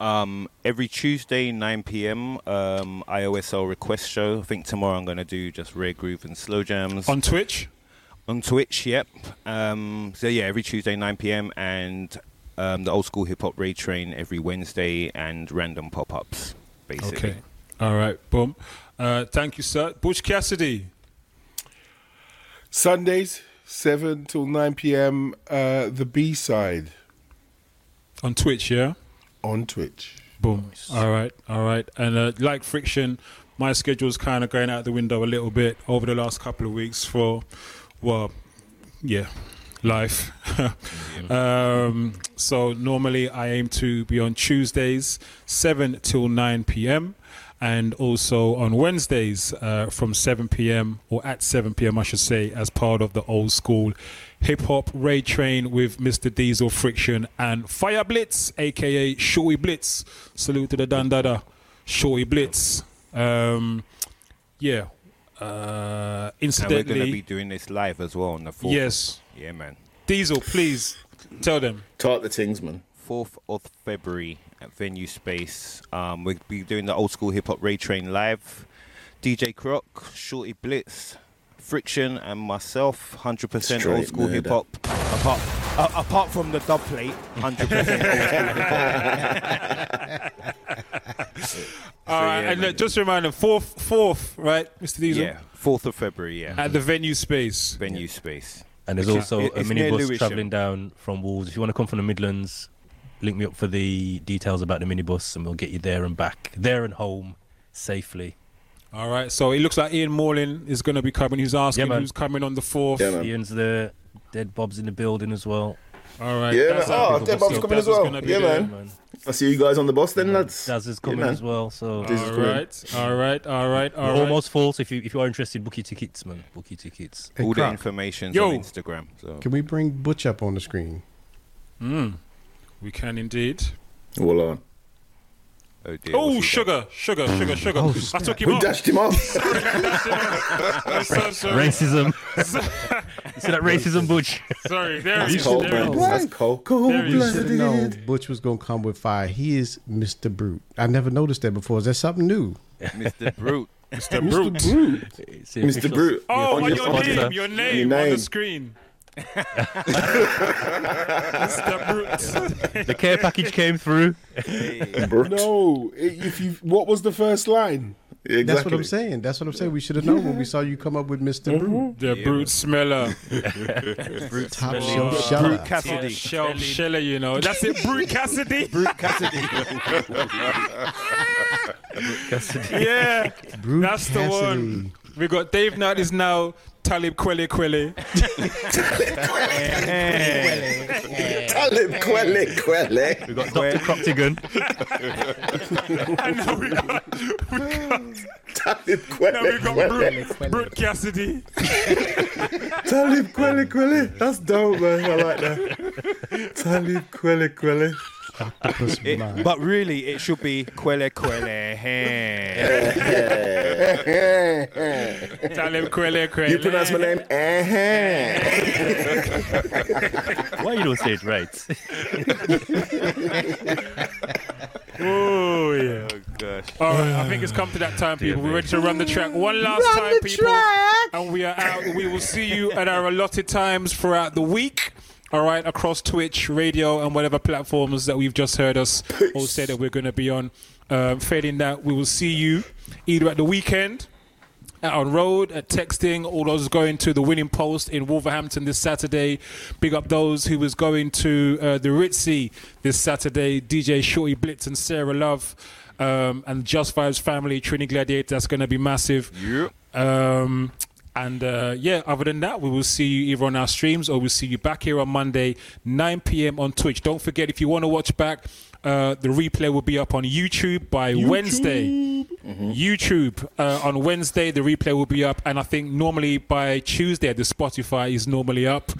Um, every Tuesday, 9 p.m. Um, IOSL request show. I think tomorrow I'm going to do just rare groove and slow jams On Twitch? On Twitch, yep. Um, so yeah, every Tuesday, 9 p.m. and um, the old school hip hop raid train every Wednesday and random pop ups, basically. Okay. All right. Boom. Uh, thank you, sir. Butch Cassidy. Sundays, 7 till 9 p.m. Uh, the B side. On Twitch, yeah? On Twitch. Boom. All right. All right. And uh, like Friction, my schedule's kind of going out the window a little bit over the last couple of weeks for, well, yeah, life. um, so normally I aim to be on Tuesdays, 7 till 9 p.m. And also on Wednesdays uh, from 7 p.m. or at 7 p.m. I should say, as part of the old school hip hop raid train with Mr. Diesel Friction and Fire Blitz, aka Shorty Blitz. Salute to the Dandada, Shorty Blitz. Um, yeah. Uh, And we're going to be doing this live as well on the 4th. Yes. Yeah, man. Diesel, please tell them. Talk the things, man. 4th of February at Venue Space. Um, we'll be doing the old school hip hop raid train live. DJ Croc, Shorty Blitz, Friction, and myself. 100% old school hip hop. Apart, uh, apart from the dub plate, 100% old school hip hop. All right, and look, just a reminder, fourth, fourth, right, Mr. Diesel? Yeah, 4th of February, yeah. At the venue space. Venue Space. And there's Which also is- a minibus travelling down from Wolves. If you want to come from the Midlands, link me up for the details about the minibus, and we'll get you there and back, there and home, safely. All right, so it looks like Ian Morlin is going to be coming. He's asking man. who's coming on the fourth. Yeah, Ian's there. Dead Bob's in the building as well. All right. Yeah, man. that's Oh, Dead Bob's coming as Daz is well. Yeah, there. man. I see you guys on the bus then, lads. Daz is coming man. as well. So This is All coming. right, all right, all right, We're almost full. So if you if you are interested, book your tickets, man. Book your tickets. Hey, All the Croc, information's Yo. on Instagram. So. Can we bring Butch up on the screen? Mm, we can indeed. Hold on. Oh, dear, Oh, what's sugar, sugar, sugar, sugar. Oh, I took him We off. dashed him off. I'm so. Racism. you see that racism, Butch? Sorry, there he That's is. cold, There man. That's cold. Cold There he is. should have known Butch was gonna come with fire. He is Mr. Brut. I never noticed that before. Is that something new? Mr. Brut. Mr. Brut. It's the Mr. Brut. Oh, On on your your name, your name, Your on the screen. Mr. Brut. The care package came through. No, if you what was the first line? That's what I'm saying. That's what I'm saying. We should have known when we saw you come up with Mr. Mm-hmm. Brut. The brute smeller. Top Oh, shelf sheller. Brut Cassidy. Shelf sheller, you know. That's it, Brut Cassidy. Brut Cassidy. Cassidy. yeah, Brut that's the one. We got Dave Knight is now Talib Kweli Kweli. Talib Kweli Kweli. We got Dr. Croptigan. and now we got, we got Talib now Kweli we got Kweli. Brut, Brut Cassidy. Talib Kweli Kweli. That's dope, man. I like that. Talib Kweli Kweli. Octopus It- mind. but really, it should be Quelle Quelle. Talib Kweli Kweli. You pronounce my name? Why you don't say it right? Oh yeah. Oh gosh. All right, I think it's come to that time, people. We're ready to run the track one last Run time, the people. track. And we are out. We will see you at our allotted times throughout the week. All right, across Twitch, radio, and whatever platforms that we've just heard us all say that we're going to be on. Um, failing that, we will see you either at the weekend, out on road, at texting, all those going to the winning post in Wolverhampton this Saturday. Big up those who was going to uh, the Ritzy this Saturday. DJ Shorty Blitz and Sarah Love. Um, and Just Vibes family, Trini Gladiator, that's going to be massive. Yep. Um, and uh, yeah, other than that, we will see you either on our streams or we'll see you back here on Monday, 9 p.m. on Twitch. Don't forget, if you want to watch back, uh, the replay will be up on YouTube by Wednesday. YouTube uh, on Wednesday, the replay will be up, and I think normally by Tuesday, the Spotify is normally up.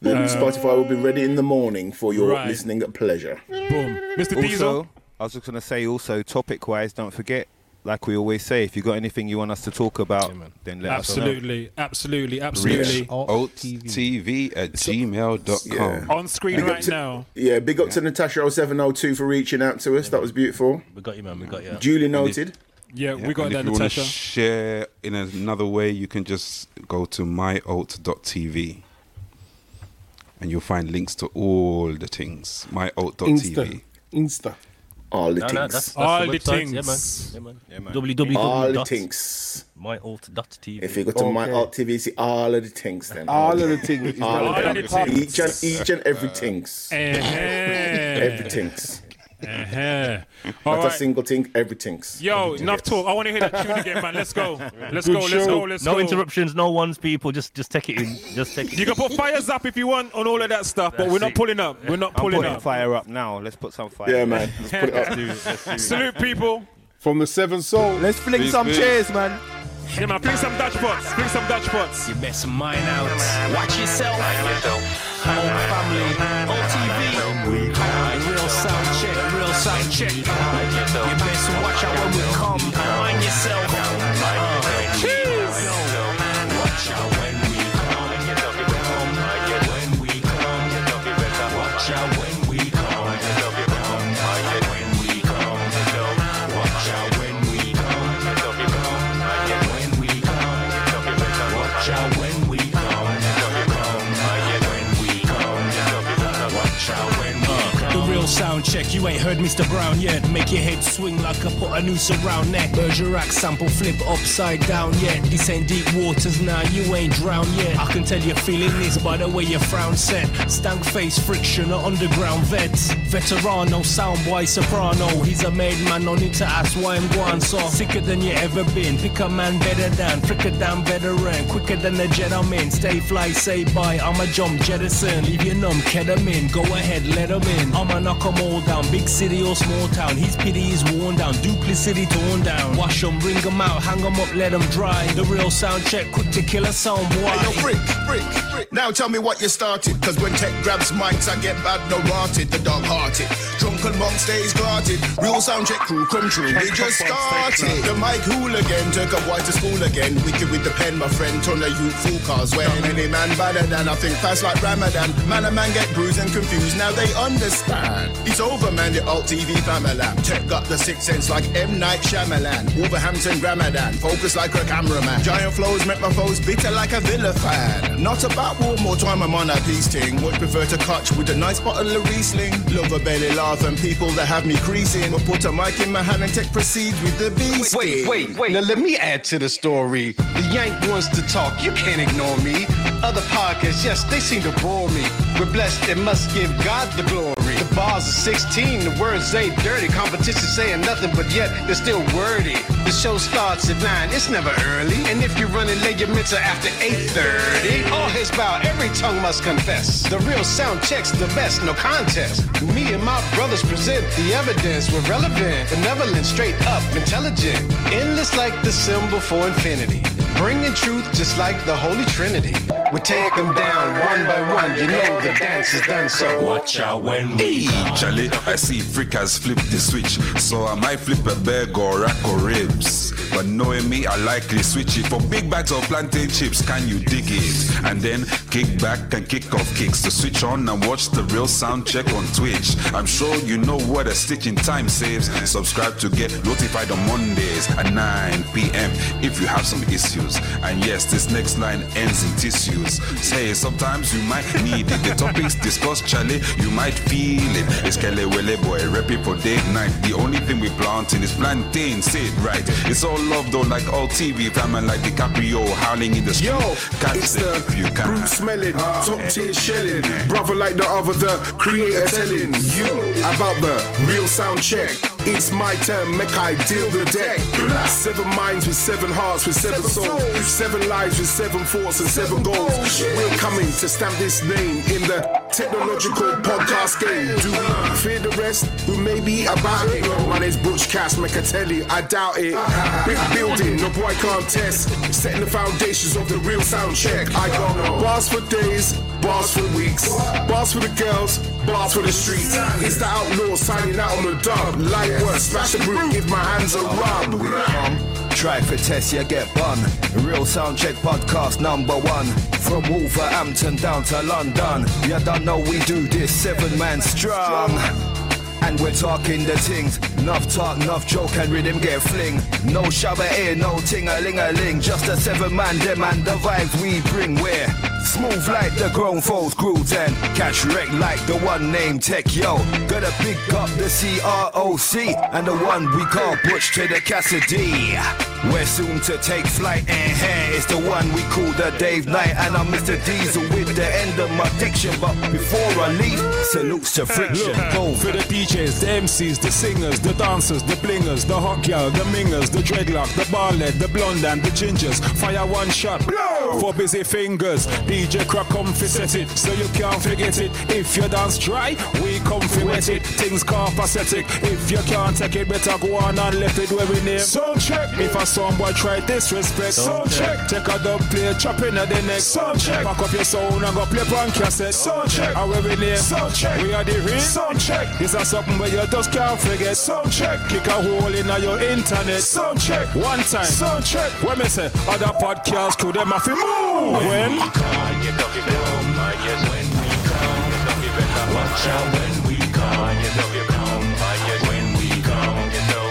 Then Uh, Spotify will be ready in the morning for your Right. listening pleasure. Boom, Mr. Diesel. Also, I was just going to say, also topic wise, don't forget, like we always say, if you got anything you want us to talk about, then let us know. Absolutely, absolutely, absolutely. Reach alttv at gmail.com. On screen Big right to- now. Yeah, big up to Natasha 0702 for reaching out to us. That was beautiful. We got you, man. We got you. Duly noted. Yeah, we got that, if you want to Natasha. share in another way, you can just go to myalt.tv and you'll find links to all the things. myalt.tv. Insta. Insta. All the No, things. no, that's, that's All the the things. Yeah, man. Yeah, man. man. www. all the dot things. myalt.tv. If you go to Okay. my alt TV, see all of the things then. All of the things. It's All of the the things. Each and each and every things. Uh-huh. Everything's. Uh-huh. All Not a right. single thing, everything's. Yo, enough talk. I want to hear that tune again, man. Let's go. Let's Good go. Let's go. Let's no go. interruptions, no ones, people. Just just take it in. Just take it You can put fires up if you want on all of that stuff, but we're not it. pulling up. We're not I'm pulling putting up. fire up now. Let's put some fire. Yeah, man. Let's put it up. Let's do let's do. Salute, people. From the Seven Soul. Let's fling Peace, some peace. cheers, man. Yeah, man. Bring some Dutch pots. Bring some Dutch pots. You best mine out. Watch yourself. Whole family. Whole TV. Real sound check. Real check. You best watch out when we sound check, you ain't heard Mr. Brown yet. Make your head swing like I put a noose around neck. Bergerac sample flip upside down yet. This ain't deep waters now, you ain't drowned yet. I can tell you're feeling this by the way your frown set. Stank face friction, or underground vets. Veterano, sound boy soprano. He's a made man, no need to ask why I'm going so. Sicker than you ever been. Pick a man better than, pricker than veteran. Quicker than the gentleman. Stay fly, say bye. I'm a jump jettison. Leave your numb, ketamine. Go ahead, let him in. I'ma knock 'em all down. Big city or small town. His pity is worn down. Duplicity torn down. Wash 'em, bring 'em out, hang 'em up, let 'em dry. The real sound check, quick to kill a sound boy. Hey, yo, Frick, Frick, Frick. Now tell me what you started. Cause when tech grabs mics, I get bad, no rotted, the dog hearted. Drunken monk stays guarded. Real sound check crew come true. We just started. The mic hooligan took a boy to school again. Wicked with the pen, my friend, turn the youth fool cars. When any man better than I think fast like Ramadan. Man and man get bruised and confused. Now they understand. man. It's over, man, the alt TV family. Tech got the sixth sense like M. Night Shyamalan. Wolverhampton Ramadan. focus like a cameraman. Giant flows make my foes bitter like a Villa fan. Not about war, more time I'm on a peace ting. Would prefer to catch with a nice bottle of Riesling. Love a belly laugh and people that have me creasing. But put a mic in my hand and take proceed with the beast. Wait, wait, wait. Now let me add to the story. The Yank wants to talk, you can't ignore me. Other podcasts, yes, they seem to bore me. We're blessed and must give God the glory. The bars are 16, the words ain't dirty. Competition saying nothing, but yet they're still wordy. The show starts at 9, it's never early. And if you're running late, your minutes are after 8.30. All his bow, every tongue must confess. The real sound checks the best, no contest. Me and my brothers present the evidence. We're relevant, benevolent, straight up, intelligent. Endless like the symbol for infinity. Bringing truth just like the Holy Trinity. We take them down one by one. You know the dance is done, so watch out when we Charlie, I see freakers flip the switch. So I might flip a burger or rack or ribs. But knowing me, I likely switch it for big bags of plantain chips. Can you dig it? And then kick back and kick off kicks to switch on and watch the real sound check on Twitch. I'm sure you know what a stitch in time saves. Subscribe to get notified on Mondays at 9 p.m. if you have some issues. And yes, this next line ends in tissues. Say sometimes you might need it. The topics discussed, Charlie, you might feel it. It's Kweli Kweli boy, repping for Dave Knight. The only thing we planting is plantain. Say it right. It's all love though, like all TV family, like DiCaprio howling in the street. Yo, Catch it's the if you can. Bruce smelling, ah. top tier shelling. Brother like the other, the creator telling you about the real sound check. It's my turn, make I deal the deck. Seven minds with seven hearts with seven souls. Seven lives with seven thoughts and seven goals. We're coming to stamp this name in the technological podcast game. Do we fear the rest who may be about it? My name's Butch Cass Mecatelli, I doubt it. Big building, no boy can't test. Setting the foundations of the real sound check. I got bars for days, bars for weeks, bars for the girls, bars for the streets. It's the outlaw signing out on the dub. Light work, smash the brute, give my hands a rub. Try for test, you get bun. Real Soundcheck podcast number one. From Wolverhampton down to London. You don't know we do this seven man strong. And we're talking the things. Enough talk, enough joke, and rhythm get fling. No shower here, no ting a ling a ling. Just a seven man, them and the vibes we bring. We're smooth like the grown folks grooves and catch wreck like the one named Tech Yo. Gotta pick up the CROC and the one we call Butch to the Cassidy. We're soon to take flight and here is the one we call the Dave Knight and I'm Mr. Diesel with the end of my diction. But before I leave, salutes to friction. Boom. For the DJs, the MCs, the singers, the dancers, the blingers, the hot girl, the mingers, the dreadlock, the barlet, the blonde and the gingers. Fire one shot blow for busy fingers. DJ crack come fi set it, so you can't forget it. If you dance dry, we come fi wet it. Things pathetic. If you can't take it, better go on and left it where we name. Sound check. If a song boy try disrespect, sound check. Take a dub play, chop in at the neck. Sound check. Pack up your sound and go play on cassette. Sound check. And where we name. Sound check. We are the real. Sound check. This is something where you just can't forget. Sound check. Kick a hole in your internet. Sound check. One time. Sound check. When me say other podcasts to them have to move. When? Watch out when we come, you know you come. Ah, yes, when we come, you know.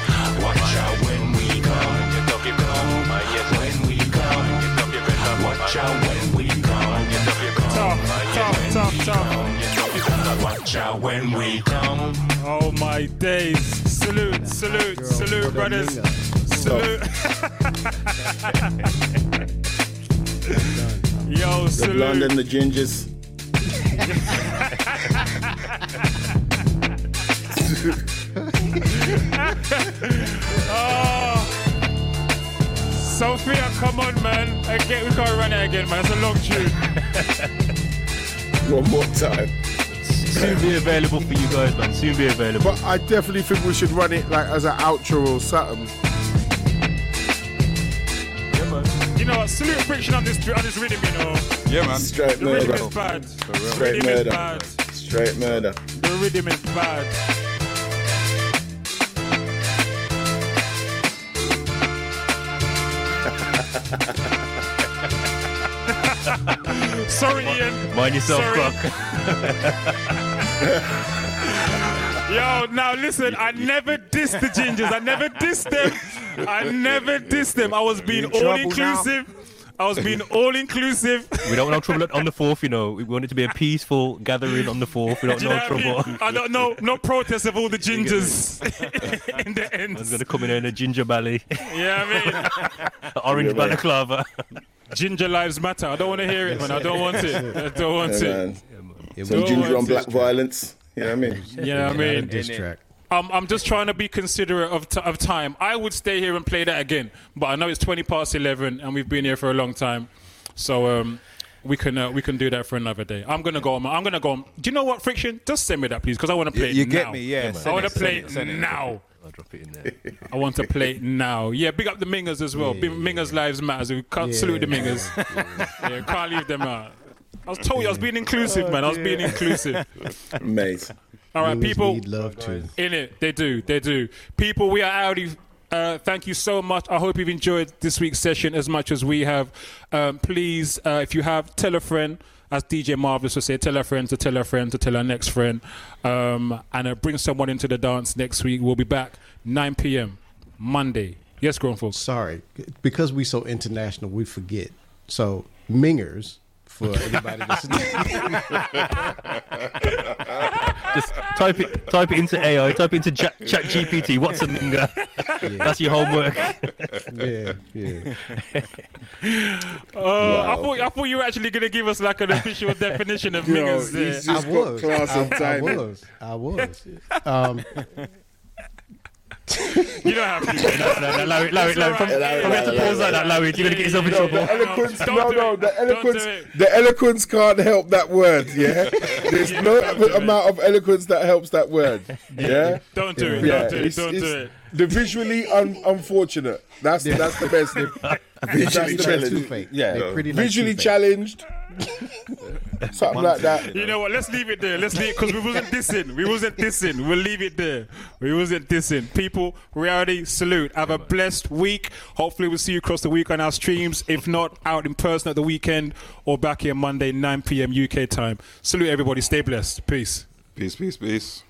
Watch out when we come, you know you come. Ah, yes, when we come, you know you better. Watch out when we come, you know you come. Ah, yes, when we come, you know you better. Watch out when we come. Oh my days. Salute, salute, salute, brothers. Salute. Yo, The salute. blonde and the gingers. oh. Sophia, come on, man. Again, we can't run it again, man. It's a long tune. One more time. Soon be available for you guys, man. Soon be available. But I definitely think we should run it like as an outro or something. You know what? Salute friction on this on this rhythm, you know. Yeah, man. Straight The rhythm murder. is bad. Straight rhythm is murder. bad. Straight murder. The rhythm is bad. Sorry, Ian. Mind yourself, Sorry. Croc. Yo, now listen, I never dissed the gingers. I never dissed them. I never dissed them. I was being in all trouble inclusive. I was being all inclusive. We don't want no trouble on the fourth, you know. We want it to be a peaceful gathering on the fourth. We don't Do you know know what I mean? trouble. I don't know. No protest of all the gingers in the end. I'm end. gonna come in here in a ginger belly, Yeah, I mean, orange Yeah, man. balaclava. ginger lives matter. I don't want to hear it, man. I don't want it. I don't want Yeah, it. man. Some ginger on black violence. You know what I mean? Yeah, I mean, diss track. I'm, I'm just trying to be considerate of, t- of time. I would stay here and play that again, but I know it's 20 past 11 and we've been here for a long time. So um, we can uh, we can do that for another day. I'm gonna go. on- I'm gonna go. on- Do you know what, Friction? Just send me that, please, because I want to play You it get now. me, yeah, I want to play send it, send it it. now. I'll drop it in there. I want to play it now. Yeah, big up the Mingers as well. Big Mingers lives matter. We can't salute the Mingers. yeah, can't leave them out. I was told you I was being inclusive, man. I was being inclusive. Mate. All right, Mingers people. need love too. In it, they do, they do. People, we are out. Uh, thank you so much. I hope you've enjoyed this week's session as much as we have. Um, please, uh, if you have, tell a friend. As DJ Marvelous would say, tell a friend to tell a friend to tell our next friend, um, and uh, bring someone into the dance next week. We'll be back 9 p.m. Monday. Yes, grown folks. Sorry, because we're so international, we forget. So Mingers for anybody listening. Just type it, type it into AI, type it into Chat, Chat GPT. What's a minga? That's your homework. yeah, yeah. Uh, I thought I thought you were actually gonna give us like an official definition of Yo, mingers. there. he's I just got was. class I, and I timing. was. I was. Um, You don't have to. No, no, allow it, allow it, allow it. From, from here to pause like that, allow it. You're gonna get yourself in trouble. the eloquence, Don't no, no, the eloquence, the eloquence can't help that word. Yeah, there's no amount of eloquence that helps that word. Yeah, Don't do it. yeah, Don't do it. it's- Don't it's do it. The visually un- unfortunate. That's that's the best. That's Visually the challenged. Two-Face. Yeah, They're pretty like visually Two-Face. challenged. Something like that. You know what? Let's leave it there. Let's leave it because we wasn't dissing. We wasn't dissing. We'll leave it there. We wasn't dissing. People, reality salute. Have a blessed week. Hopefully, we'll see you across the week on our streams. If not, out in person at the weekend or back here Monday, 9 p.m. UK time. Salute everybody. Stay blessed. Peace. Peace, peace, peace.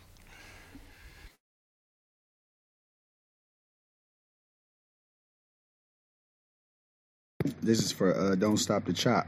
This is for uh, Don't Stop the Chop.